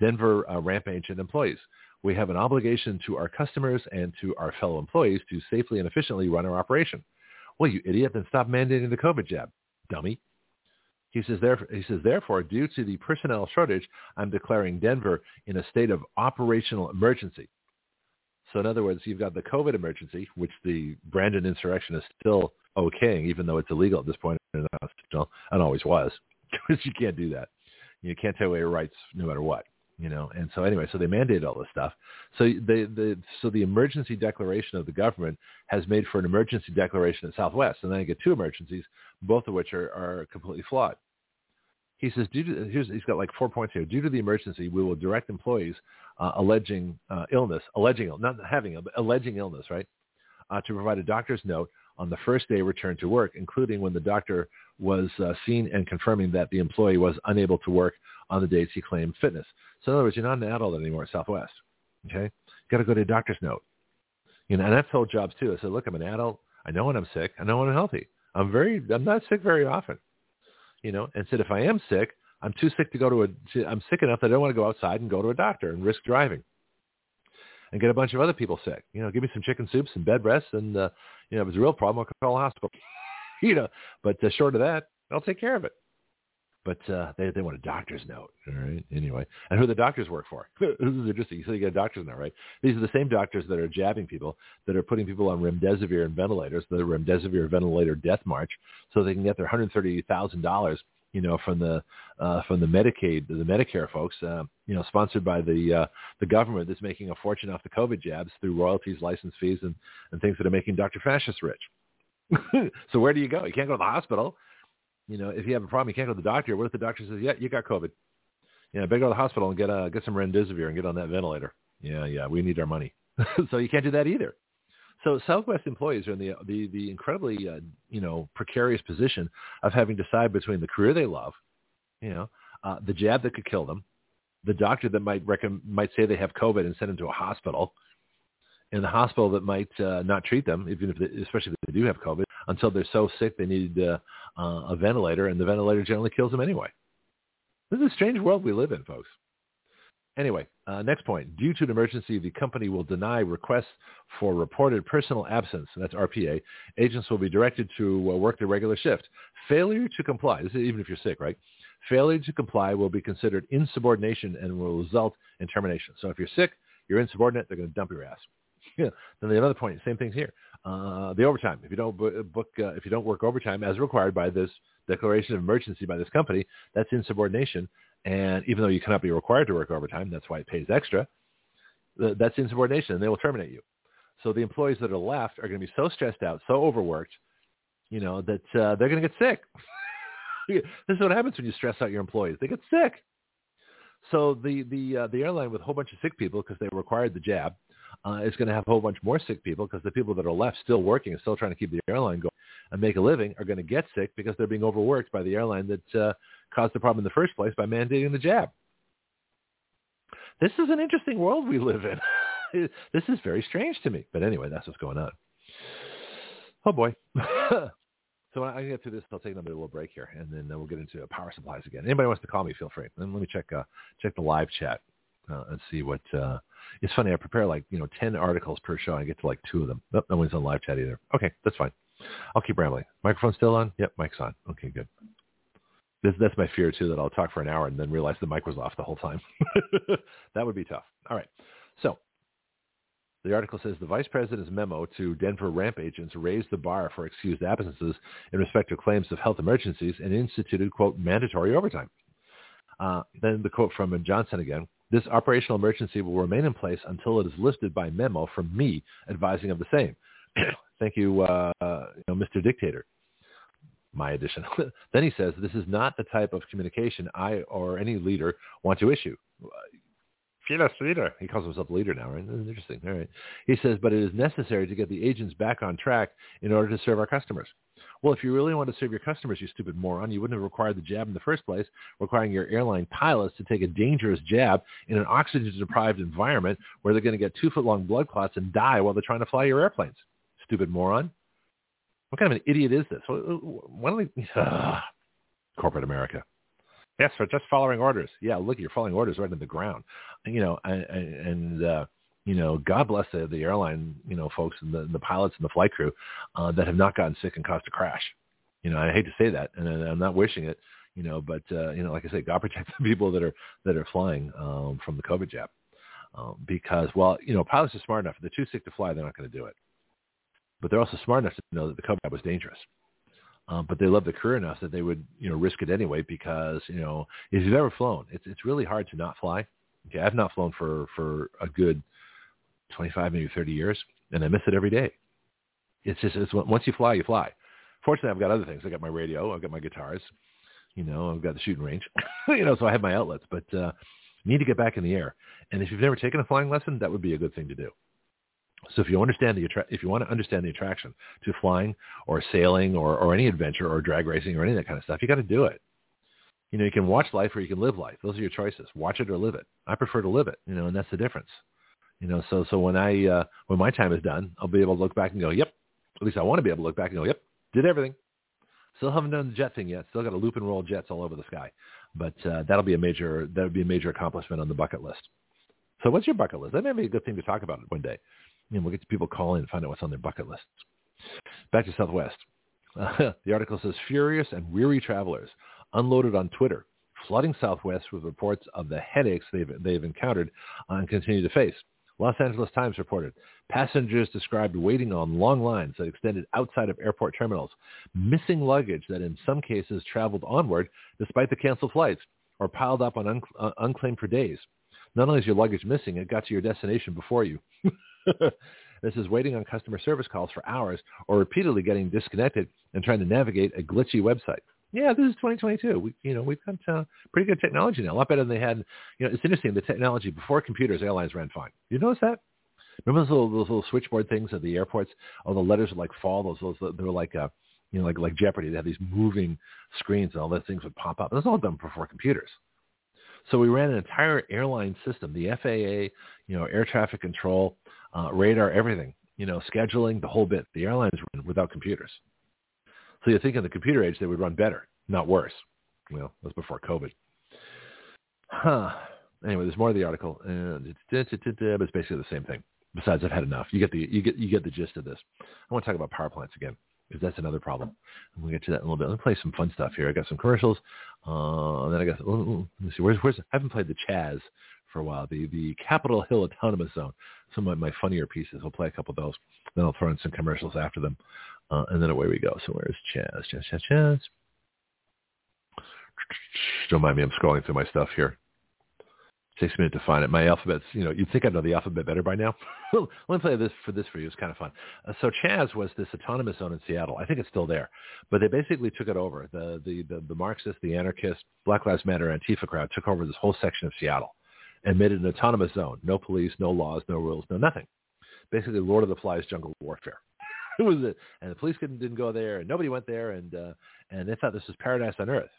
[SPEAKER 1] Denver uh, ramp agent employees. We have an obligation to our customers and to our fellow employees to safely and efficiently run our operation. Well, you idiot, then stop mandating the COVID jab, dummy. He says, therefore, he says, therefore, due to the personnel shortage, I'm declaring Denver in a state of operational emergency. So in other words, you've got the COVID emergency, which the Brandon insurrection is still okaying, even though it's illegal at this point and always was, because you can't do that. You can't take away your rights no matter what, you know. And so anyway, so they mandated all this stuff. So they, the so the emergency declaration of the government has made for an emergency declaration at Southwest, and then you get two emergencies, both of which are, are completely flawed. He says, due to, here's, he's got like four points here. Due to the emergency, we will direct employees uh, alleging uh, illness, alleging, not having, but alleging illness, right, uh, to provide a doctor's note on the first day returned to work, including when the doctor was uh, seen and confirming that the employee was unable to work on the days he claimed fitness. So in other words, you're not an adult anymore at Southwest. Okay, you got to go to a doctor's note. You know, and I've told jobs too. I said, look, I'm an adult. I know when I'm sick. I know when I'm healthy. I'm very, I'm not sick very often. You know, and said if I am sick, I'm too sick to go to a. I'm sick enough that I don't want to go outside and go to a doctor and risk driving and get a bunch of other people sick. You know, give me some chicken soups and bed rests, and uh, you know, if it's a real problem, I'll call a hospital. you know, but uh, short of that, I'll take care of it. But uh, they they want a doctor's note, all right? Anyway, and who the doctors work for? this is interesting. So you get a doctor's note, right? These are the same doctors that are jabbing people, that are putting people on remdesivir and ventilators, the remdesivir ventilator death march, so they can get their hundred thirty thousand dollars you know, from the uh, from the Medicaid, the Medicare folks, uh, you know, sponsored by the uh, the government that's making a fortune off the COVID jabs through royalties, license fees, and, and things that are making Dr. Fascist rich. so where do you go? You can't go to the hospital. You know, if you have a problem, you can't go to the doctor. What if the doctor says, "Yeah, you got COVID"? Yeah, better go to the hospital and get uh, get some remdesivir and get on that ventilator. Yeah, yeah, we need our money. so you can't do that either. So Southwest employees are in the the, the incredibly uh, you know precarious position of having to decide between the career they love, you know, uh, the jab that could kill them, the doctor that might recommend might say they have COVID and send them to a hospital, and the hospital that might uh, not treat them, even if they, especially if they do have COVID, until they're so sick they need uh, uh, a ventilator, and the ventilator generally kills them anyway. This is a strange world we live in, folks. Anyway, uh, next point. Due to an emergency, the company will deny requests for reported personal absence. That's RPA. Agents will be directed to uh, work their regular shift. Failure to comply, this is even if you're sick, right? Failure to comply will be considered insubordination and will result in termination. So if you're sick, you're insubordinate, they're going to dump your ass. Then the other point, same things here. Uh, the overtime. If you don't book, uh, if you don't work overtime as required by this declaration of emergency by this company, that's insubordination. And even though you cannot be required to work overtime, that's why it pays extra. That's insubordination, and they will terminate you. So the employees that are left are going to be so stressed out, so overworked, you know, that uh, they're going to get sick. this is what happens when you stress out your employees; they get sick. So the the uh, the airline with a whole bunch of sick people because they required the jab uh, is going to have a whole bunch more sick people because the people that are left still working and still trying to keep the airline going and make a living are going to get sick because they're being overworked by the airline that uh, caused the problem in the first place by mandating the jab. This is an interesting world we live in. this is very strange to me. But anyway, that's what's going on. Oh boy. so when I get through this, I'll take another little break here, and then we'll get into power supplies again. Anybody wants to call me, feel free. And let me check uh, check the live chat uh, and see what. Uh, it's funny. I prepare like you know ten articles per show. I get to like two of them. Nope, no one's on live chat either. Okay, that's fine. I'll keep rambling. Microphone still on? Yep, mic's on. Okay, good. This, that's my fear too, that I'll talk for an hour and then realize the mic was off the whole time. that would be tough. All right. So the article says the vice president's memo to Denver ramp agents raised the bar for excused absences in respect to claims of health emergencies and instituted, quote, mandatory overtime. Uh, then the quote from Johnson again. This operational emergency will remain in place until it is lifted by memo from me advising of the same. Thank you, uh, you know, Mr. Dictator. My addition. then he says, this is not the type of communication I or any leader want to issue. Fearless leader. He calls himself leader now, right? That's interesting. All right. He says, but it is necessary to get the agents back on track in order to serve our customers. Well, if you really want to serve your customers, you stupid moron, you wouldn't have required the jab in the first place, requiring your airline pilots to take a dangerous jab in an oxygen-deprived environment where they're going to get two-foot-long blood clots and die while they're trying to fly your airplanes. Stupid moron. What kind of an idiot is this? Why don't we... Uh, corporate America. Yes, for just following orders. Yeah, look, you're following orders right in the ground. You know, and, and uh, you know, God bless the, the airline, you know, folks and the, the pilots and the flight crew uh, that have not gotten sick and caused a crash. You know, I hate to say that, and I'm not wishing it, you know, but uh, you know, like I say, God protect the people that are that are flying um, from the COVID jab, um, because well, you know, pilots are smart enough. If they're too sick to fly, they're not going to do it. But they're also smart enough to know that the COVID jab was dangerous. Um, but they love the career enough that they would, you know, risk it anyway because, you know, if you've ever flown, it's it's really hard to not fly. Okay, I've not flown for for a good 25, maybe 30 years, and I miss it every day. It's just, it's, once you fly, you fly. Fortunately, I've got other things. I got my radio, I've got my guitars, you know, I've got the shooting range, you know, so I have my outlets, but uh, need to get back in the air. And if you've never taken a flying lesson, that would be a good thing to do. So if you understand the attra- if you want to understand the attraction to flying or sailing or, or any adventure or drag racing or any of that kind of stuff, you got to do it. You know, you can watch life or you can live life. Those are your choices. Watch it or live it. I prefer to live it. You know, and that's the difference. You know, so so when I uh, when my time is done, I'll be able to look back and go, yep. At least I want to be able to look back and go, yep, did everything. Still haven't done the jet thing yet. Still got to loop and roll jets all over the sky, but uh, that'll be a major that'll be a major accomplishment on the bucket list. So what's your bucket list? That may be a good thing to talk about one day. Know, we'll get to people calling and find out what's on their bucket lists. Back to Southwest. Uh, the article says furious and weary travelers unloaded on Twitter, flooding Southwest with reports of the headaches they've, they've encountered and continue to face. Los Angeles Times reported passengers described waiting on long lines that extended outside of airport terminals, missing luggage that in some cases traveled onward despite the canceled flights or piled up on un- uh, unclaimed for days. Not only is your luggage missing, it got to your destination before you. this is waiting on customer service calls for hours or repeatedly getting disconnected and trying to navigate a glitchy website yeah, this is 2022. We, you know, we've got uh, pretty good technology now, a lot better than they had. You know, it's interesting. The technology before computers, airlines ran fine. You notice that? Remember those little, those little switchboard things at the airports? Oh, the letters would like fall. Those, those they were like, uh, you know, like like Jeopardy. They had these moving screens, and all those things would pop up. Was all done before computers. So we ran an entire airline system, the FAA, you know, air traffic control, uh, radar, everything, you know, scheduling, the whole bit. The airlines ran without computers. So you think in the computer age they would run better, not worse. Well, was before COVID. Huh. Anyway, there's more of the article, and it's, it's basically the same thing. Besides, I've had enough. You get the you get you get the gist of this. I want to talk about power plants again because that's another problem. We'll get to that in a little bit. Let me play some fun stuff here. I got some commercials. Uh, then I got, let me see, where's, where's, I haven't played the Chaz for a while, the, the Capitol Hill Autonomous Zone. Some of my funnier pieces. I'll play a couple of those. Then I'll throw in some commercials after them. Uh, and then away we go. So where's Chaz? Chaz, Chaz, Chaz. Don't mind me. I'm scrolling through my stuff here takes a minute to find it. My alphabet's, you know, you'd think I'd know the alphabet better by now. Let me play this for this for you. It's kind of fun. Uh, so Chaz was this autonomous zone in Seattle. I think it's still there, but they basically took it over. The the the, the Marxists, the anarchists, Black Lives Matter, Antifa crowd took over this whole section of Seattle and made it an autonomous zone. No police, no laws, no rules, no nothing. Basically, Lord of the Flies jungle warfare. it was it, and the police didn't, didn't go there, and nobody went there, and uh, and they thought this was paradise on earth.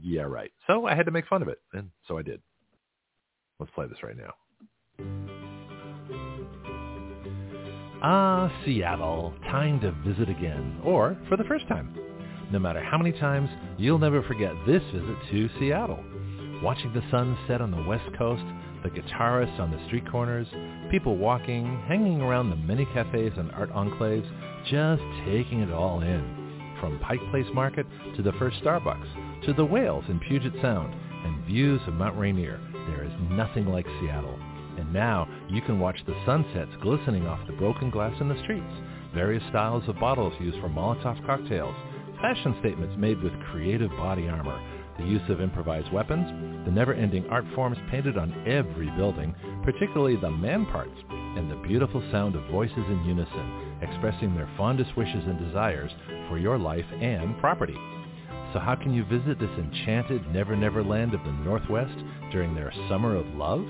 [SPEAKER 1] Yeah, right. So I had to make fun of it, and so I did. Let's play this right now. Ah, Seattle, time to visit again, or for the first time. No matter how many times, you'll never forget this visit to Seattle. Watching the sun set on the west coast, the guitarists on the street corners, people walking, hanging around the many cafes and art enclaves, just taking it all in. From Pike Place Market to the first Starbucks, to the whales in Puget Sound, and views of Mount Rainier, there is nothing like Seattle. And now you can watch the sunsets glistening off the broken glass in the streets, various styles of bottles used for Molotov cocktails, fashion statements made with creative body armor, the use of improvised weapons, the never-ending art forms painted on every building, particularly the man parts, and the beautiful sound of voices in unison, expressing their fondest wishes and desires for your life and property. So how can you visit this enchanted Never Never land of the Northwest during their Summer of Love?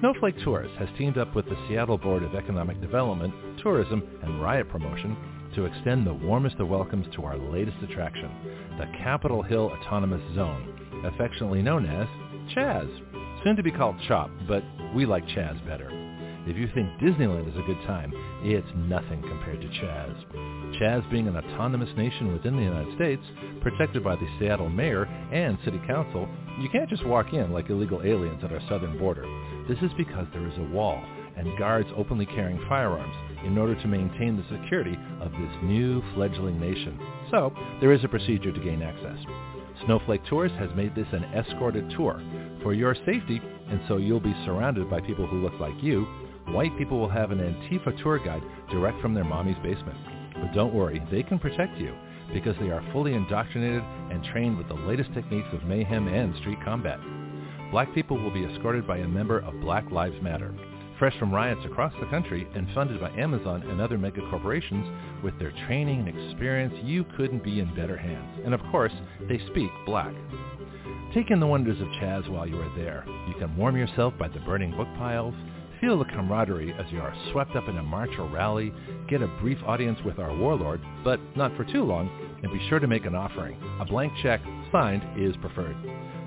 [SPEAKER 1] Snowflake Tours has teamed up with the Seattle Board of Economic Development, Tourism, and Riot Promotion to extend the warmest of welcomes to our latest attraction, the Capitol Hill Autonomous Zone, affectionately known as Chaz. Soon to be called CHOP, but we like Chaz better. If you think Disneyland is a good time, it's nothing compared to Chaz. Chaz being an autonomous nation within the United States, protected by the Seattle mayor and city council, you can't just walk in like illegal aliens at our southern border. This is because there is a wall and guards openly carrying firearms in order to maintain the security of this new fledgling nation. So there is a procedure to gain access. Snowflake Tours has made this an escorted tour for your safety, and so you'll be surrounded by people who look like you white people will have an Antifa tour guide direct from their mommy's basement. But don't worry, they can protect you because they are fully indoctrinated and trained with the latest techniques of mayhem and street combat. Black people will be escorted by a member of Black Lives Matter, fresh from riots across the country and funded by Amazon and other mega corporations. With their training and experience, you couldn't be in better hands. And of course, they speak black. Take in the wonders of Chaz while you are there. You can warm yourself by the burning book piles, Feel the camaraderie as you are swept up in a march or rally, get a brief audience with our warlord, but not for too long, and be sure to make an offering. A blank check, signed, is preferred.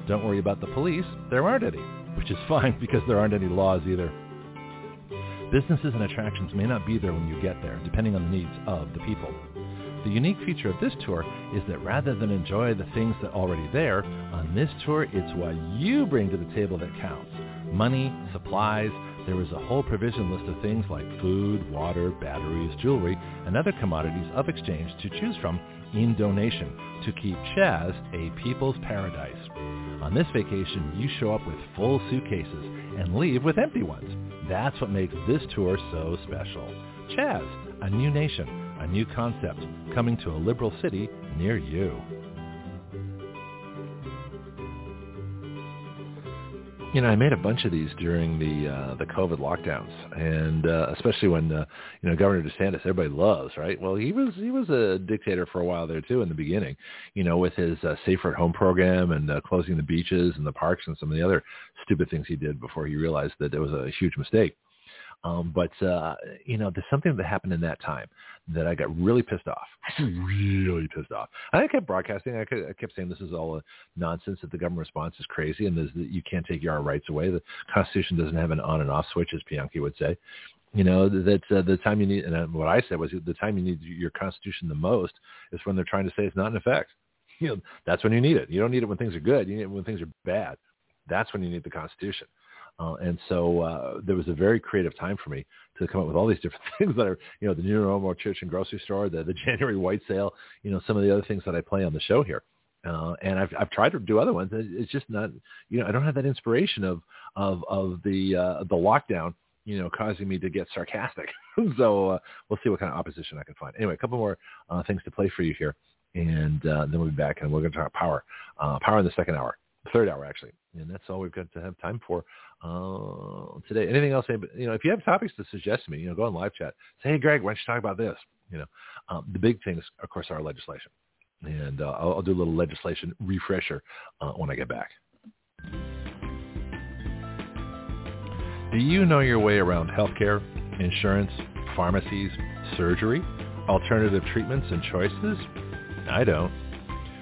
[SPEAKER 1] Don't worry about the police, there aren't any, which is fine because there aren't any laws either. Businesses and attractions may not be there when you get there, depending on the needs of the people. The unique feature of this tour is that rather than enjoy the things that are already there, on this tour it's what you bring to the table that counts. Money, supplies, there is a whole provision list of things like food, water, batteries, jewelry, and other commodities of exchange to choose from in donation to keep Chaz a people's paradise. On this vacation, you show up with full suitcases and leave with empty ones. That's what makes this tour so special. Chaz, a new nation, a new concept, coming to a liberal city near you. You know, I made a bunch of these during the uh, the COVID lockdowns, and uh, especially when uh, you know Governor DeSantis, everybody loves, right? Well, he was he was a dictator for a while there too in the beginning, you know, with his uh, Safer at Home program and uh, closing the beaches and the parks and some of the other stupid things he did before he realized that it was a huge mistake. Um, but uh, you know, there's something that happened in that time that I got really pissed off. really pissed off. I kept broadcasting. I, kept, I saying this is all nonsense. That the government response is crazy, and that you can't take your rights away. The Constitution doesn't have an on and off switch, as Bianchi would say. You know that uh, the time you need, and what I said was the time you need your Constitution the most is when they're trying to say it's not in effect. You know, that's when you need it. You don't need it when things are good. You need it when things are bad. That's when you need the Constitution. Uh, and so uh, there was a very creative time for me to come up with all these different things that are, you know, the New Normal Church and Grocery Store, the, the January White Sale, you know, some of the other things that I play on the show here. Uh, and I've I've tried to do other ones. It's just not, you know, I don't have that inspiration of of of the uh, the lockdown you know, causing me to get sarcastic. so uh, we'll see what kind of opposition I can find. Anyway, a couple more uh, things to play for you here, and uh, then we'll be back, and we're going to talk power, uh, power in the second hour, third hour actually, and that's all we've got to have time for uh, today. Anything else? You know, if you have topics to suggest to me, you know, go on live chat. Say, hey, Greg, why don't you talk about this? You know, um, the big things, of course, are legislation, and uh, I'll, I'll, do a little legislation refresher uh, when I get back. Do you know your way around healthcare, insurance, pharmacies, surgery, alternative treatments and choices? I don't.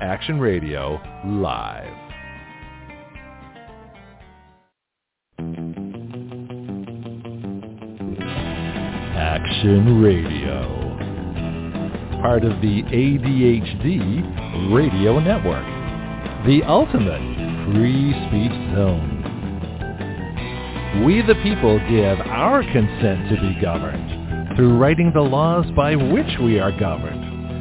[SPEAKER 1] Action Radio live. Action Radio. Part of the ADHD Radio Network. The ultimate free speech zone. We the people give our consent to be governed through writing the laws by which we are governed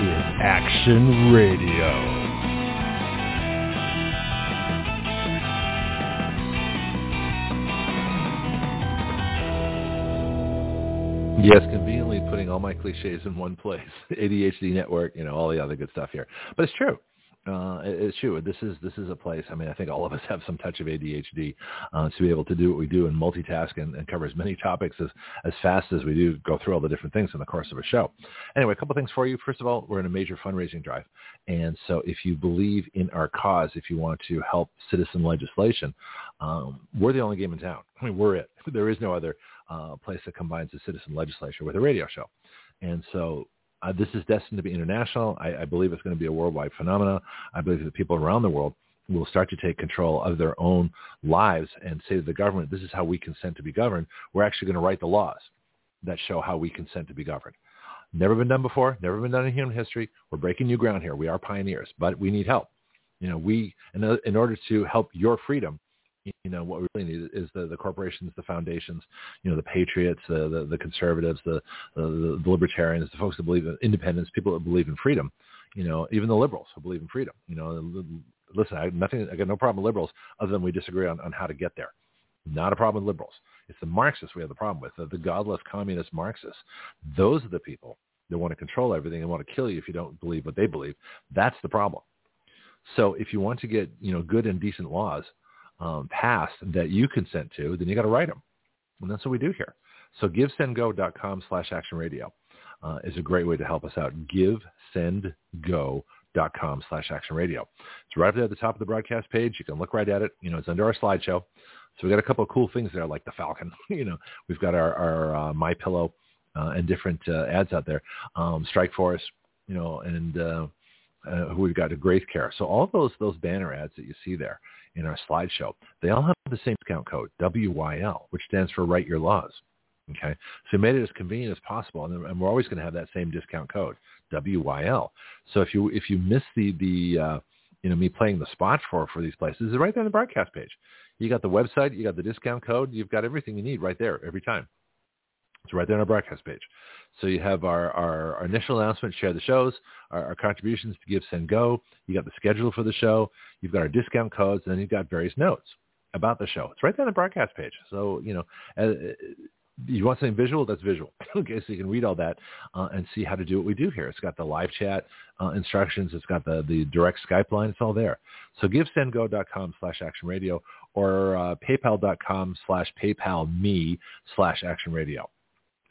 [SPEAKER 1] is Action Radio. Yes, conveniently putting all my cliches in one place. ADHD network, you know, all the other good stuff here. But it's true uh, it's true. This is this is a place. I mean, I think all of us have some touch of ADHD uh, to be able to do what we do and multitask and, and cover as many topics as as fast as we do. Go through all the different things in the course of a show. Anyway, a couple things for you. First of all, we're in a major fundraising drive, and so if you believe in our cause, if you want to help citizen legislation, um, we're the only game in town. I mean, we're it. There is no other uh, place that combines a citizen legislature with a radio show. And so uh, this is destined to be international. I, I believe it's going to be a worldwide phenomenon. I believe that people around the world will start to take control of their own lives and say to the government, this is how we consent to be governed. We're actually going to write the laws that show how we consent to be governed. Never been done before, never been done in human history. We're breaking new ground here. We are pioneers, but we need help. You know, we, in, in order to help your freedom, you know, what we really need is the, the corporations, the foundations, you know, the patriots, the, the, the conservatives, the, the, the libertarians, the folks that believe in independence, people that believe in freedom, you know, even the liberals who believe in freedom. You know, listen, I, nothing, I got no problem with liberals other than we disagree on, on how to get there. Not a problem with liberals. It's the Marxists we have the problem with, the, the godless communist Marxists. Those are the people that want to control everything and want to kill you if you don't believe what they believe. That's the problem. So if you want to get, you know, good and decent laws um, that you consent to, then you got to write them. And that's what we do here. So givesendgo.com slash action radio uh, is a great way to help us out. Givesendgo.com slash action radio. It's right up there at the top of the broadcast page. You can look right at it. You know, it's under our slideshow. So we got a couple of cool things there, like the Falcon. you know, we've got our, our uh, My Pillow uh, and different uh, ads out there. Um, Strike Force, you know, and uh, uh, we've got a Graith Care. So all those those banner ads that you see there in our slideshow, they all have the same discount code, WYL, which stands for Write Your Laws. Okay, so we made it as convenient as possible, and, we're always going to have that same discount code, WYL. So if you if you miss the the uh, you know me playing the spot for for these places, it's right there on the broadcast page. You got the website, you got the discount code, you've got everything you need right there every time. It's right there on our broadcast page. So you have our, our, our initial announcement, share the shows, our, our, contributions to Give, Send, Go. You got the schedule for the show. You've got our discount codes, and then you've got various notes about the show. It's right there on the broadcast page. So, you know, uh, you want something visual? That's visual. okay, so you can read all that uh, and see how to do what we do here. It's got the live chat uh, instructions. It's got the, the direct Skype line. It's all there. So givesendgo.com slash action radio or uh, paypal.com slash paypal me slash action radio.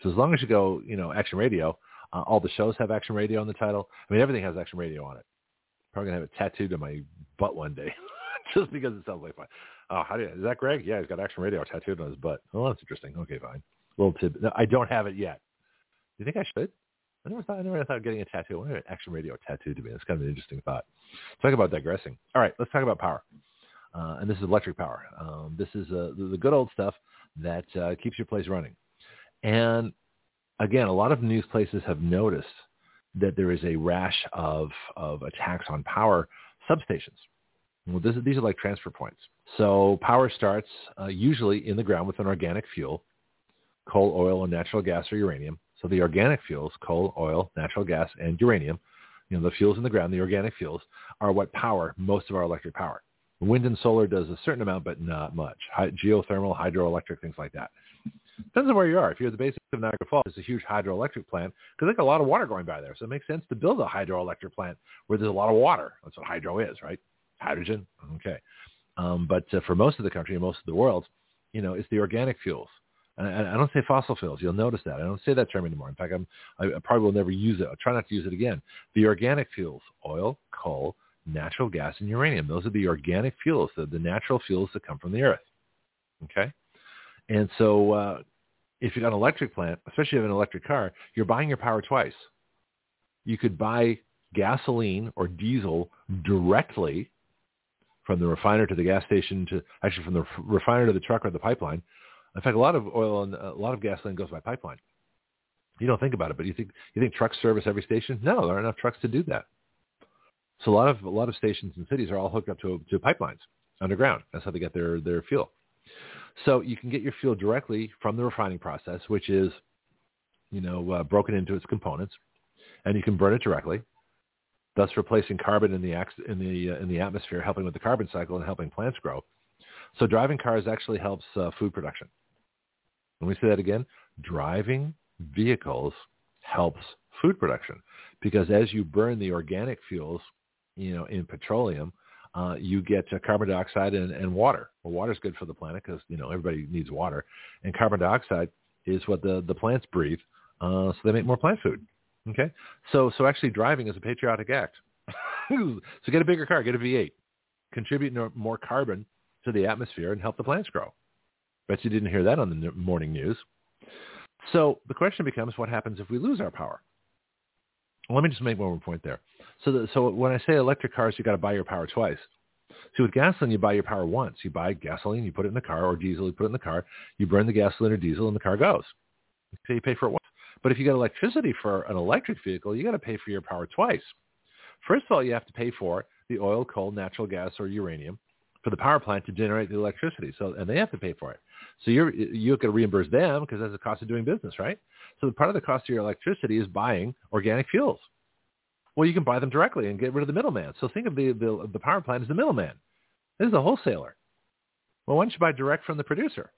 [SPEAKER 1] As long as you go, you know, Action Radio, uh, all the shows have Action Radio on the title. I mean, everything has Action Radio on it. Probably gonna have it tattooed on my butt one day, just because it sounds like fun. Oh, how do you, is that Greg? Yeah, he's got Action Radio tattooed on his butt. Oh, that's interesting. Okay, fine. Little tip. No, I don't have it yet. Do you think I should? I never thought I never thought of getting a tattoo. I want Action Radio tattooed to me. That's kind of an interesting thought. Talk about digressing. All right, let's talk about power. Uh, and this is electric power. Um, this is uh, the, the, good old stuff that uh, keeps your place running. And again, a lot of news places have noticed that there is a rash of, of attacks on power substations. Well, this, these are like transfer points. So power starts uh, usually in the ground with an organic fuel, coal, oil, and natural gas or uranium. So the organic fuels, coal, oil, natural gas, and uranium, you know, the fuels in the ground, the organic fuels, are what power most of our electric power. Wind and solar does a certain amount, but not much. Geothermal, hydroelectric, things like that. Depends on where you are. If you're at the base of Niagara Falls, it's a huge hydroelectric plant because there's a lot of water going by there. So it makes sense to build a hydroelectric plant where there's a lot of water. That's what hydro is, right? Hydrogen. Okay. Um, but uh, for most of the country and most of the world, you know, it's the organic fuels. And I, I don't say fossil fuels. You'll notice that. I don't say that term anymore. In fact, I'm, I, I probably will never use it. I'll try not to use it again. The organic fuels, oil, coal, natural gas, and uranium. Those are the organic fuels, the, the natural fuels that come from the earth. Okay? And so uh, if you've got an electric plant, especially if you have an electric car, you're buying your power twice. You could buy gasoline or diesel directly from the refiner to the gas station to actually from the refiner to the truck or the pipeline. In fact, a lot of oil and a lot of gasoline goes by pipeline. You don't think about it, but you think you think trucks service every station? No, there aren't enough trucks to do that. So a lot of a lot of stations and cities are all hooked up to to pipelines underground. That's how they get their their fuel. So you can get your fuel directly from the refining process, which is, you know, uh, broken into its components, and you can burn it directly, thus replacing carbon in the in the uh, in the atmosphere, helping with the carbon cycle and helping plants grow. So driving cars actually helps uh, food production. Let me say that again: driving vehicles helps food production because as you burn the organic fuels, you know, in petroleum, uh, you get uh, carbon dioxide and, and water. Well, water is good for the planet because you know everybody needs water, and carbon dioxide is what the the plants breathe, uh, so they make more plant food. Okay, so so actually driving is a patriotic act. so get a bigger car, get a V8, contribute more carbon to the atmosphere, and help the plants grow. Bet you didn't hear that on the morning news. So the question becomes, what happens if we lose our power? Well, let me just make one more point there. So, so when I say electric cars, you got to buy your power twice. See, with gasoline, you buy your power once. You buy gasoline, you put it in the car, or diesel, you put it in the car. You burn the gasoline or diesel, and the car goes. So you pay for it once. But if you got electricity for an electric vehicle, you got to pay for your power twice. First of all, you have to pay for the oil, coal, natural gas, or uranium for the power plant to generate the electricity. So, and they have to pay for it. So you're you to reimburse them because that's the cost of doing business, right? So part of the cost of your electricity is buying organic fuels. Well, you can buy them directly and get rid of the middleman. So think of the the, the power plant as the middleman. This is a wholesaler. Well, why don't you buy direct from the producer,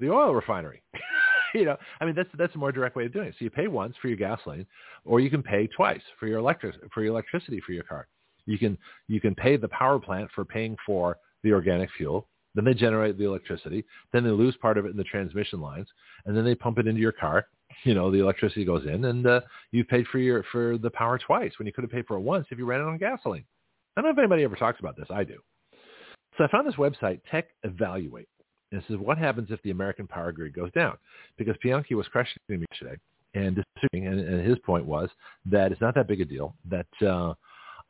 [SPEAKER 1] the oil refinery? you know, I mean, that's that's a more direct way of doing it. So you pay once for your gasoline, or you can pay twice for your electric for your electricity for your car. You can you can pay the power plant for paying for the organic fuel. Then they generate the electricity. Then they lose part of it in the transmission lines, and then they pump it into your car. You know, the electricity goes in, and uh, you've paid for your for the power twice when you could have paid for it once if you ran it on gasoline. I don't know if anybody ever talks about this. I do. So I found this website, Tech Evaluate. And this is what happens if the American power grid goes down. Because Bianchi was questioning me today and and, and his point was that it's not that big a deal, that, uh,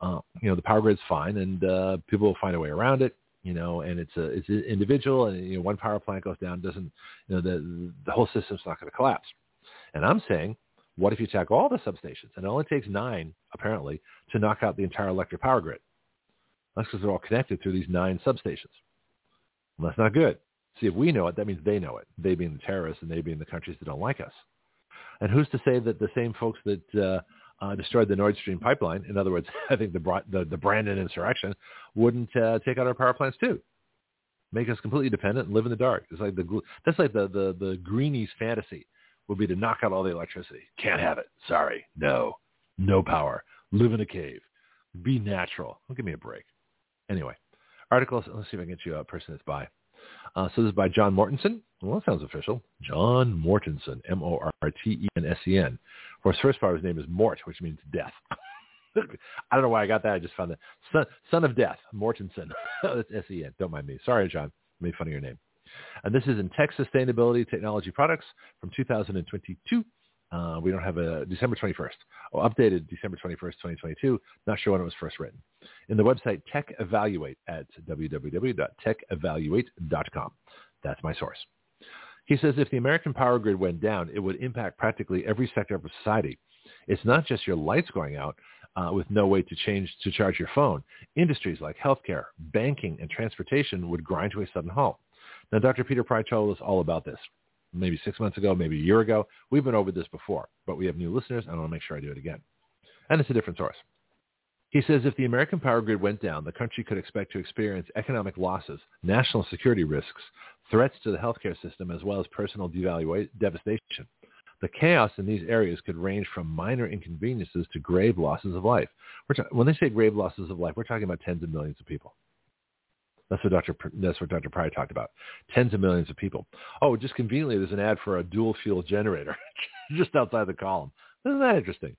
[SPEAKER 1] uh, you know, the power grid's fine and uh, people will find a way around it you know, and it's a it's individual, and you know, one power plant goes down, doesn't, you know, the the whole system's not going to collapse. And I'm saying, what if you attack all the substations? And it only takes nine, apparently, to knock out the entire electric power grid. That's because they're all connected through these nine substations. Well, that's not good. See, if we know it, that means they know it. They being the terrorists and they being the countries that don't like us. And who's to say that the same folks that uh, uh, destroyed the Nord Stream pipeline. In other words, I think the, the, the Brandon insurrection wouldn't uh, take out our power plants too. Make us completely dependent and live in the dark. It's like the that's like the the the greenies fantasy would be to knock out all the electricity. Can't have it. Sorry. No. No power. Live in a cave. Be natural. Don't give me a break. Anyway, articles. Let's see if I can get you a person that's by. Uh, so this is by John Mortensen. Well, that sounds official. John Mortensen, M-O-R-T-E-N-S-E-N. Course, first part of his name is Mort, which means death. I don't know why I got that. I just found that. Son, son of death, Mortensen. That's S-E-N. Don't mind me. Sorry, John. I made fun of your name. And this is in Tech Sustainability Technology Products from 2022. Uh, we don't have a December 21st. Oh, updated December 21st, 2022. Not sure when it was first written. In the website Tech Evaluate at www.techevaluate.com. That's my source. He says if the American power grid went down, it would impact practically every sector of society. It's not just your lights going out uh, with no way to change to charge your phone. Industries like healthcare, banking, and transportation would grind to a sudden halt. Now, Dr. Peter Pry told us all about this maybe six months ago, maybe a year ago. We've been over this before, but we have new listeners. And I want to make sure I do it again. And it's a different source. He says if the American power grid went down, the country could expect to experience economic losses, national security risks, threats to the healthcare system, as well as personal devastation. The chaos in these areas could range from minor inconveniences to grave losses of life. Ta- when they say grave losses of life, we're talking about tens of millions of people. That's what Dr. That's what Dr. Pry talked about. Tens of millions of people. Oh, just conveniently, there's an ad for a dual fuel generator just outside the column. Isn't that interesting?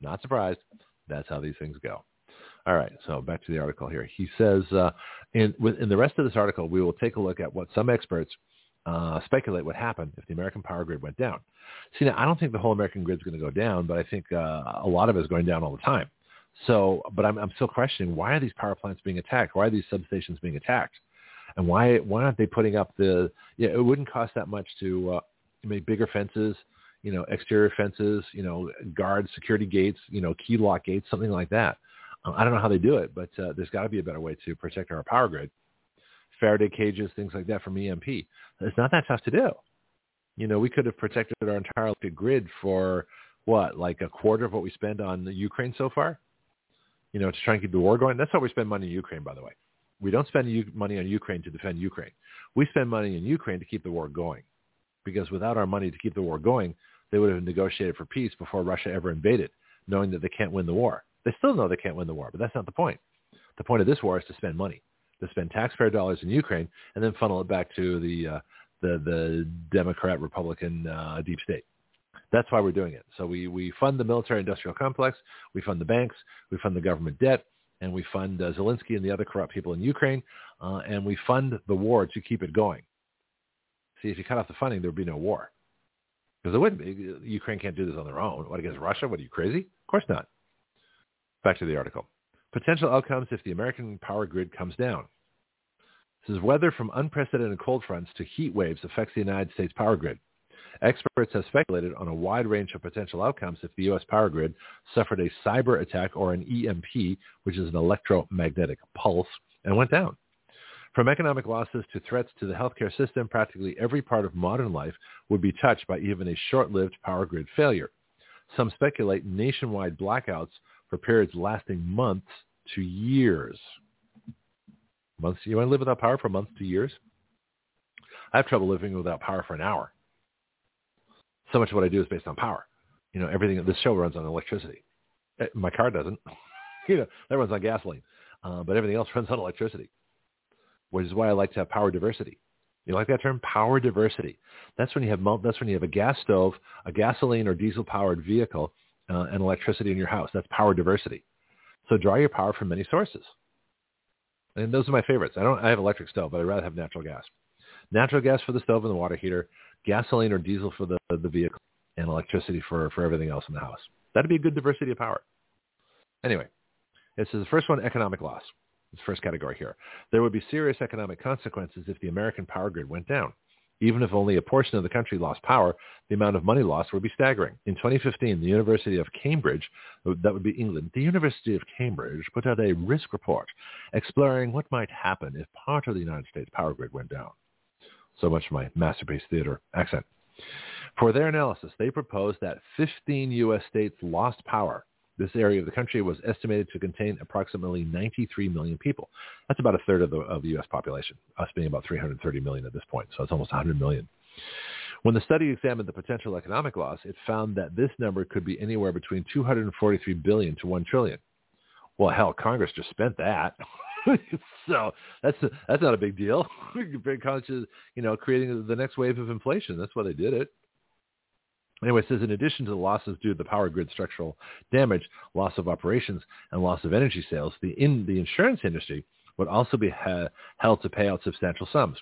[SPEAKER 1] Not surprised. That's how these things go. All right, so back to the article here. He says uh, in, in the rest of this article, we will take a look at what some experts uh, speculate would happen if the American power grid went down. See, now I don't think the whole American grid is going to go down, but I think uh, a lot of it is going down all the time. So, but I'm, I'm still questioning why are these power plants being attacked? Why are these substations being attacked? And why why aren't they putting up the? Yeah, it wouldn't cost that much to uh, make bigger fences, you know, exterior fences, you know, guard security gates, you know, key lock gates, something like that. I don't know how they do it, but uh, there's got to be a better way to protect our power grid. Faraday cages, things like that from EMP. It's not that tough to do. You know, we could have protected our entire electric grid for what, like a quarter of what we spend on the Ukraine so far you know, to try and keep the war going. That's how we spend money in Ukraine, by the way. We don't spend U- money on Ukraine to defend Ukraine. We spend money in Ukraine to keep the war going. Because without our money to keep the war going, they would have negotiated for peace before Russia ever invaded, knowing that they can't win the war. They still know they can't win the war, but that's not the point. The point of this war is to spend money, to spend taxpayer dollars in Ukraine, and then funnel it back to the uh, the, the Democrat Republican uh, deep state. That's why we're doing it. So we, we fund the military-industrial complex, we fund the banks, we fund the government debt, and we fund uh, Zelensky and the other corrupt people in Ukraine, uh, and we fund the war to keep it going. See, if you cut off the funding, there would be no war. Because it wouldn't be. Ukraine can't do this on their own. What, against Russia? What, are you crazy? Of course not. Back to the article. Potential outcomes if the American power grid comes down. This is weather from unprecedented cold fronts to heat waves affects the United States power grid. Experts have speculated on a wide range of potential outcomes if the U.S. power grid suffered a cyber attack or an EMP, which is an electromagnetic pulse, and went down. From economic losses to threats to the healthcare system, practically every part of modern life would be touched by even a short-lived power grid failure. Some speculate nationwide blackouts for periods lasting months to years. Months? You want to live without power for months to years? I have trouble living without power for an hour. So much of what I do is based on power. You know, everything. This show runs on electricity. Eh, my car doesn't. you know, that runs on gasoline, uh, but everything else runs on electricity which is why I like to have power diversity. You like that term? Power diversity. That's when you have that's when you have a gas stove, a gasoline or diesel powered vehicle, uh, and electricity in your house. That's power diversity. So draw your power from many sources. And those are my favorites. I don't I have electric stove, but I'd rather have natural gas. Natural gas for the stove and the water heater, gasoline or diesel for the the vehicle, and electricity for for everything else in the house. That'd be a good diversity of power. Anyway, this is the first one, economic loss. This first category here. There would be serious economic consequences if the American power grid went down. Even if only a portion of the country lost power, the amount of money lost would be staggering. In 2015, the University of Cambridge, that would be England, the University of Cambridge put out a risk report exploring what might happen if part of the United States power grid went down. So much for my masterpiece theater accent. For their analysis, they proposed that 15 U.S. states lost power this area of the country was estimated to contain approximately 93 million people. That's about a third of the, of the U.S. population, us being about 330 million at this point, so it's almost 100 million. When the study examined the potential economic loss, it found that this number could be anywhere between 243 billion to 1 trillion. Well, hell, Congress just spent that. so that's that's not a big deal. Congress is, you know, creating the next wave of inflation. That's why they did it. Anyway, it says in addition to the losses due to the power grid structural damage, loss of operations, and loss of energy sales, the, in, the insurance industry would also be ha- held to pay out substantial sums.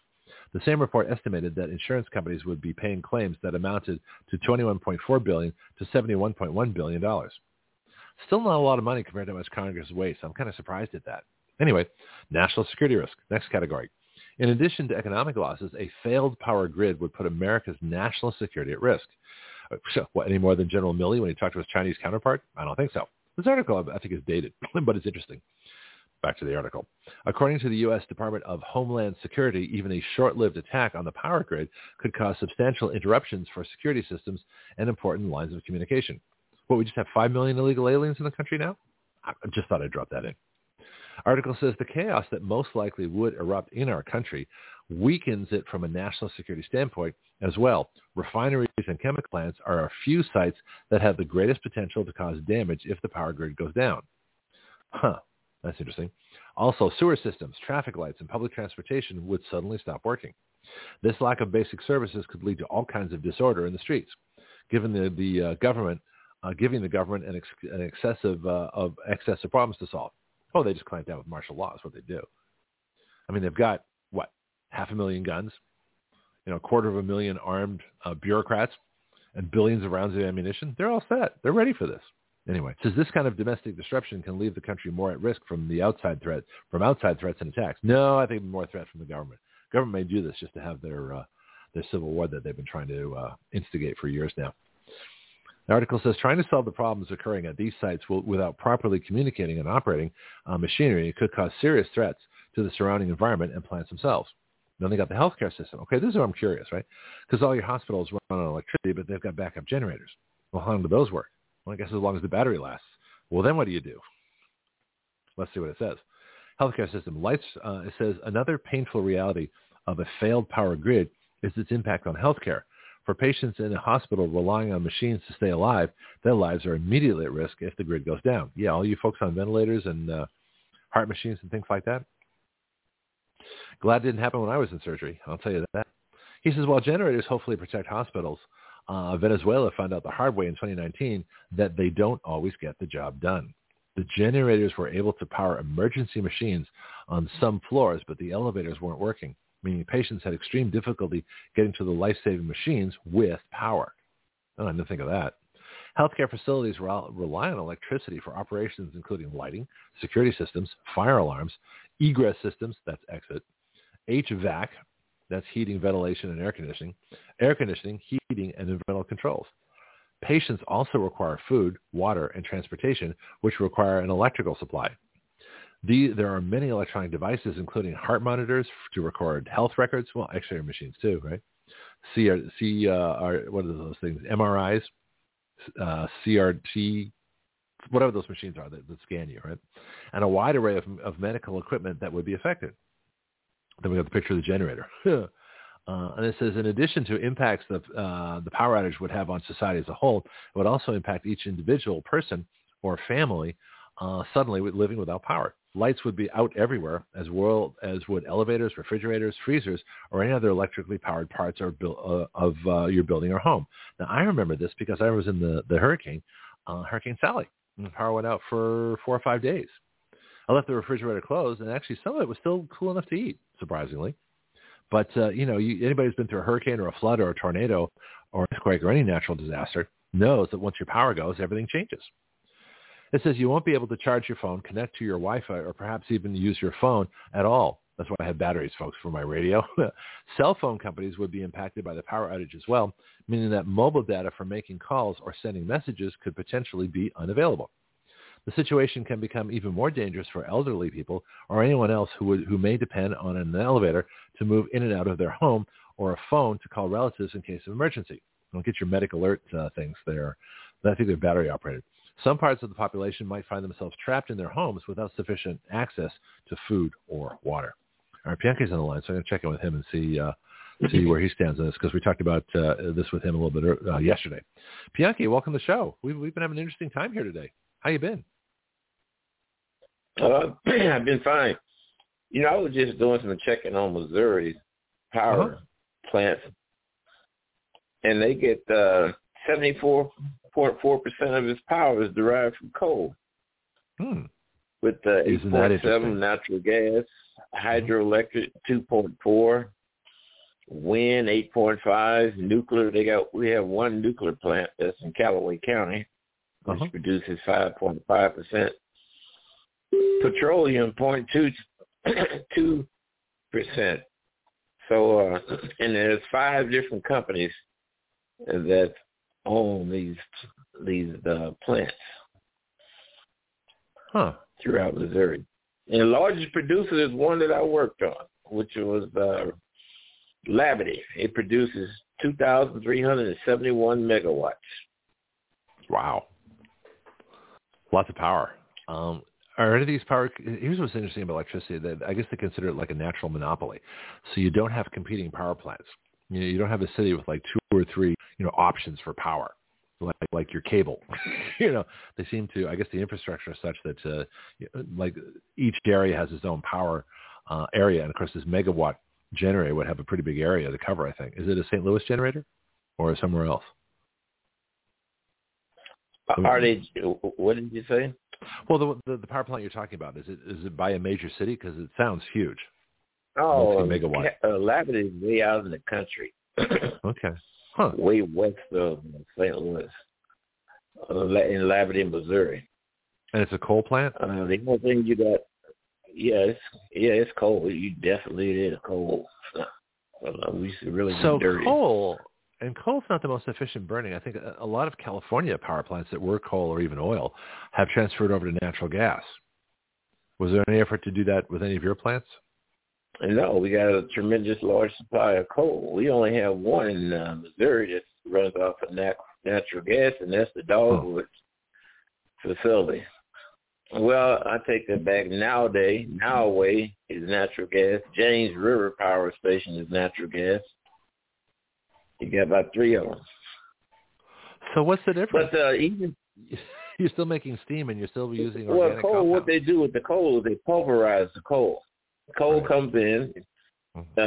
[SPEAKER 1] The same report estimated that insurance companies would be paying claims that amounted to 21.4 billion to 71.1 billion dollars. Still not a lot of money compared to how much Congress wastes. I'm kind of surprised at that. Anyway, national security risk. Next category. In addition to economic losses, a failed power grid would put America's national security at risk. what, any more than General Milley when he talked to his Chinese counterpart? I don't think so. This article, I think, is dated, but it's interesting. Back to the article. According to the U.S. Department of Homeland Security, even a short-lived attack on the power grid could cause substantial interruptions for security systems and important lines of communication. What, we just have 5 million illegal aliens in the country now? I just thought I'd drop that in. Article says the chaos that most likely would erupt in our country weakens it from a national security standpoint as well. Refineries and chemical plants are a few sites that have the greatest potential to cause damage if the power grid goes down. Huh, that's interesting. Also, sewer systems, traffic lights, and public transportation would suddenly stop working. This lack of basic services could lead to all kinds of disorder in the streets, given the, the uh, government, uh, giving the government an, ex- an excessive uh, of excessive problems to solve. Oh, they just clamp down with martial law. That's what they do. I mean, they've got what half a million guns, you know, a quarter of a million armed uh, bureaucrats, and billions of rounds of ammunition. They're all set. They're ready for this. Anyway, says this kind of domestic disruption can leave the country more at risk from the outside threat, from outside threats and attacks. No, I think more threat from the government. Government may do this just to have their uh, their civil war that they've been trying to uh, instigate for years now. The article says trying to solve the problems occurring at these sites will, without properly communicating and operating uh, machinery could cause serious threats to the surrounding environment and plants themselves. Then they got the healthcare system. Okay, this is where I'm curious, right? Because all your hospitals run on electricity, but they've got backup generators. Well, how long do those work? Well, I guess as long as the battery lasts. Well, then what do you do? Let's see what it says. Healthcare system. Lights, uh, it says another painful reality of a failed power grid is its impact on healthcare. For patients in a hospital relying on machines to stay alive, their lives are immediately at risk if the grid goes down. Yeah, all you folks on ventilators and uh, heart machines and things like that. Glad it didn't happen when I was in surgery. I'll tell you that. He says, while generators hopefully protect hospitals, uh, Venezuela found out the hard way in 2019 that they don't always get the job done. The generators were able to power emergency machines on some floors, but the elevators weren't working meaning patients had extreme difficulty getting to the life-saving machines with power. I didn't think of that. Healthcare facilities rely on electricity for operations including lighting, security systems, fire alarms, egress systems, that's exit, HVAC, that's heating, ventilation, and air conditioning, air conditioning, heating, and environmental controls. Patients also require food, water, and transportation, which require an electrical supply. The, there are many electronic devices, including heart monitors to record health records, well, X-ray machines too, right? C, C, uh, are those things? MRIs, uh, CRT, whatever those machines are that, that, scan you, right? And a wide array of, of medical equipment that would be affected. Then we have the picture of the generator. uh, and it says, in addition to impacts that uh, the power outage would have on society as a whole, it would also impact each individual person or family uh, suddenly living without power. Lights would be out everywhere, as well as would elevators, refrigerators, freezers, or any other electrically powered parts or uh, of uh, your building or home. Now, I remember this because I was in the, the hurricane, uh, Hurricane Sally. And the power went out for four or five days. I left the refrigerator closed, and actually some of it was still cool enough to eat, surprisingly. But uh, you know, you, anybody who's been through a hurricane or a flood or a tornado or an earthquake or any natural disaster knows that once your power goes, everything changes. It says you won't be able to charge your phone, connect to your Wi-Fi, or perhaps even use your phone at all. That's why I have batteries, folks, for my radio. Cell phone companies would be impacted by the power outage as well, meaning that mobile data for making calls or sending messages could potentially be unavailable. The situation can become even more dangerous for elderly people or anyone else who, would, who may depend on an elevator to move in and out of their home or a phone to call relatives in case of emergency. Don't get your medic alert uh, things there. I think they're battery operated. Some parts of the population might find themselves trapped in their homes without sufficient access to food or water. All right, Pianki's on the line, so I'm going to check in with him and see uh, see where he stands on this because we talked about uh, this with him a little bit uh, yesterday. Pianki, welcome to the show. We've, we've been having an interesting time here today. How you been?
[SPEAKER 5] Uh, I've been fine. You know, I was just doing some checking on Missouri's power uh-huh. plants, and they get uh, 74 0.4 percent of its power is derived from coal.
[SPEAKER 1] Hmm.
[SPEAKER 5] With uh, 8.7 natural gas, hydroelectric 2.4, wind 8.5, nuclear. They got we have one nuclear plant that's in Callaway County, which uh-huh. produces 5.5 percent. Petroleum 0.2 percent. So, uh, and there's five different companies that own these these uh, plants
[SPEAKER 1] huh.
[SPEAKER 5] throughout Missouri. And the largest producer is one that I worked on, which was uh, Labadie. It produces 2,371 megawatts.
[SPEAKER 1] Wow. Lots of power. Um, are any of these power? Here's what's interesting about electricity: that I guess they consider it like a natural monopoly. So you don't have competing power plants. You know, you don't have a city with like two or three, you know, options for power, like like your cable. you know, they seem to. I guess the infrastructure is such that uh, like each area has its own power uh, area, and of course, this megawatt generator would have a pretty big area to cover. I think is it a St. Louis generator or somewhere else?
[SPEAKER 5] Are they? What did you say?
[SPEAKER 1] Well, the, the, the power plant you're talking about is it is it by a major city? Because it sounds huge.
[SPEAKER 5] Oh, megawatt. Uh, Labadie is way out in the country.
[SPEAKER 1] okay. Huh.
[SPEAKER 5] Way west of St. Louis, uh, in Labadie, Missouri.
[SPEAKER 1] And it's a coal plant.
[SPEAKER 5] Uh, the only thing you got, yeah, it's yeah, it's coal. You definitely it is coal. We used to really
[SPEAKER 1] so
[SPEAKER 5] dirty.
[SPEAKER 1] coal and coal's not the most efficient burning. I think a, a lot of California power plants that were coal or even oil have transferred over to natural gas. Was there any effort to do that with any of your plants?
[SPEAKER 5] No, we got a tremendous large supply of coal. We only have one in uh, Missouri that runs off of nat- natural gas, and that's the Dogwood oh. facility. Well, I take that back. Nowadays, Nodaway is natural gas. James River Power Station is natural gas. You got about three of them.
[SPEAKER 1] So what's the difference?
[SPEAKER 5] But uh, even
[SPEAKER 1] you're still making steam and you're still using
[SPEAKER 5] well, coal.
[SPEAKER 1] Compound.
[SPEAKER 5] What they do with the coal is they pulverize the coal. Coal comes in
[SPEAKER 1] mm-hmm.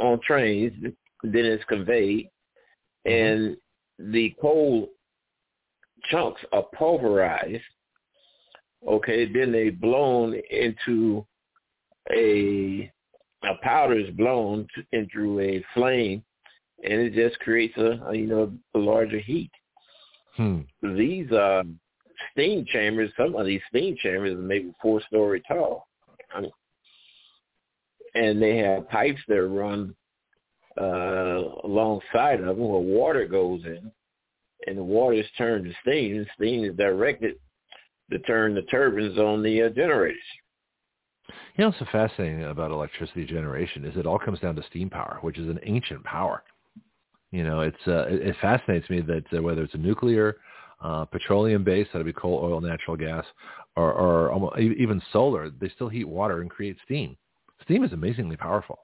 [SPEAKER 5] uh, on trains, then it's conveyed, mm-hmm. and the coal chunks are pulverized. Okay, then they blown into a a powder is blown to, into a flame, and it just creates a, a you know a larger heat.
[SPEAKER 1] Hmm.
[SPEAKER 5] These uh, steam chambers, some of these steam chambers are maybe four story tall. I mean, and they have pipes that run uh, alongside of them where water goes in, and the water is turned to steam, and steam is directed to turn the turbines on the uh, generators.
[SPEAKER 1] You know, so fascinating about electricity generation is it all comes down to steam power, which is an ancient power. You know, it's uh, it, it fascinates me that uh, whether it's a nuclear, uh, petroleum-based, that'd be coal, oil, natural gas, or, or almost, even solar, they still heat water and create steam. Steam is amazingly powerful.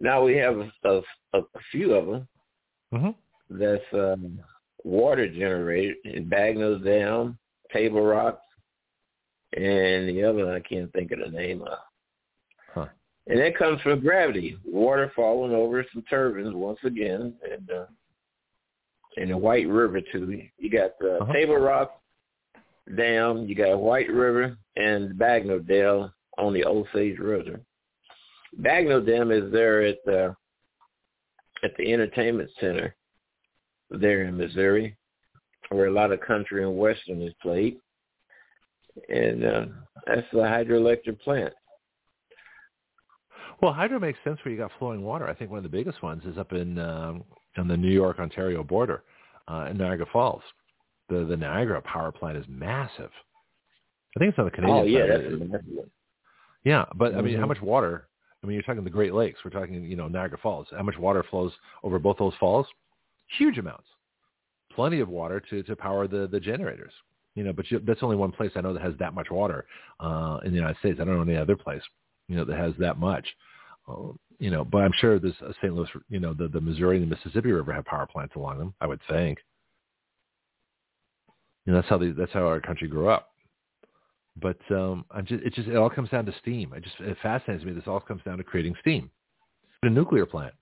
[SPEAKER 5] Now we have a, a, a few of them
[SPEAKER 1] Mm-hmm.
[SPEAKER 5] that's um, water generated in Bagnell Dam, Table Rock, and the other one I can't think of the name of.
[SPEAKER 1] Huh.
[SPEAKER 5] And that comes from gravity, water falling over some turbines once again, and uh, in the White River too. You got the
[SPEAKER 1] Uh-huh.
[SPEAKER 5] Table Rock Dam, you got White River, and Bagnell Dam on the Osage River. Bagnell Dam is there at the at the entertainment center there in Missouri, where a lot of country and western is played, and uh, that's the hydroelectric plant.
[SPEAKER 1] Well, hydro makes sense where you got flowing water. I think one of the biggest ones is up in um, on the New York Ontario border uh, in Niagara Falls. The the Niagara power plant is massive. I think it's on the Canadian
[SPEAKER 5] oh yeah,
[SPEAKER 1] side.
[SPEAKER 5] that's massive
[SPEAKER 1] yeah, but I mean, how
[SPEAKER 5] Mhm.
[SPEAKER 1] much water? I mean, you're talking the Great Lakes. We're talking, you know, Niagara Falls. How much water flows over both those falls? Huge amounts. Plenty of water to to power the the generators. You know, but you, that's only one place I know that has that much water uh, in the United States. I don't know any other place, you know, that has that much. Uh, you know, but I'm sure there's a St. Louis, you know, the the Missouri and the Mississippi River have power plants along them. I would think. Know, that's how the that's how our country grew up. But um, I'm just it just it all comes down to steam. It just it fascinates me. This all comes down to creating steam. A nuclear plant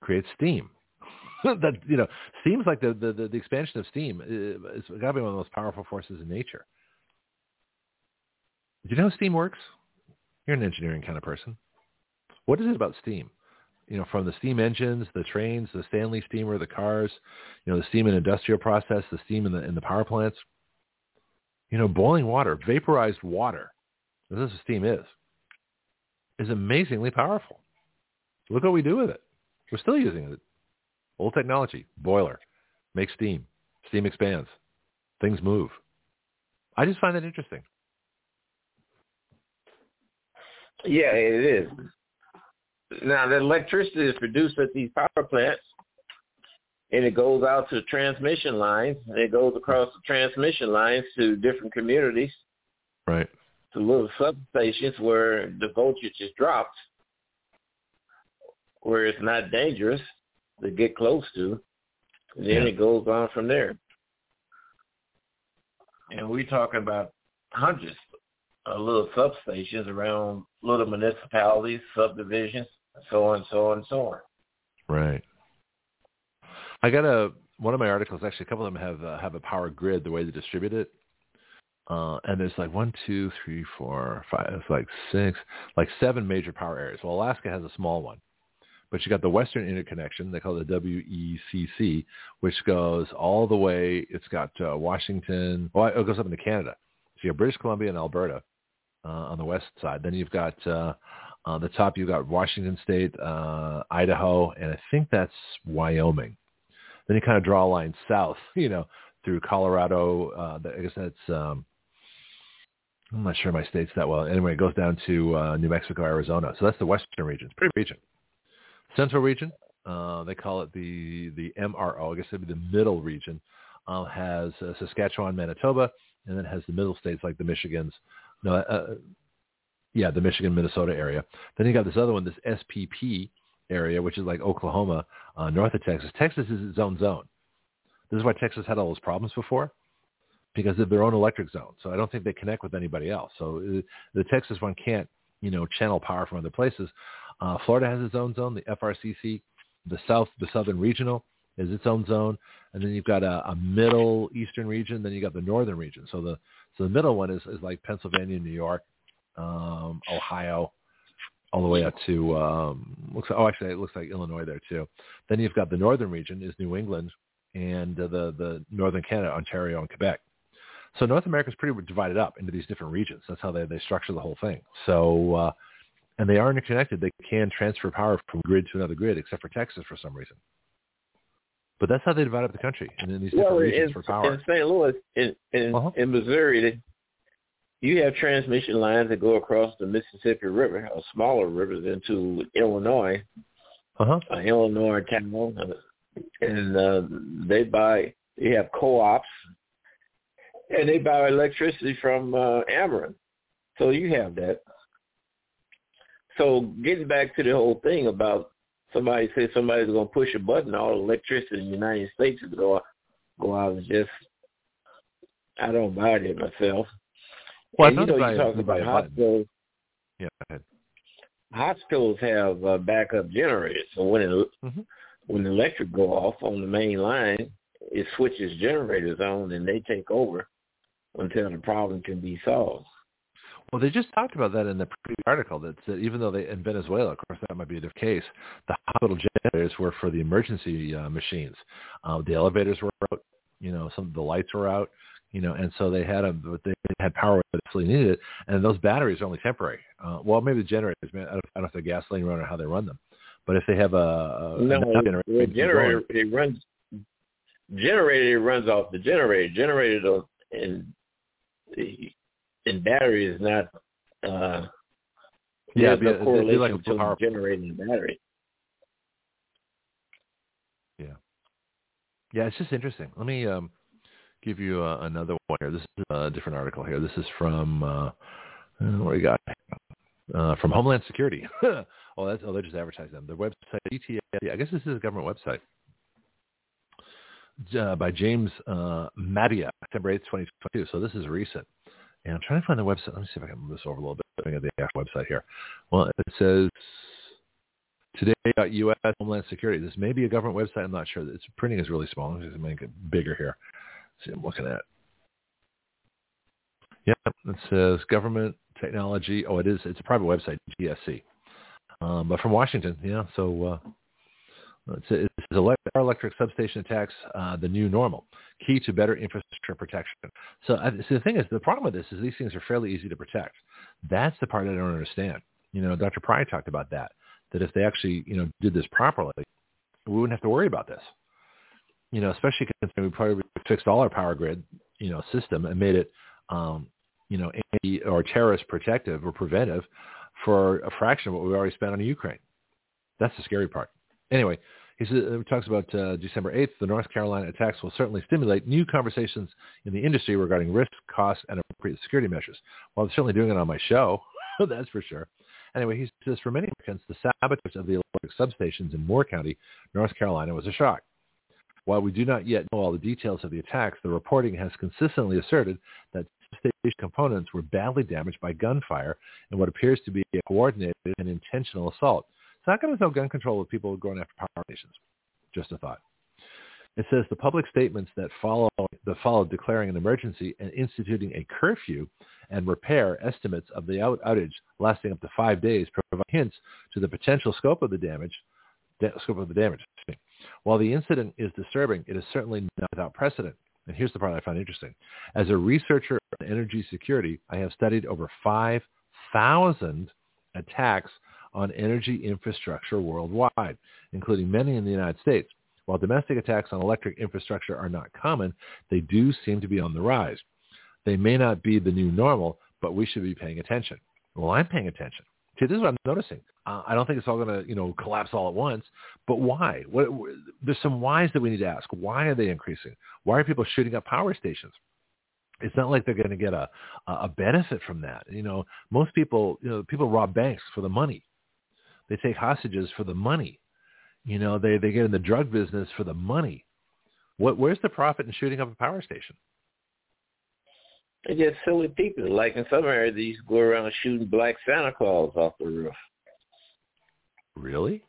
[SPEAKER 1] creates steam. that you know seems like the, the the expansion of steam uh, is got to be one of the most powerful forces in nature. Do you know how steam works? You're an engineering kind of person. What is it about steam? You know, from the steam engines, the trains, the Stanley steamer, the cars, you know, the steam in industrial process, the steam in the in the power plants. You know, boiling water, vaporized water, this is steam is, is amazingly powerful. Look what we do with it. We're still using it. Old technology, boiler, make steam, steam expands, things move. I just find that interesting.
[SPEAKER 5] Yeah, it is. Now, the electricity is produced at these power plants, and it goes out to the transmission lines. And it goes across the transmission lines to different communities,
[SPEAKER 1] Right.
[SPEAKER 5] to little substations where the voltage is dropped, where it's not dangerous to get close to. And then
[SPEAKER 1] Yeah.
[SPEAKER 5] it goes on from there. And we're talking about hundreds of little substations around little municipalities, subdivisions, so on, and so on, and so on.
[SPEAKER 1] Right. I got a one of my articles. Actually, a couple of them have uh, have a power grid. The way they distribute it, uh, and there's like one, two, three, four, five. It's like six, like seven major power areas. Well, Alaska has a small one, but you got the Western Interconnection. They call it the WECC, which goes all the way. It's got uh, Washington. Well, it goes up into Canada. So you have British Columbia and Alberta uh, on the west side. Then you've got uh, on the top. You've got Washington State, uh, Idaho, and I think that's Wyoming. Then you kind of draw a line south, you know, through Colorado. Uh, I guess that's. Um, I'm not sure my states that well. Anyway, it goes down to uh, New Mexico, Arizona. So that's the western region. It's pretty region. Central region, uh, they call it the the MRO. I guess it'd be the middle region. Uh, has uh, Saskatchewan, Manitoba, and then has the middle states like the Michigans. No, uh, yeah, the Michigan, Minnesota area. Then you got this other one, this SPP area, which is like Oklahoma, uh, north of Texas. Texas is its own zone. This is why Texas had all those problems before, because of their own electric zone. So I don't think they connect with anybody else. So uh, the Texas one can't, you know, channel power from other places. Uh, Florida has its own zone, the FRCC. The South, the Southern Regional is its own zone, and then you've got a, a middle eastern region. Then you got the northern region. So the so the middle one is, is like Pennsylvania, New York, um, Ohio, all the way up to um, looks. Oh, actually, it looks like Illinois there too. Then you've got the northern region is New England, and uh, the the northern Canada, Ontario, and Quebec. So North America is pretty divided up into these different regions. That's how they they structure the whole thing. So. Uh, and they are interconnected. They can transfer power from grid to another grid, except for Texas for some reason. But that's how they divide up the country and in these different
[SPEAKER 5] well,
[SPEAKER 1] regions
[SPEAKER 5] in,
[SPEAKER 1] for power.
[SPEAKER 5] In St. Louis, in in,
[SPEAKER 1] Uh-huh.
[SPEAKER 5] in Missouri, you have transmission lines that go across the Mississippi River, or smaller rivers, into Illinois,
[SPEAKER 1] Uh-huh.
[SPEAKER 5] uh, Illinois town, and uh, they buy. They have co-ops, and they buy electricity from uh, Ameren. So you have that. So getting back to the whole thing about somebody says somebody's going to push a button, all the electricity in the United States is going to go out is just, I don't buy it myself.
[SPEAKER 1] Well,
[SPEAKER 5] and you
[SPEAKER 1] know
[SPEAKER 5] you talking about hospitals.
[SPEAKER 1] Yeah, go ahead.
[SPEAKER 5] Hospitals have uh, backup generators, so when it,
[SPEAKER 1] Mhm.
[SPEAKER 5] when the electric go off on the main line, it switches generators on, and they take over until the problem can be solved.
[SPEAKER 1] Well, they just talked about that in the previous article that said even though they in Venezuela, of course, that might be a different case. The hospital generators were for the emergency uh, machines. Uh, the elevators were out. You know, some of the lights were out. You know, and so they had a but they had power when they needed it, and those batteries are only temporary. Uh, well, maybe the generators. man, I don't, I don't know if they're gasoline run or how they run them, but if they have a, a
[SPEAKER 5] No,
[SPEAKER 1] enough
[SPEAKER 5] the generator it runs. Generator runs off the generator. Generator don't, and the and battery is not. Uh,
[SPEAKER 1] Yeah,
[SPEAKER 5] there's
[SPEAKER 1] be-
[SPEAKER 5] no
[SPEAKER 1] it'd
[SPEAKER 5] correlation
[SPEAKER 1] like a
[SPEAKER 5] between
[SPEAKER 1] power-
[SPEAKER 5] generator and battery.
[SPEAKER 1] Yeah, it's just interesting. Let me um, give you uh, another one here. This is a different article here. This is from uh, uh, do you got? Uh, from Homeland Security. oh, that's oh, they just advertised them. Their website, ETA. I guess this is a government website. Uh, by James uh, Madia, September 8th, 2022. So this is recent. And I'm trying to find the website. Let me see if I can move this over a little bit. Looking at the actual website here. Well, it says today.us Homeland Security. This may be a government website. I'm not sure. Its printing is really small. Me just make it bigger here. See, I'm looking at. Yeah, it says government technology. Oh, it is. It's a private website, GSC. Um, but from Washington, yeah. So uh, it's, it's elect- electric substation attacks, uh, the new normal, key to better infrastructure protection. So, I, so the thing is, the problem with this is these things are fairly easy to protect. That's the part I don't understand. You know, Dr. Pry talked about that. That if they actually, you know, did this properly, we wouldn't have to worry about this. You know, especially considering we probably fixed all our power grid, you know, system and made it, um, you know, anti or terrorist protective or preventive for a fraction of what we already spent on Ukraine. That's the scary part. Anyway, he talks about uh, December 8th. The North Carolina attacks will certainly stimulate new conversations in the industry regarding risk, costs, and appropriate security measures. Well, they're certainly doing it on my show. That's for sure. Anyway, he says, for many Americans, the sabotage of the electric substations in Moore County, North Carolina, was a shock. While we do not yet know all the details of the attacks, the reporting has consistently asserted that substation components were badly damaged by gunfire in what appears to be a coordinated and intentional assault. It's not going to no gun control with people going after power stations. Just a thought. It says the public statements that follow that followed declaring an emergency and instituting a curfew and repair estimates of the out- outage lasting up to five days provide hints to the potential scope of the damage. Da- scope of the damage. While the incident is disturbing, it is certainly not without precedent. And here's the part I find interesting. As a researcher on energy security, I have studied over 5,000 attacks on energy infrastructure worldwide, including many in the United States. While domestic attacks on electric infrastructure are not common, they do seem to be on the rise. They may not be the new normal, but we should be paying attention. Well, I'm paying attention. See, this is what I'm noticing. Uh, I don't think it's all going to, you know, collapse all at once. But why? What, there's some whys that we need to ask. Why are they increasing? Why are people shooting up power stations? It's not like they're going to get a a benefit from that. You know, most people, you know, people rob banks for the money. They take hostages for the money. You know, they they get in the drug business for the money. What where's the profit in shooting up a power station?
[SPEAKER 5] They're just silly people. Like in some areas, they used to go around shooting black Santa Claus off the roof.
[SPEAKER 1] Really?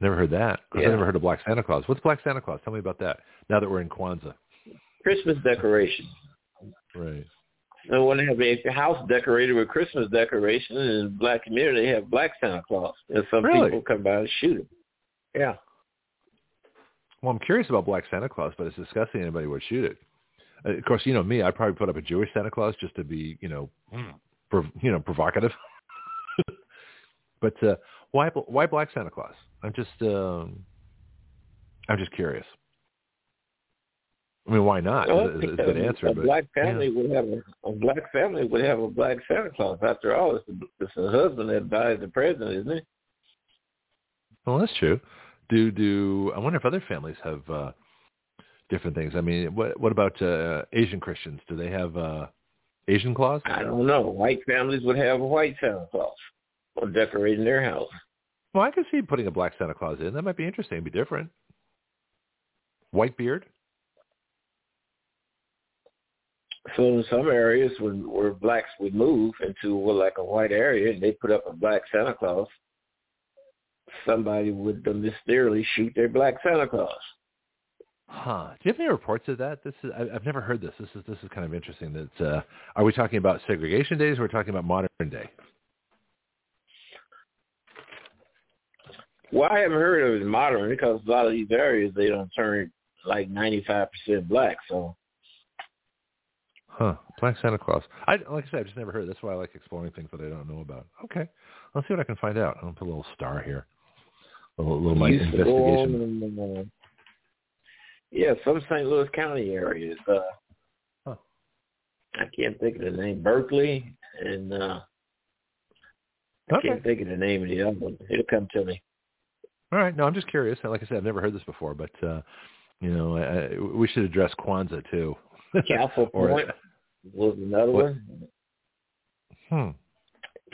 [SPEAKER 1] Never heard that.
[SPEAKER 5] Yeah.
[SPEAKER 1] I never heard of Black Santa Claus. What's Black Santa Claus? Tell me about that. Now that we're in Kwanzaa.
[SPEAKER 5] Christmas decorations.
[SPEAKER 1] Right.
[SPEAKER 5] And when they have a house decorated with Christmas decorations in the black community, they have black Santa Claus. And some
[SPEAKER 1] Really?
[SPEAKER 5] people come by and shoot him. Yeah.
[SPEAKER 1] Well, I'm curious about Black Santa Claus, but it's disgusting anybody would shoot it. Uh, of course, you know me. I'd probably put up a Jewish Santa Claus just to be, you know, prov- you know, provocative. but uh, why why Black Santa Claus? I'm just um, I'm just curious. I mean, why not?
[SPEAKER 5] Well,
[SPEAKER 1] Is- is a good answer.
[SPEAKER 5] a
[SPEAKER 1] but
[SPEAKER 5] black family would have a, a black family would have a black Santa Claus. After all, it's the, it's the husband that buys the present, isn't it?
[SPEAKER 1] Well, that's true. Do do I wonder if other families have uh, different things? I mean, what what about uh, Asian Christians? Do they have uh, Asian Claus?
[SPEAKER 5] I don't know. White families would have a white Santa Claus or decorating their house.
[SPEAKER 1] Well, I could see putting a black Santa Claus in. That might be interesting. It'd be different. White beard.
[SPEAKER 5] So in some areas when where blacks would move into well, like a white area and they put up a black Santa Claus, somebody would mysteriously shoot their black Santa Claus.
[SPEAKER 1] Huh. Do you have any reports of that? This is I, I've never heard this. This is this is kind of interesting. That uh, are we talking about segregation days? or We're talking about modern day.
[SPEAKER 5] Well, I haven't heard of it modern because a lot of these areas they don't turn like ninety five percent black. So
[SPEAKER 1] Huh. Black Santa Claus. I like I said, I've just never heard. That's why I like exploring things that I don't know about. Okay. Let's see what I can find out. I'll put a little star here. A little, little my
[SPEAKER 5] used to go
[SPEAKER 1] investigation.
[SPEAKER 5] Yeah, some St. Louis County areas. Uh,
[SPEAKER 1] Huh.
[SPEAKER 5] I can't think of the name. Berkeley and uh, I
[SPEAKER 1] Okay.
[SPEAKER 5] can't think of the name of the other one. It'll come to me.
[SPEAKER 1] All right. No, I'm just curious. Like I said, I've never heard this before, but uh, you know, I, we should address Kwanzaa too.
[SPEAKER 5] Castle Point was another
[SPEAKER 1] What?
[SPEAKER 5] one.
[SPEAKER 1] Hmm.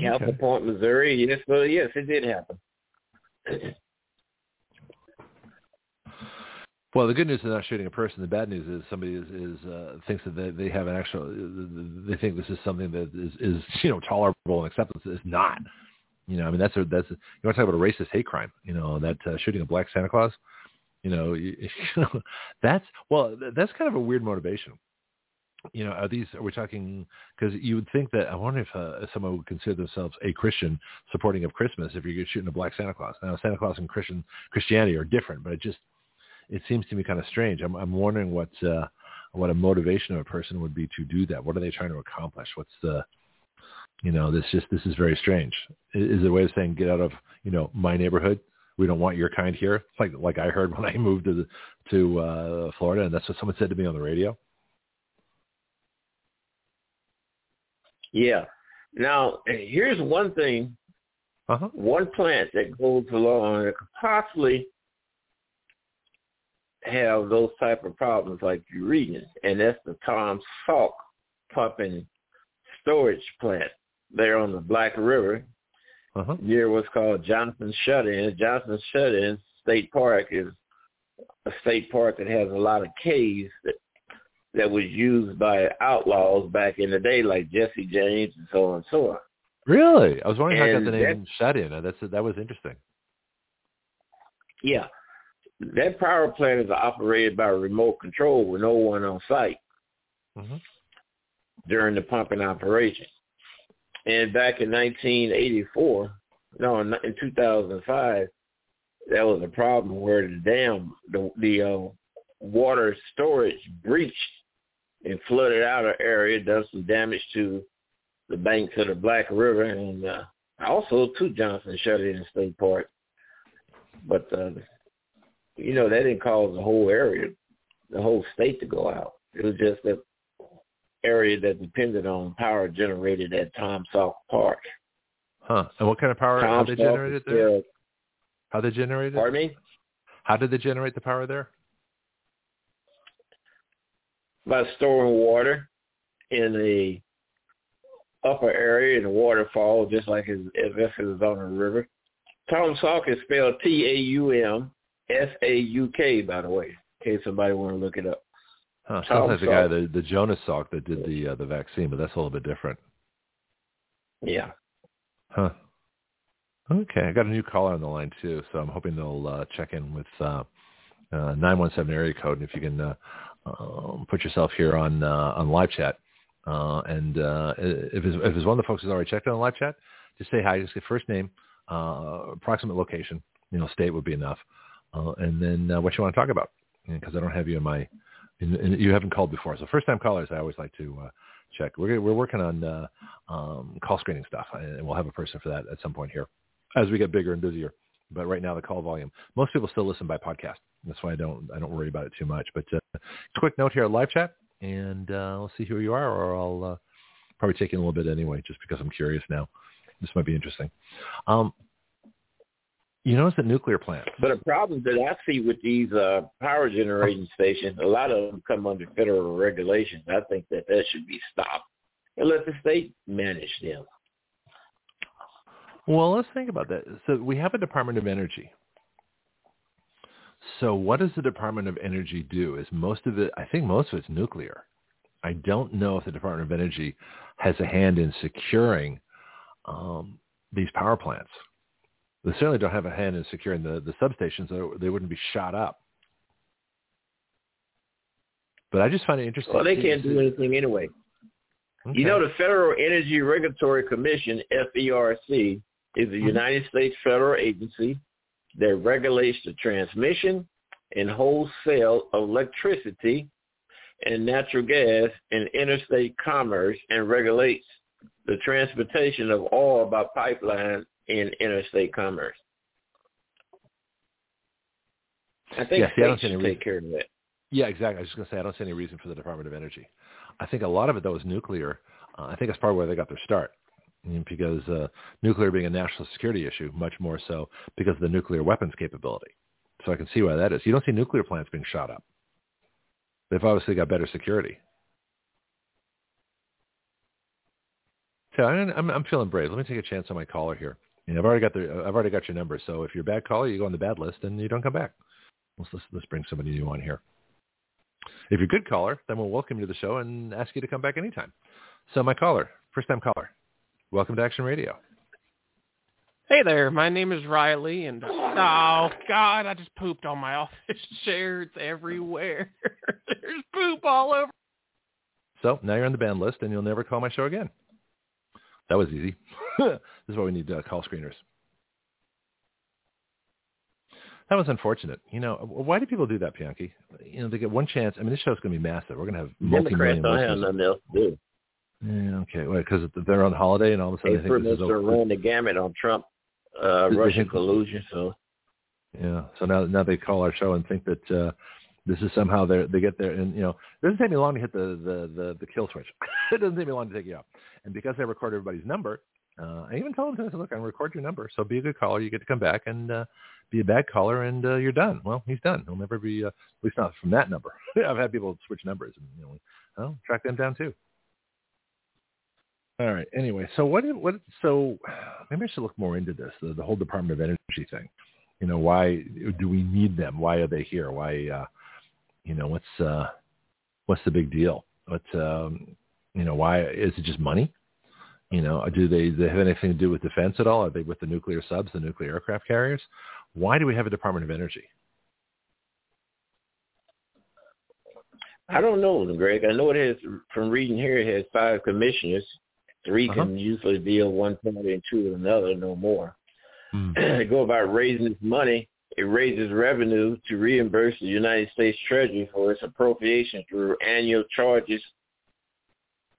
[SPEAKER 5] Castle
[SPEAKER 1] Okay.
[SPEAKER 5] Point, Missouri. Yes, well, yes, it did happen.
[SPEAKER 1] Well, the good news is not shooting a person. The bad news is somebody is, is uh, thinks that they, they have an actual. They think this is something that is, is you know tolerable and acceptable. It's not. You know, I mean that's a that's a, you want to talk about a racist hate crime. You know that uh, shooting a black Santa Claus. You know, you, that's well, that's kind of a weird motivation. You know, are these? Are we talking? Because you would think that I wonder if uh, someone would consider themselves a Christian supporting of Christmas if you're shooting a black Santa Claus. Now, Santa Claus and Christian Christianity are different, but it just it seems to me kind of strange. I'm, I'm wondering what uh, what a motivation of a person would be to do that. What are they trying to accomplish? What's the you know this just this is very strange. Is is it a way of saying get out of you know my neighborhood? We don't want your kind here. It's Like like I heard when I moved to the, to uh, Florida, and that's what someone said to me on the radio.
[SPEAKER 5] Yeah. Now, here's one thing,
[SPEAKER 1] Uh huh.
[SPEAKER 5] one plant that goes along that could possibly have those type of problems like you're reading, and that's the Taum Sauk pumping storage plant there on the Black River
[SPEAKER 1] Uh huh.
[SPEAKER 5] near what's called Johnson Shut-In. Johnson Shut-In State Park is a state park that has a lot of caves that that was used by outlaws back in the day, like Jesse James and so on and so on.
[SPEAKER 1] Really? I was wondering how I got
[SPEAKER 5] And
[SPEAKER 1] the name shut in. That's that was interesting.
[SPEAKER 5] Yeah. That power plant is operated by remote control with no one on site
[SPEAKER 1] hmm
[SPEAKER 5] during the pumping operation. And back in 1984, no, in in 2005, that was a problem where the dam, the, the uh, water storage breached and flooded out an area, done some damage to the banks of the Black River and uh, also to Johnson shut in State Park. But uh, you know, that didn't cause the whole area, the whole state to go out. It was just that area that depended on power generated at Taum Sauk Park.
[SPEAKER 1] Huh. And what kind of power? How they generated there?
[SPEAKER 5] still-
[SPEAKER 1] How they generated?
[SPEAKER 5] Pardon me?
[SPEAKER 1] How did they generate the power there?
[SPEAKER 5] By storing water in the upper area in a waterfall, just like as, as if it was on a river. Taum Sauk is spelled T-A-U-M-S-A-U-K, by the way, in case somebody want to look it up.
[SPEAKER 1] Huh. Sounds like the guy, the, the Jonas Salk that did the uh, the vaccine, but that's a little bit different.
[SPEAKER 5] Yeah.
[SPEAKER 1] Huh. Okay, I got a new caller on the line too, so I'm hoping they'll uh, check in with uh, uh, 917 area code, and if you can uh, um, put yourself here on uh, on live chat, Uh, and uh, if, it's, if it's one of the folks who's already checked in on live chat, just say hi. Just get first name, uh, approximate location. You know, state would be enough, uh, and then uh, what you want to talk about. Because I don't have you in my, in, in, you haven't called before. So first time callers, I always like to uh, check. We're we're working on uh, um, call screening stuff, and we'll have a person for that at some point here as we get bigger and busier. But right now, the call volume. Most people still listen by podcast. That's why I don't I don't worry about it too much. But uh, quick note here, live chat, and uh, we'll see who you are, or I'll uh, probably take in a little bit anyway, just because I'm curious now. This might be interesting. Um, you notice that nuclear plants.
[SPEAKER 5] But a problem that I see with these uh, power generating stations, a lot of them come under federal regulations. I think that that should be stopped and let the state manage them.
[SPEAKER 1] Well, let's think about that. So we have a Department of Energy. So what does the Department of Energy do? Is most of it, I think most of it's nuclear. I don't know if the Department of Energy has a hand in securing um, these power plants. They certainly don't have a hand in securing the, the substations. So they wouldn't be shot up. But I just find it interesting.
[SPEAKER 5] Well, they can't do anything anyway. Okay. You know, the Federal Energy Regulatory Commission, FERC, is a mm-hmm. United States federal agency that regulates the transmission and wholesale of electricity and natural gas in interstate commerce and regulates the transportation of oil by pipeline in interstate commerce. I think
[SPEAKER 1] yeah, see, I don't see
[SPEAKER 5] any take care of that.
[SPEAKER 1] Yeah, exactly. I was just going to say I don't see any reason for the Department of Energy. I think a lot of it though is nuclear. Uh, I think that's probably where they got their start because uh, nuclear being a national security issue, much more so because of the nuclear weapons capability. So I can see why that is. You don't see nuclear plants being shot up. They've obviously got better security. So I'm, I'm feeling brave. Let me take a chance on my caller here. And I've already got the I've already got your number. So if you're a bad caller, you go on the bad list and you don't come back. Let's let's, let's bring somebody new on here. If you're a good caller, then we'll welcome you to the show and ask you to come back anytime. So my caller, first time caller, welcome to Action Radio.
[SPEAKER 6] Hey there, my name is Riley, and oh God, I just pooped on my office chair. It's everywhere. There's poop all over.
[SPEAKER 1] So now you're on the band list, and you'll never call my show again. That was easy. this is why we need uh, call screeners. That was unfortunate. You know, why do people do that, Pianki? You know, they get one chance. I mean, this show's going to be massive. We're going to have multi-million
[SPEAKER 5] Democrats don't have nothing else to do.
[SPEAKER 1] Yeah, okay. Well, because they're on holiday and all of a sudden
[SPEAKER 5] they, they
[SPEAKER 1] think this is over.
[SPEAKER 5] run the gamut on Trump, uh, Russian collusion. So
[SPEAKER 1] yeah. So now now they call our show and think that uh, this is somehow they they get there and you know it doesn't take me long to hit the the the, the kill switch. it doesn't take me long to take you out. And because I record everybody's number, uh, I even told them, I said, look, I'm record your number, so be a good caller. You get to come back and uh, be a bad caller, and uh, you're done. Well, he's done. He'll never be, uh, at least not from that number. I've had people switch numbers, and you know, well, track them down too. All right. Anyway, so what? What? So maybe I should look more into this, the, the whole Department of Energy thing. You know, why do we need them? Why are they here? Why? Uh, you know, what's uh, what's the big deal? What? Um, you know, why is it just money? You know, do they, they have anything to do with defense at all? Are they with the nuclear subs, the nuclear aircraft carriers? Why do we have a Department of Energy?
[SPEAKER 5] I don't know, Greg. I know it has, from reading here, it has five commissioners. 3 uh-huh. can usually deal one party and two with another, no more. Mm. they go about raising this money. It raises revenue to reimburse the United States Treasury for its appropriation through annual charges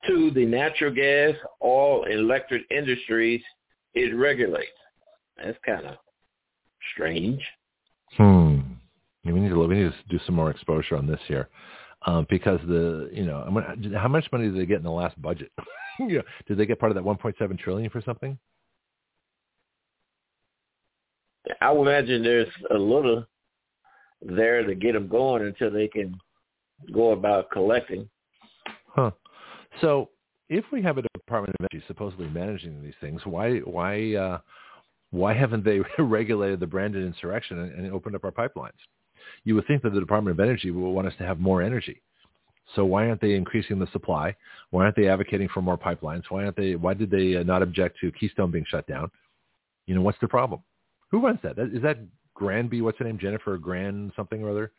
[SPEAKER 5] to the natural gas, oil, and electric industries it regulates. That's kind of strange.
[SPEAKER 1] Hmm. We need to we need to do some more exposure on this here, um, because the you know how much money did they get in the last budget? yeah, did they get part of that 1.7 trillion for something?
[SPEAKER 5] I would imagine there's a little there to get them going until they can go about collecting.
[SPEAKER 1] Huh. So if we have a Department of Energy supposedly managing these things, why why uh, why haven't they regulated the Brandon insurrection and, and opened up our pipelines? You would think that the Department of Energy would want us to have more energy. So why aren't they increasing the supply? Why aren't they advocating for more pipelines? Why aren't they? Why did they uh, not object to Keystone being shut down? You know, what's the problem? Who runs that? Is that Granby? What's her name? Jennifer Grand something or other?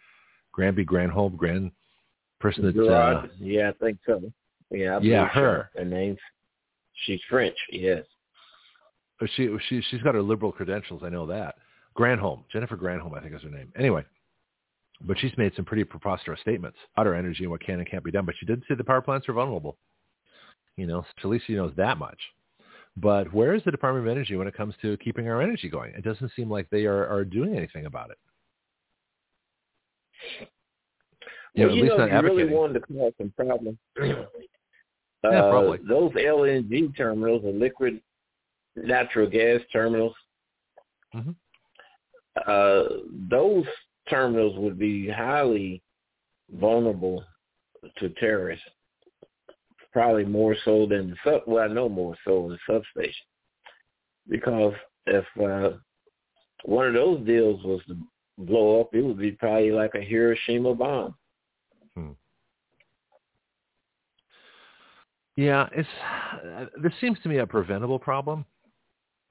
[SPEAKER 1] Granby Granholm Grand person that. Uh,
[SPEAKER 5] yeah, I think so. Yeah,
[SPEAKER 1] Yeah, her.
[SPEAKER 5] so. Her name's she's French. Yes.
[SPEAKER 1] She she she's got her liberal credentials. I know that. Granholm, Jennifer Granholm, I think is her name. Anyway, but she's made some pretty preposterous statements about her energy and what can and can't be done. But she did say the power plants are vulnerable. You know, so at least she knows that much. But where is the Department of Energy when it comes to keeping our energy going? It doesn't seem like they are, are doing anything about it. You know,
[SPEAKER 5] well,
[SPEAKER 1] at
[SPEAKER 5] you
[SPEAKER 1] least
[SPEAKER 5] know,
[SPEAKER 1] not
[SPEAKER 5] if you really wanted to cause some problems. uh,
[SPEAKER 1] Yeah, probably.
[SPEAKER 5] Those LNG terminals are liquid natural gas terminals.
[SPEAKER 1] Mhm.
[SPEAKER 5] Uh, those terminals would be highly vulnerable to terrorists. Probably more so than the sub. Well, I know more so than the substation, because if uh, one of those deals was to blow up, it would be probably like a Hiroshima bomb.
[SPEAKER 1] Yeah, it's uh, this seems to me a preventable problem.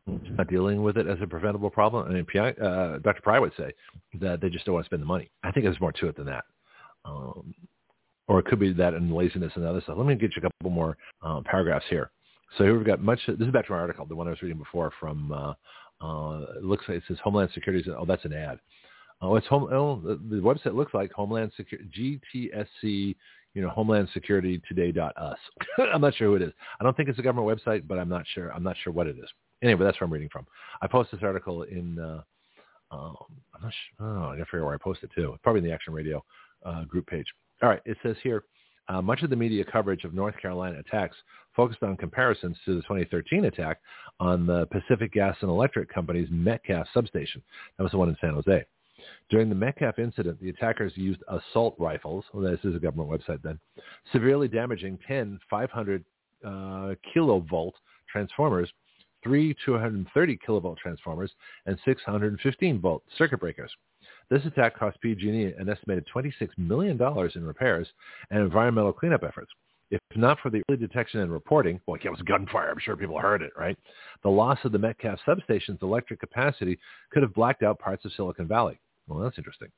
[SPEAKER 1] Not dealing with it as a preventable problem. I mean, uh, Dr. Pry would say that they just don't want to spend the money. I think there's more to it than that, um, or it could be that and laziness and other stuff. Let me get you a couple more um, paragraphs here. So here we've got much. This is back to my article, the one I was reading before from. Uh, uh, it looks like it says Homeland Security. Oh, that's an ad. Oh, it's home. Oh, the, the website looks like Homeland Security, GTSC you know, Homeland Security Today.us. I'm not sure who it is. I don't think it's a government website, but I'm not sure. I'm not sure what it is. Anyway, that's where I'm reading from. I posted this article in, uh, um, I'm not sure, oh, I out where I posted it too. Probably in the Action Radio uh, group page. All right, it says here, uh, much of the media coverage of North Carolina attacks focused on comparisons to the 2013 attack on the Pacific Gas and Electric Company's Metcalf substation. That was the one in San Jose. During the Metcalf incident, the attackers used assault rifles, well, this is a government website then, severely damaging 10 500 uh, kilovolt transformers, three 230 kilovolt transformers, and 615 volt circuit breakers. This attack cost PG&E an estimated $26 million in repairs and environmental cleanup efforts. If not for the early detection and reporting, well, it was gunfire. I'm sure people heard it, right? The loss of the Metcalf substation's electric capacity could have blacked out parts of Silicon Valley. Well, that's interesting.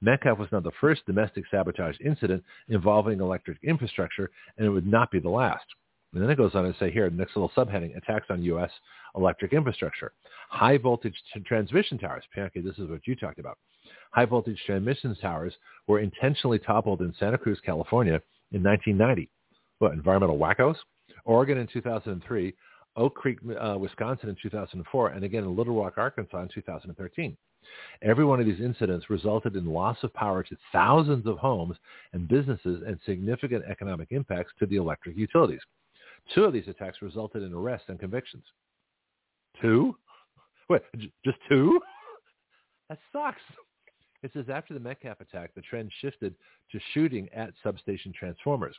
[SPEAKER 1] Metcalf was not the first domestic sabotage incident involving electric infrastructure, and it would not be the last. And then it goes on to say here, next little subheading, attacks on U.S. electric infrastructure. High voltage t- transmission towers. Bianca, this is what you talked about. High voltage transmission towers were intentionally toppled in Santa Cruz, California in 1990. What, environmental wackos? Oregon in 2003, Oak Creek, uh, Wisconsin in 2004, and again in Little Rock, Arkansas in 2013. Every one of these incidents resulted in loss of power to thousands of homes and businesses and significant economic impacts to the electric utilities. Two of these attacks resulted in arrests and convictions. Two? Wait, j- just two? That sucks. It says after the Metcalf attack, the trend shifted to shooting at substation transformers.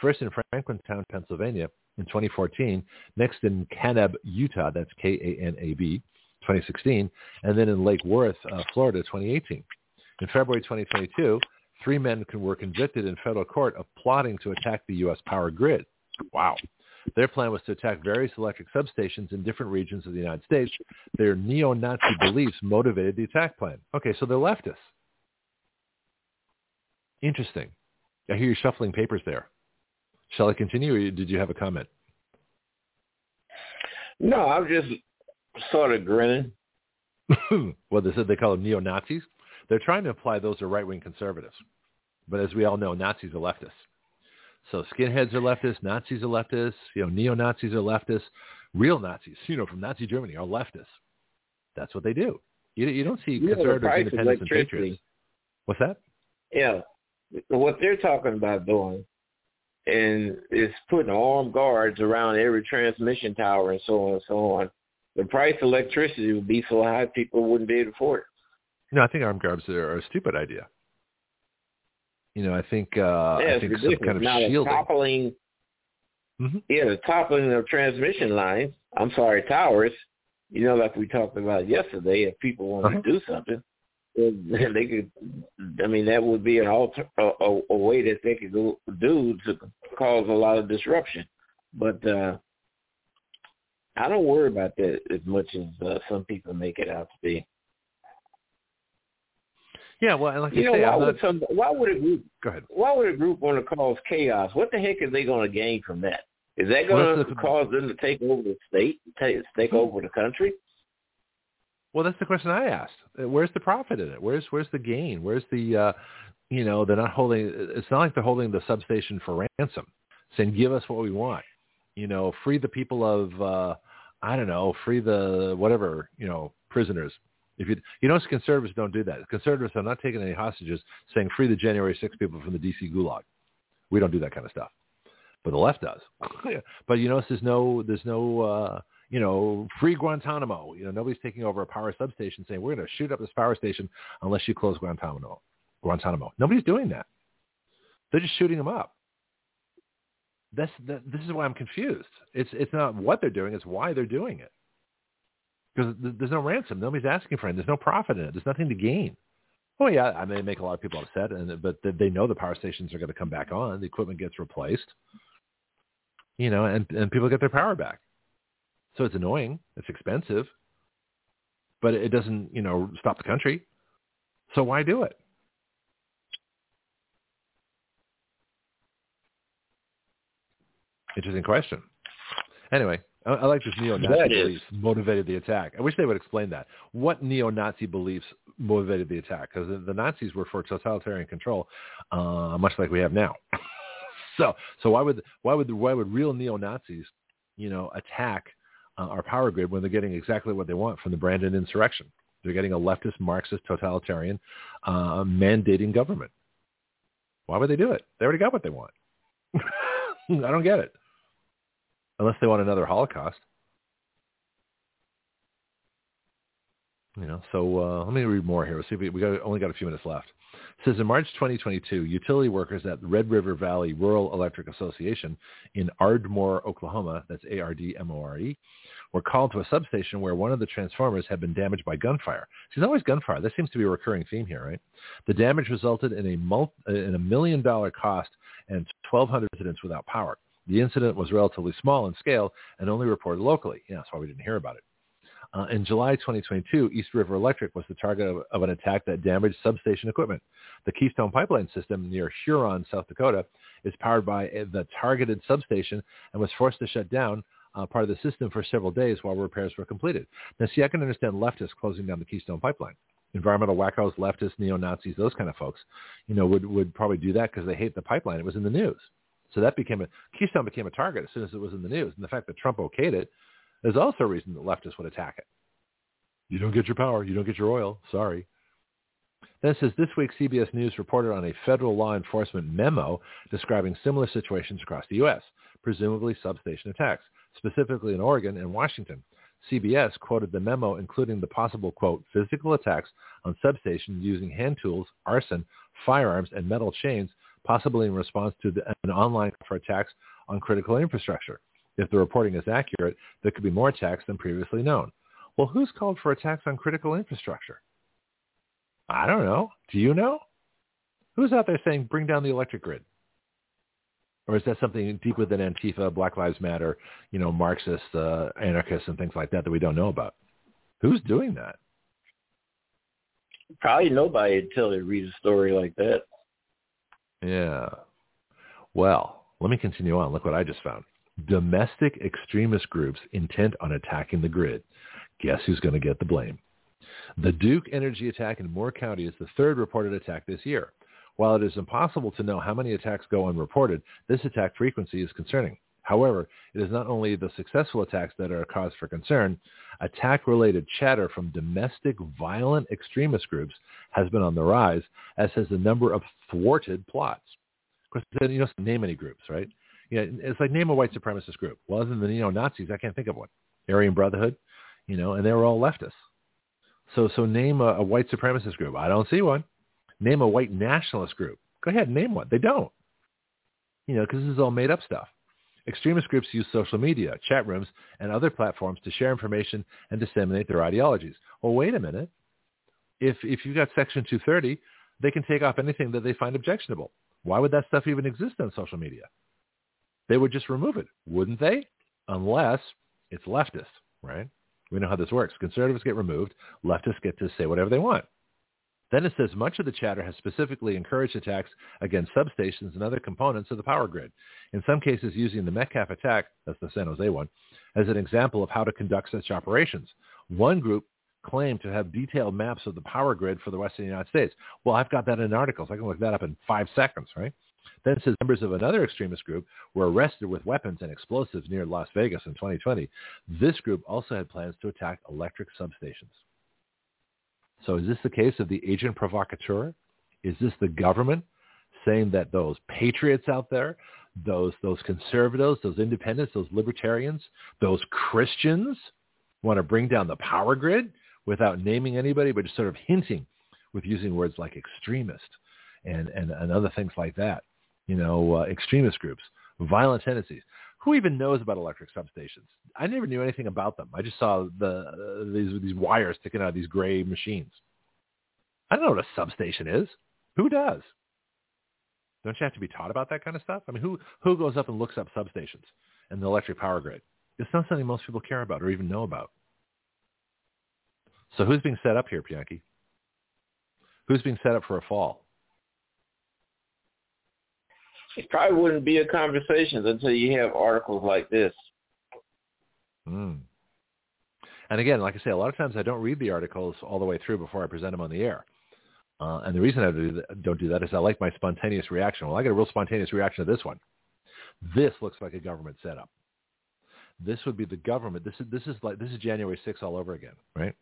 [SPEAKER 1] First in Franklintown, Pennsylvania in 2014, next in Kanab, Utah, that's K-A-N-A-B, 2016, and then in Lake Worth, uh, Florida, 2018. In February 2022, three men were convicted in federal court of plotting to attack the U.S. power grid. Wow. Their plan was to attack various electric substations in different regions of the United States. Their neo-Nazi beliefs motivated the attack plan. Okay, so they're leftists. Interesting. I hear you shuffling papers there. Shall I continue, or did you have a comment?
[SPEAKER 5] No, I'm just sort of grinning.
[SPEAKER 1] well, they said they call them neo-Nazis. They're trying to imply those are right-wing conservatives. But as we all know, Nazis are leftists. So skinheads are leftists, Nazis are leftists, you know, neo-Nazis are leftists, real Nazis, you know, from Nazi Germany are leftists. That's what they do. You, you don't see
[SPEAKER 5] You
[SPEAKER 1] conservatives, independents, and patriots. What's that?
[SPEAKER 5] Yeah, what they're talking about doing, and is putting armed guards around every transmission tower and so on and so on. The price of electricity would be so high people wouldn't be able to afford it.
[SPEAKER 1] No, I think armed guards are, a stupid idea. You know, I think uh,
[SPEAKER 5] yeah,
[SPEAKER 1] I think some kind of
[SPEAKER 5] now
[SPEAKER 1] shielding.
[SPEAKER 5] toppling,
[SPEAKER 1] Mhm.
[SPEAKER 5] yeah, the toppling of transmission lines. I'm sorry, towers. You know, like we talked about yesterday, if people want
[SPEAKER 1] Uh-huh.
[SPEAKER 5] to do something, then they could. I mean, that would be an alter a, a, a way that they could go, do to cause a lot of disruption. But uh I don't worry about that as much as uh, some people make it out to be.
[SPEAKER 1] Yeah, well, like
[SPEAKER 5] You
[SPEAKER 1] I
[SPEAKER 5] know,
[SPEAKER 1] say,
[SPEAKER 5] why
[SPEAKER 1] I'm
[SPEAKER 5] would
[SPEAKER 1] not,
[SPEAKER 5] some? Why would a group?
[SPEAKER 1] go ahead.
[SPEAKER 5] Why would a group want to cause chaos? What the heck are they going to gain from that? Is that going
[SPEAKER 1] that's
[SPEAKER 5] to cause them to take over the state, take, take over the country?
[SPEAKER 1] Well, that's the question I asked. Uh, Where's the profit in it? Where's where's the gain? Where's the uh, you know they're not holding. It's not like they're holding the substation for ransom, saying give us what we want. You know, free the people of uh, I don't know, free the whatever you know prisoners. If you you notice conservatives don't do that. Conservatives are not taking any hostages, saying free the January 6 people from the DC gulag. We don't do that kind of stuff, but the left does. but you notice there's no there's no uh, you know, free Guantanamo. You know, nobody's taking over a power substation saying we're going to shoot up this power station unless you close Guantanamo. Guantanamo. Nobody's doing that. They're just shooting them up. That, this is why I'm confused. It's it's not what they're doing; it's why they're doing it. Because th- there's no ransom. Nobody's asking for it. There's no profit in it. There's nothing to gain. Oh yeah, I may make a lot of people upset, and but they know the power stations are going to come back on. The equipment gets replaced. You know, and and people get their power back. So it's annoying. It's expensive. But it doesn't, you know, stop the country. So why do it? Interesting question. Anyway, I, I like this neo-Nazi beliefs motivated the attack. I wish they would explain that. What neo-Nazi beliefs motivated the attack? Because the, the Nazis were for totalitarian control, uh, much like we have now. so, so why would why would why would real neo-Nazis, you know, attack uh, our power grid when they're getting exactly what they want from the Brandon insurrection? They're getting a leftist, Marxist, totalitarian, uh, mandating government. Why would they do it? They already got what they want. I don't get it. Unless they want another Holocaust. You know, so uh, let me read more here. We'll see if we, we got, only got a few minutes left. It says in March 2022, utility workers at the Red River Valley Rural Electric Association in Ardmore, Oklahoma, that's A-R-D-M-O-R-E, were called to a substation where one of the transformers had been damaged by gunfire. See, There's always gunfire. This seems to be a recurring theme here, right? The damage resulted in a, mul- in a million dollar cost and 1,200 residents without power. The incident was relatively small in scale and only reported locally. Yeah, that's why we didn't hear about it. Uh, in July 2022, East River Electric was the target of, of an attack that damaged substation equipment. The Keystone Pipeline System near Huron, South Dakota, is powered by the targeted substation and was forced to shut down uh, part of the system for several days while repairs were completed. Now, see, I can understand leftists closing down the Keystone Pipeline. Environmental wackos, leftists, neo-Nazis, those kind of folks, you know, would, would probably do that because they hate the pipeline. It was in the news. So that became a, Keystone became a target as soon as it was in the news. And the fact that Trump okayed it is also a reason that leftists would attack it. You don't get your power. You don't get your oil. Sorry. Then says this week CBS News reported on a federal law enforcement memo describing similar situations across the U.S., presumably substation attacks, specifically in Oregon and Washington. CBS quoted the memo including the possible, quote, physical attacks on substations using hand tools, arson, firearms, and metal chains, possibly in response to the, an online for attacks on critical infrastructure. If the reporting is accurate, there could be more attacks than previously known. Well, who's called for attacks on critical infrastructure? I don't know. Do you know? Who's out there saying bring down the electric grid? Or is that something deep within Antifa, Black Lives Matter, you know, Marxist, uh, anarchists, and things like that that we don't know about? Who's doing that?
[SPEAKER 5] Probably nobody until they read a story like that.
[SPEAKER 1] Yeah. Well, let me continue on. Look what I just found. Domestic extremist groups intent on attacking the grid. Guess who's going to get the blame? The Duke Energy attack in Moore County is the third reported attack this year. While it is impossible to know how many attacks go unreported, this attack frequency is concerning. However, it is not only the successful attacks that are a cause for concern. Attack-related chatter from domestic violent extremist groups has been on the rise, as has the number of thwarted plots. Of course, you know, name any groups, right? You know, it's like name a white supremacist group. Well, other than the neo-Nazis, I can't think of one. Aryan Brotherhood, you know, and they were all leftists. So, so name a, a white supremacist group. I don't see one. Name a white nationalist group. Go ahead, name one. They don't. You know, because this is all made up stuff. Extremist groups use social media, chat rooms, and other platforms to share information and disseminate their ideologies. Well, wait a minute. If if you've got Section 230, they can take off anything that they find objectionable. Why would that stuff even exist on social media? They would just remove it, wouldn't they? Unless it's leftist, right? We know how this works. Conservatives get removed. Leftists get to say whatever they want. Then it says much of the chatter has specifically encouraged attacks against substations and other components of the power grid, in some cases using the Metcalf attack, that's the San Jose one, as an example of how to conduct such operations. One group claimed to have detailed maps of the power grid for the western United States. Well, I've got that in articles. I can look that up in five seconds, right? Then it says members of another extremist group were arrested with weapons and explosives near Las Vegas in 2020. This group also had plans to attack electric substations. So is this the case of the agent provocateur? Is this the government saying that those patriots out there, those those conservatives, those independents, those libertarians, those Christians want to bring down the power grid without naming anybody, but just sort of hinting with using words like extremist and, and, and other things like that. You know, uh, extremist groups, violent tendencies. Who even knows about electric substations? I never knew anything about them. I just saw the uh, these these wires sticking out of these gray machines. I don't know what a substation is. Who does? Don't you have to be taught about that kind of stuff? I mean, who who goes up and looks up substations and the electric power grid? It's not something most people care about or even know about. So who's being set up here, Pianki? Who's being set up for a fall?
[SPEAKER 5] It probably wouldn't be a conversation until you have articles like this.
[SPEAKER 1] Mm. And again, like I say, a lot of times I don't read the articles all the way through before I present them on the air. Uh, and the reason I do that, don't do that is I like my spontaneous reaction. Well, I get a real spontaneous reaction to this one. This looks like a government setup. This would be the government. This is this is like this is January 6th all over again, right?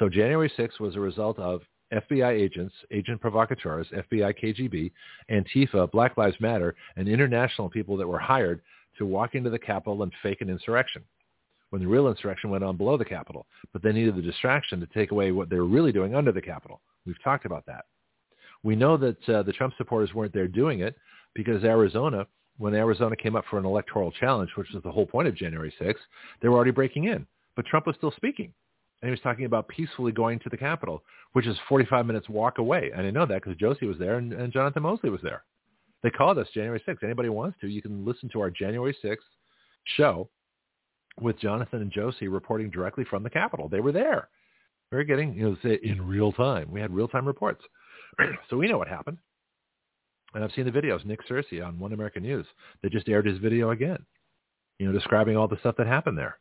[SPEAKER 1] So January 6th was a result of FBI agents, agent provocateurs, FBI, KGB, Antifa, Black Lives Matter, and international people that were hired to walk into the Capitol and fake an insurrection when the real insurrection went on below the Capitol. But they needed the distraction to take away what they were really doing under the Capitol. We've talked about that. We know that uh, the Trump supporters weren't there doing it because Arizona, when Arizona came up for an electoral challenge, which was the whole point of January 6th, they were already breaking in. But Trump was still speaking. And he was talking about peacefully going to the Capitol, which is 45 minutes walk away. And I know that because Josie was there and, and Jonathan Mosley was there. They called us January 6th. Anybody wants to, you can listen to our January 6th show with Jonathan and Josie reporting directly from the Capitol. They were there. We were getting, you know, in real time. We had real-time reports. so we know what happened. And I've seen the videos. Nick Searcy on One American News. They just aired his video again, you know, describing all the stuff that happened there.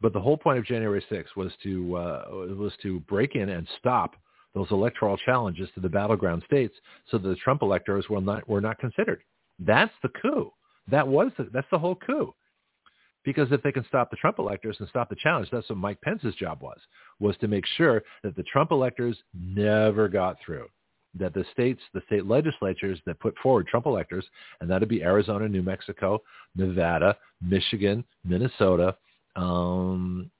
[SPEAKER 1] But the whole point of January 6th was to uh, was to break in and stop those electoral challenges to the battleground states, so that the Trump electors were not were not considered. That's the coup. That was the, that's the whole coup. Because if they can stop the Trump electors and stop the challenge, that's what Mike Pence's job was, was to make sure that the Trump electors never got through. That the states, the state legislatures that put forward Trump electors, and that would be Arizona, New Mexico, Nevada, Michigan, Minnesota, um,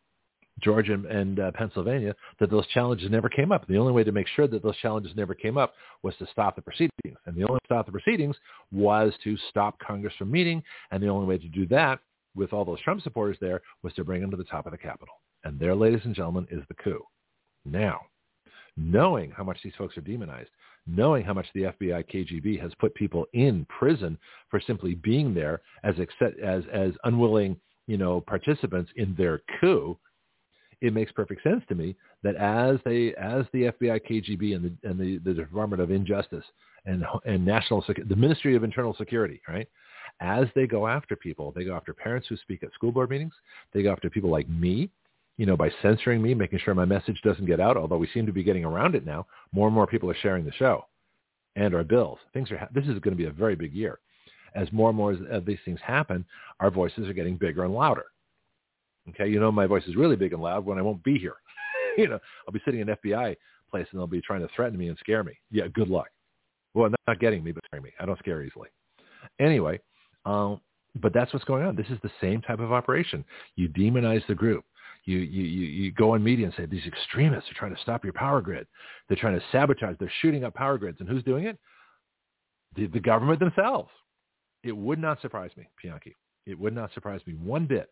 [SPEAKER 1] Georgia and uh, Pennsylvania, that those challenges never came up. The only way to make sure that those challenges never came up was to stop the proceedings. And the only way to stop the proceedings was to stop Congress from meeting. And the only way to do that with all those Trump supporters there was to bring them to the top of the Capitol. And there, ladies and gentlemen, is the coup. Now, knowing how much these folks are demonized, knowing how much the FBI, KGB has put people in prison for simply being there as as as unwilling, you know, participants in their coup, it makes perfect sense to me that as they as the FBI, KGB, and the and the, the Department of Injustice and and National the Ministry of Internal Security, right, as they go after people, they go after parents who speak at school board meetings. They go after people like me, you know, by censoring me, making sure my message doesn't get out. Although we seem to be getting around it now, more and more people are sharing the show and our bills. Things are. This is going to be a very big year. As more and more of these things happen, our voices are getting bigger and louder. Okay, you know my voice is really big and loud when I won't be here. you know, I'll be sitting in an FBI place and they'll be trying to threaten me and scare me. Yeah, good luck. Well, not getting me, but scaring me. I don't scare easily. Anyway, um, but that's what's going on. This is the same type of operation. You demonize the group. You, you, you, you go on media and say these extremists are trying to stop your power grid. They're trying to sabotage. They're shooting up power grids. And who's doing it? The, the government themselves. It would not surprise me, Pianki. It would not surprise me one bit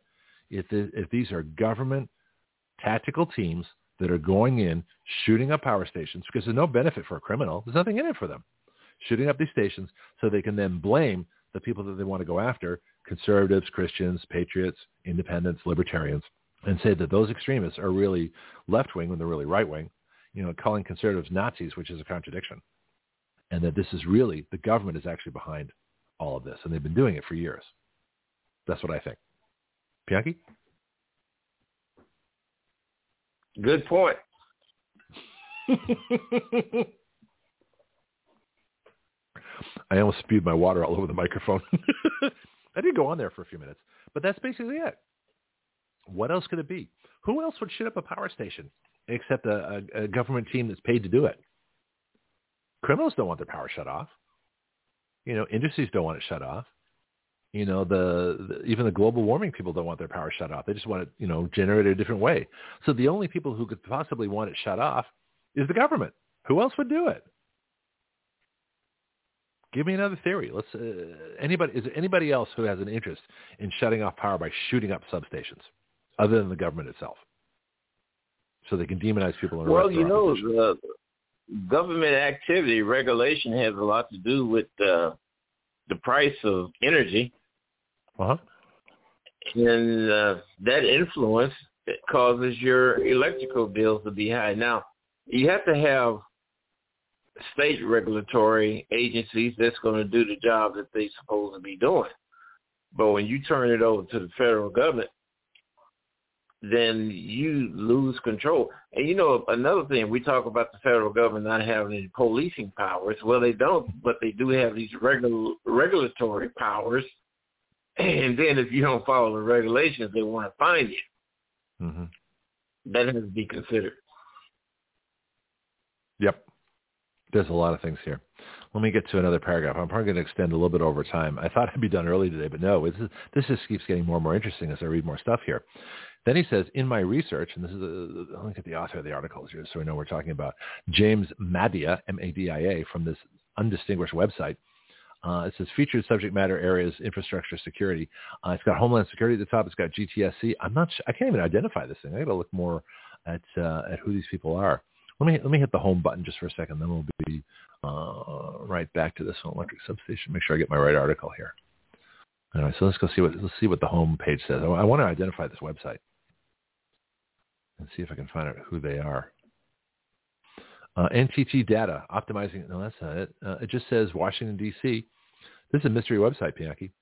[SPEAKER 1] if, the, if these are government tactical teams that are going in, shooting up power stations because there's no benefit for a criminal. There's nothing in it for them. Shooting up these stations so they can then blame the people that they want to go after, conservatives, Christians, patriots, independents, libertarians, and say that those extremists are really left-wing when they're really right-wing. you know, calling conservatives Nazis, which is a contradiction, and that this is really the government is actually behind all of this, and they've been doing it for years. That's what I think. Bianchi?
[SPEAKER 5] Good point.
[SPEAKER 1] I almost spewed my water all over the microphone. I did go on there for a few minutes, but that's basically it. What else could it be? Who else would shut up a power station except a, a, a government team that's paid to do it? Criminals don't want their power shut off. You know, industries don't want it shut off. You know, the, the even the global warming people don't want their power shut off. They just want it, you know, generated a different way. So the only people who could possibly want it shut off is the government. Who else would do it? Give me another theory. Let's uh, anybody is there anybody else who has an interest in shutting off power by shooting up substations, other than the government itself, so they can demonize people.
[SPEAKER 5] Well, you know, the government activity regulation has a lot to do with uh, the price of energy,
[SPEAKER 1] uh-huh.
[SPEAKER 5] and uh, that influence causes your electrical bills to be high. Now, you have to have state regulatory agencies that's going to do the job that they're supposed to be doing. But when you turn it over to the federal government, then you lose control. And you know, another thing, we talk about the federal government not having any policing powers. Well, they don't, but they do have these regular regulatory powers. And then if you don't follow the regulations, they want to fine you.
[SPEAKER 1] Mm-hmm.
[SPEAKER 5] That has to be considered.
[SPEAKER 1] Yep. There's a lot of things here. Let me get to another paragraph. I'm probably going to extend a little bit over time. I thought I'd be done early today, but no, this, is, this just keeps getting more and more interesting as I read more stuff here. Then he says, in my research, and this is, a, let me get the author of the article here so we know we're talking about, James Madia, M-A-D-I-A, from this undistinguished website. Uh, it says featured subject matter areas, infrastructure, security. Uh, it's got Homeland Security at the top. It's got GTSC. I'm not. I can't even identify this thing. I got to look more at uh, at who these people are. Let me let me hit the home button just for a second, then we'll be uh, right back to this electric substation. Make sure I get my right article here. All right, so let's go see what let's see what the home page says. I, I want to identify this website and see if I can find out who they are. Uh, NTT data optimizing. No, that's not it. Uh, it just says Washington D.C. This is a mystery website, Bianchi.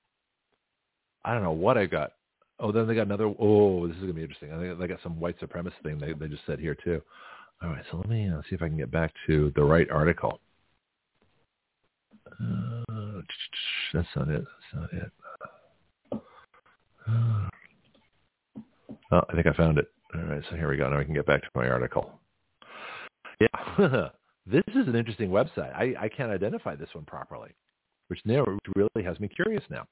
[SPEAKER 1] I don't know what I got. Oh, then they got another. Oh, this is gonna be interesting. I think they got some white supremacist thing they they just said here too. All right, so let me uh, see if I can get back to the right article. Uh, that's not it. That's not it. Uh, oh, I think I found it. All right, so here we go. Now I can get back to my article. Yeah, this is an interesting website. I, I can't identify this one properly, which now really has me curious now.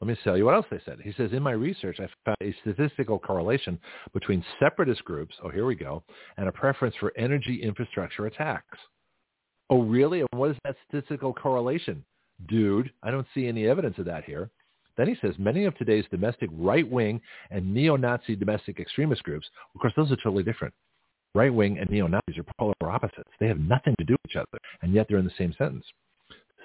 [SPEAKER 1] Let me tell you what else they said. He says, in my research, I found a statistical correlation between separatist groups, oh, here we go, and a preference for energy infrastructure attacks. Oh, really? And what is that statistical correlation? Dude, I don't see any evidence of that here. Then he says, many of today's domestic right-wing and neo-Nazi domestic extremist groups, of course, those are totally different. Right-wing and neo-Nazis are polar opposites. They have nothing to do with each other, and yet they're in the same sentence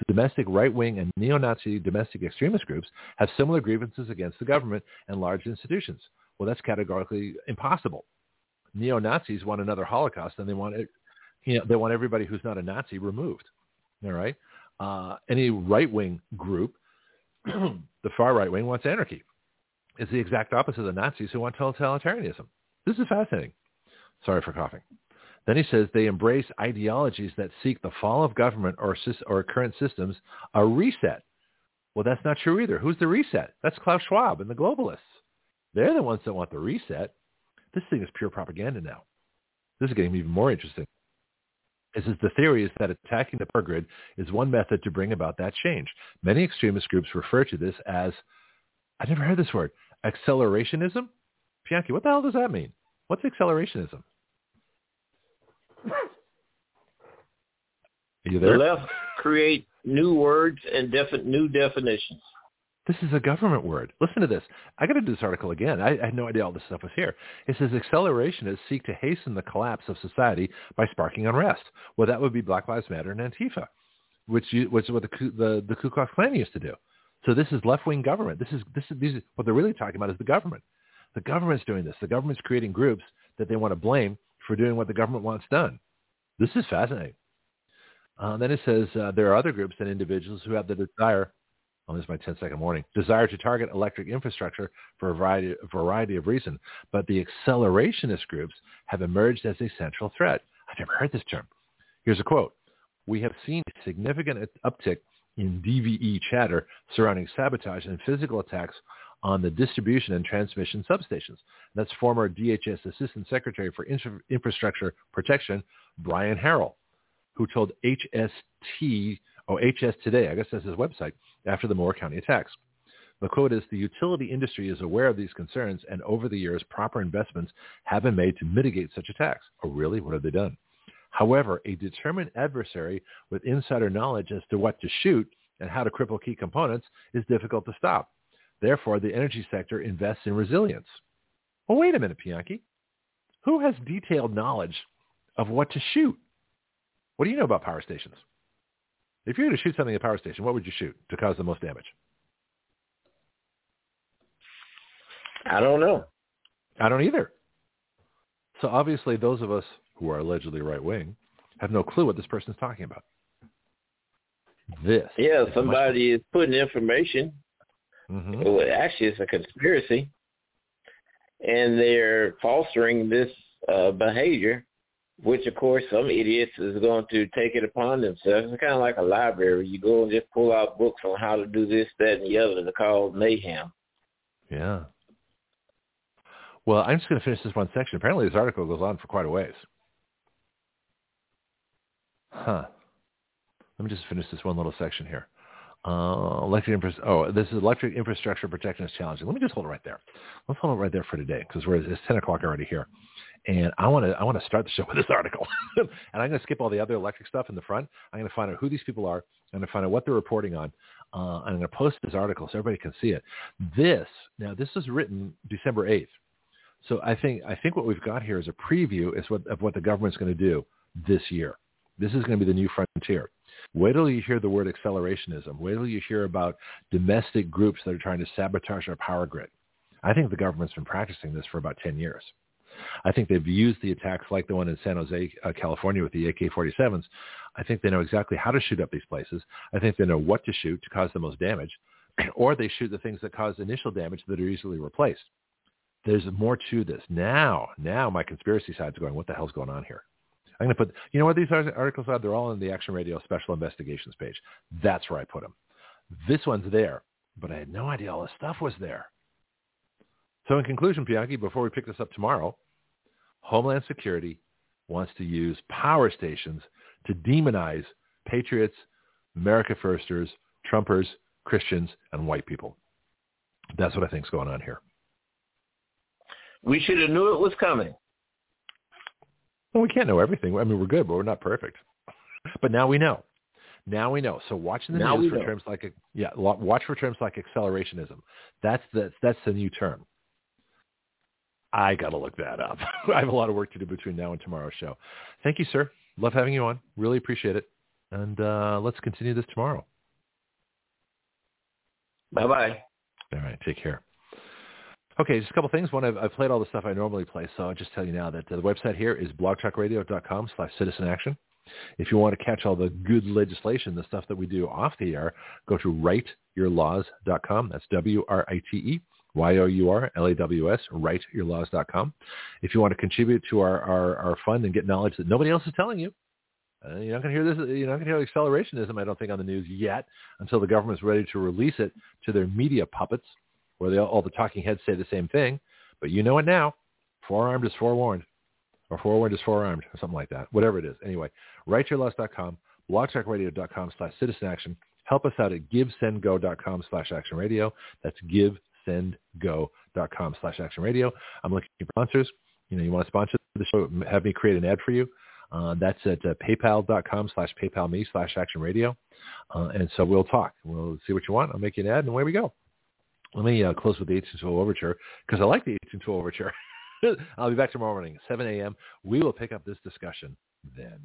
[SPEAKER 1] domestic right-wing and neo-Nazi domestic extremist groups have similar grievances against the government and large institutions. Well, that's categorically impossible. Neo-Nazis want another Holocaust, and they want it, you know, they want everybody who's not a Nazi removed. All right. Uh, any right-wing group, the far right wing wants anarchy. It's the exact opposite of the Nazis who want totalitarianism. This is fascinating. Sorry for coughing. Then he says they embrace ideologies that seek the fall of government or, or current systems, a reset. Well, that's not true either. Who's the reset? That's Klaus Schwab and the globalists. They're the ones that want the reset. This thing is pure propaganda now. This is getting even more interesting. This is the theory is that attacking the power grid is one method to bring about that change. Many extremist groups refer to this as, I never heard this word, accelerationism. Bianchi, what the hell does that mean? What's accelerationism? Are you there?
[SPEAKER 5] The left create new words and defi- new definitions.
[SPEAKER 1] This is a government word. Listen to this. I got to do this article again. I, I, had no idea all this stuff was here. It says accelerationists seek to hasten the collapse of society by sparking unrest. Well, that would be Black Lives Matter and Antifa, which, you, which is what the, the, the Ku Klux Klan used to do. So this is left-wing government. This is, this is, these, what they're really talking about is the government. The government's doing this. The government's creating groups that they want to blame for doing what the government wants done. This is fascinating. Uh, then it says uh, there are other groups and individuals who have the desire, oh, this is my 10-second warning, desire to target electric infrastructure for a variety, a variety of reasons. But the accelerationist groups have emerged as a central threat. I've never heard this term. Here's a quote. We have seen a significant uptick in DVE chatter surrounding sabotage and physical attacks on the distribution and transmission substations. That's former DHS Assistant Secretary for Infrastructure Protection, Brian Harrell who told HST, or HS Today, I guess that's his website, after the Moore County attacks. The quote is, the utility industry is aware of these concerns and over the years proper investments have been made to mitigate such attacks. Oh really? What have they done? However, a determined adversary with insider knowledge as to what to shoot and how to cripple key components is difficult to stop. Therefore, the energy sector invests in resilience. Well, wait a minute, Pianki. Who has detailed knowledge of what to shoot? What do you know about power stations? If you were to shoot something at a power station, what would you shoot to cause the most damage?
[SPEAKER 5] I don't know.
[SPEAKER 1] I don't either. So obviously those of us who are allegedly right-wing have no clue what this person is talking about. This.
[SPEAKER 5] Yeah, somebody is putting information. Mm-hmm. Well, actually, it's a conspiracy. And they're fostering this uh, behavior which of course some idiots is going to take it upon themselves. It's kind of like a library. You go and just pull out books on how to do this, that, and the other. They're called mayhem.
[SPEAKER 1] Yeah. Well, I'm just going to finish this one section. Apparently, this article goes on for quite a ways. Huh. Let me just finish this one little section here. Uh, electric infra- oh, this is electric infrastructure protection is challenging. Let me just hold it right there. Let's hold it right there for today because we're it's ten o'clock already here and I want to I want to start the show with this article, and I'm going to skip all the other electric stuff in the front. I'm going to find out who these people are. I'm going to find out what they're reporting on. Uh, I'm going to post this article so everybody can see it. This now this was written December 8th, so I think I think what we've got here is a preview is what, of what the government's going to do this year. This is going to be the new frontier. Wait till you hear the word accelerationism. Wait till you hear about domestic groups that are trying to sabotage our power grid. I think the government's been practicing this for about 10 years. I think they've used the attacks like the one in San Jose, uh, California with the AK-47s. I think they know exactly how to shoot up these places. I think they know what to shoot to cause the most damage, or they shoot the things that cause initial damage that are easily replaced. There's more to this. Now, now my conspiracy side's going, what the hell's going on here? I'm going to put, you know what these articles are? They're all in the Action Radio Special Investigations page. That's where I put them. This one's there, but I had no idea all this stuff was there. So in conclusion, Pianki, before we pick this up tomorrow, Homeland Security wants to use power stations to demonize patriots, America Firsters, Trumpers, Christians, and white people. That's what I think is going on here.
[SPEAKER 5] We should have knew it was coming.
[SPEAKER 1] Well, we can't know everything. I mean, we're good, but we're not perfect. But now we know. Now we know. So watch the
[SPEAKER 5] now
[SPEAKER 1] news for
[SPEAKER 5] know.
[SPEAKER 1] terms like yeah, watch for terms like accelerationism. That's the that's the new term. I got to look that up. I have a lot of work to do between now and tomorrow's show. Thank you, sir. Love having you on. Really appreciate it. And uh, let's continue this tomorrow.
[SPEAKER 5] Bye-bye.
[SPEAKER 1] All right. Take care. Okay, just a couple things. One, I've, I've, played all the stuff I normally play, so I'll just tell you now that the website here is blogtalkradio.com slash citizen action. If you want to catch all the good legislation, the stuff that we do off the air, go to writeyourlaws.com. That's W-R-I-T-E Y-O-U-R-L-A-W-S, writeyourlaws.com. If you want to contribute to our, our, our fund and get knowledge that nobody else is telling you, uh, you're not going to hear this. You're not going to hear accelerationism. I don't think on the news yet until the government's ready to release it to their media puppets, where they, all the talking heads say the same thing. But you know it now. Forearmed is forewarned, or forewarned is forearmed, or something like that. Whatever it is. Anyway, writeyourlaws.com, blogtalkradio.com slash citizen action. Help us out at givesendgo.com slash action radio. That's give sendgo.com slash action radio. I'm looking for sponsors. You know, you want to sponsor the show, have me create an ad for you. Uh, that's at uh, paypal.com slash paypal me slash action radio. Uh, and so we'll talk. We'll see what you want. I'll make you an ad and away we go. Let me uh, close with the 1812 overture because I like the 1812 overture. I'll be back tomorrow morning, 7 a.m. We will pick up this discussion then.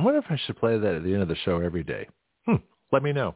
[SPEAKER 1] I wonder if I should play that at the end of the show every day. Hmm. Let me know.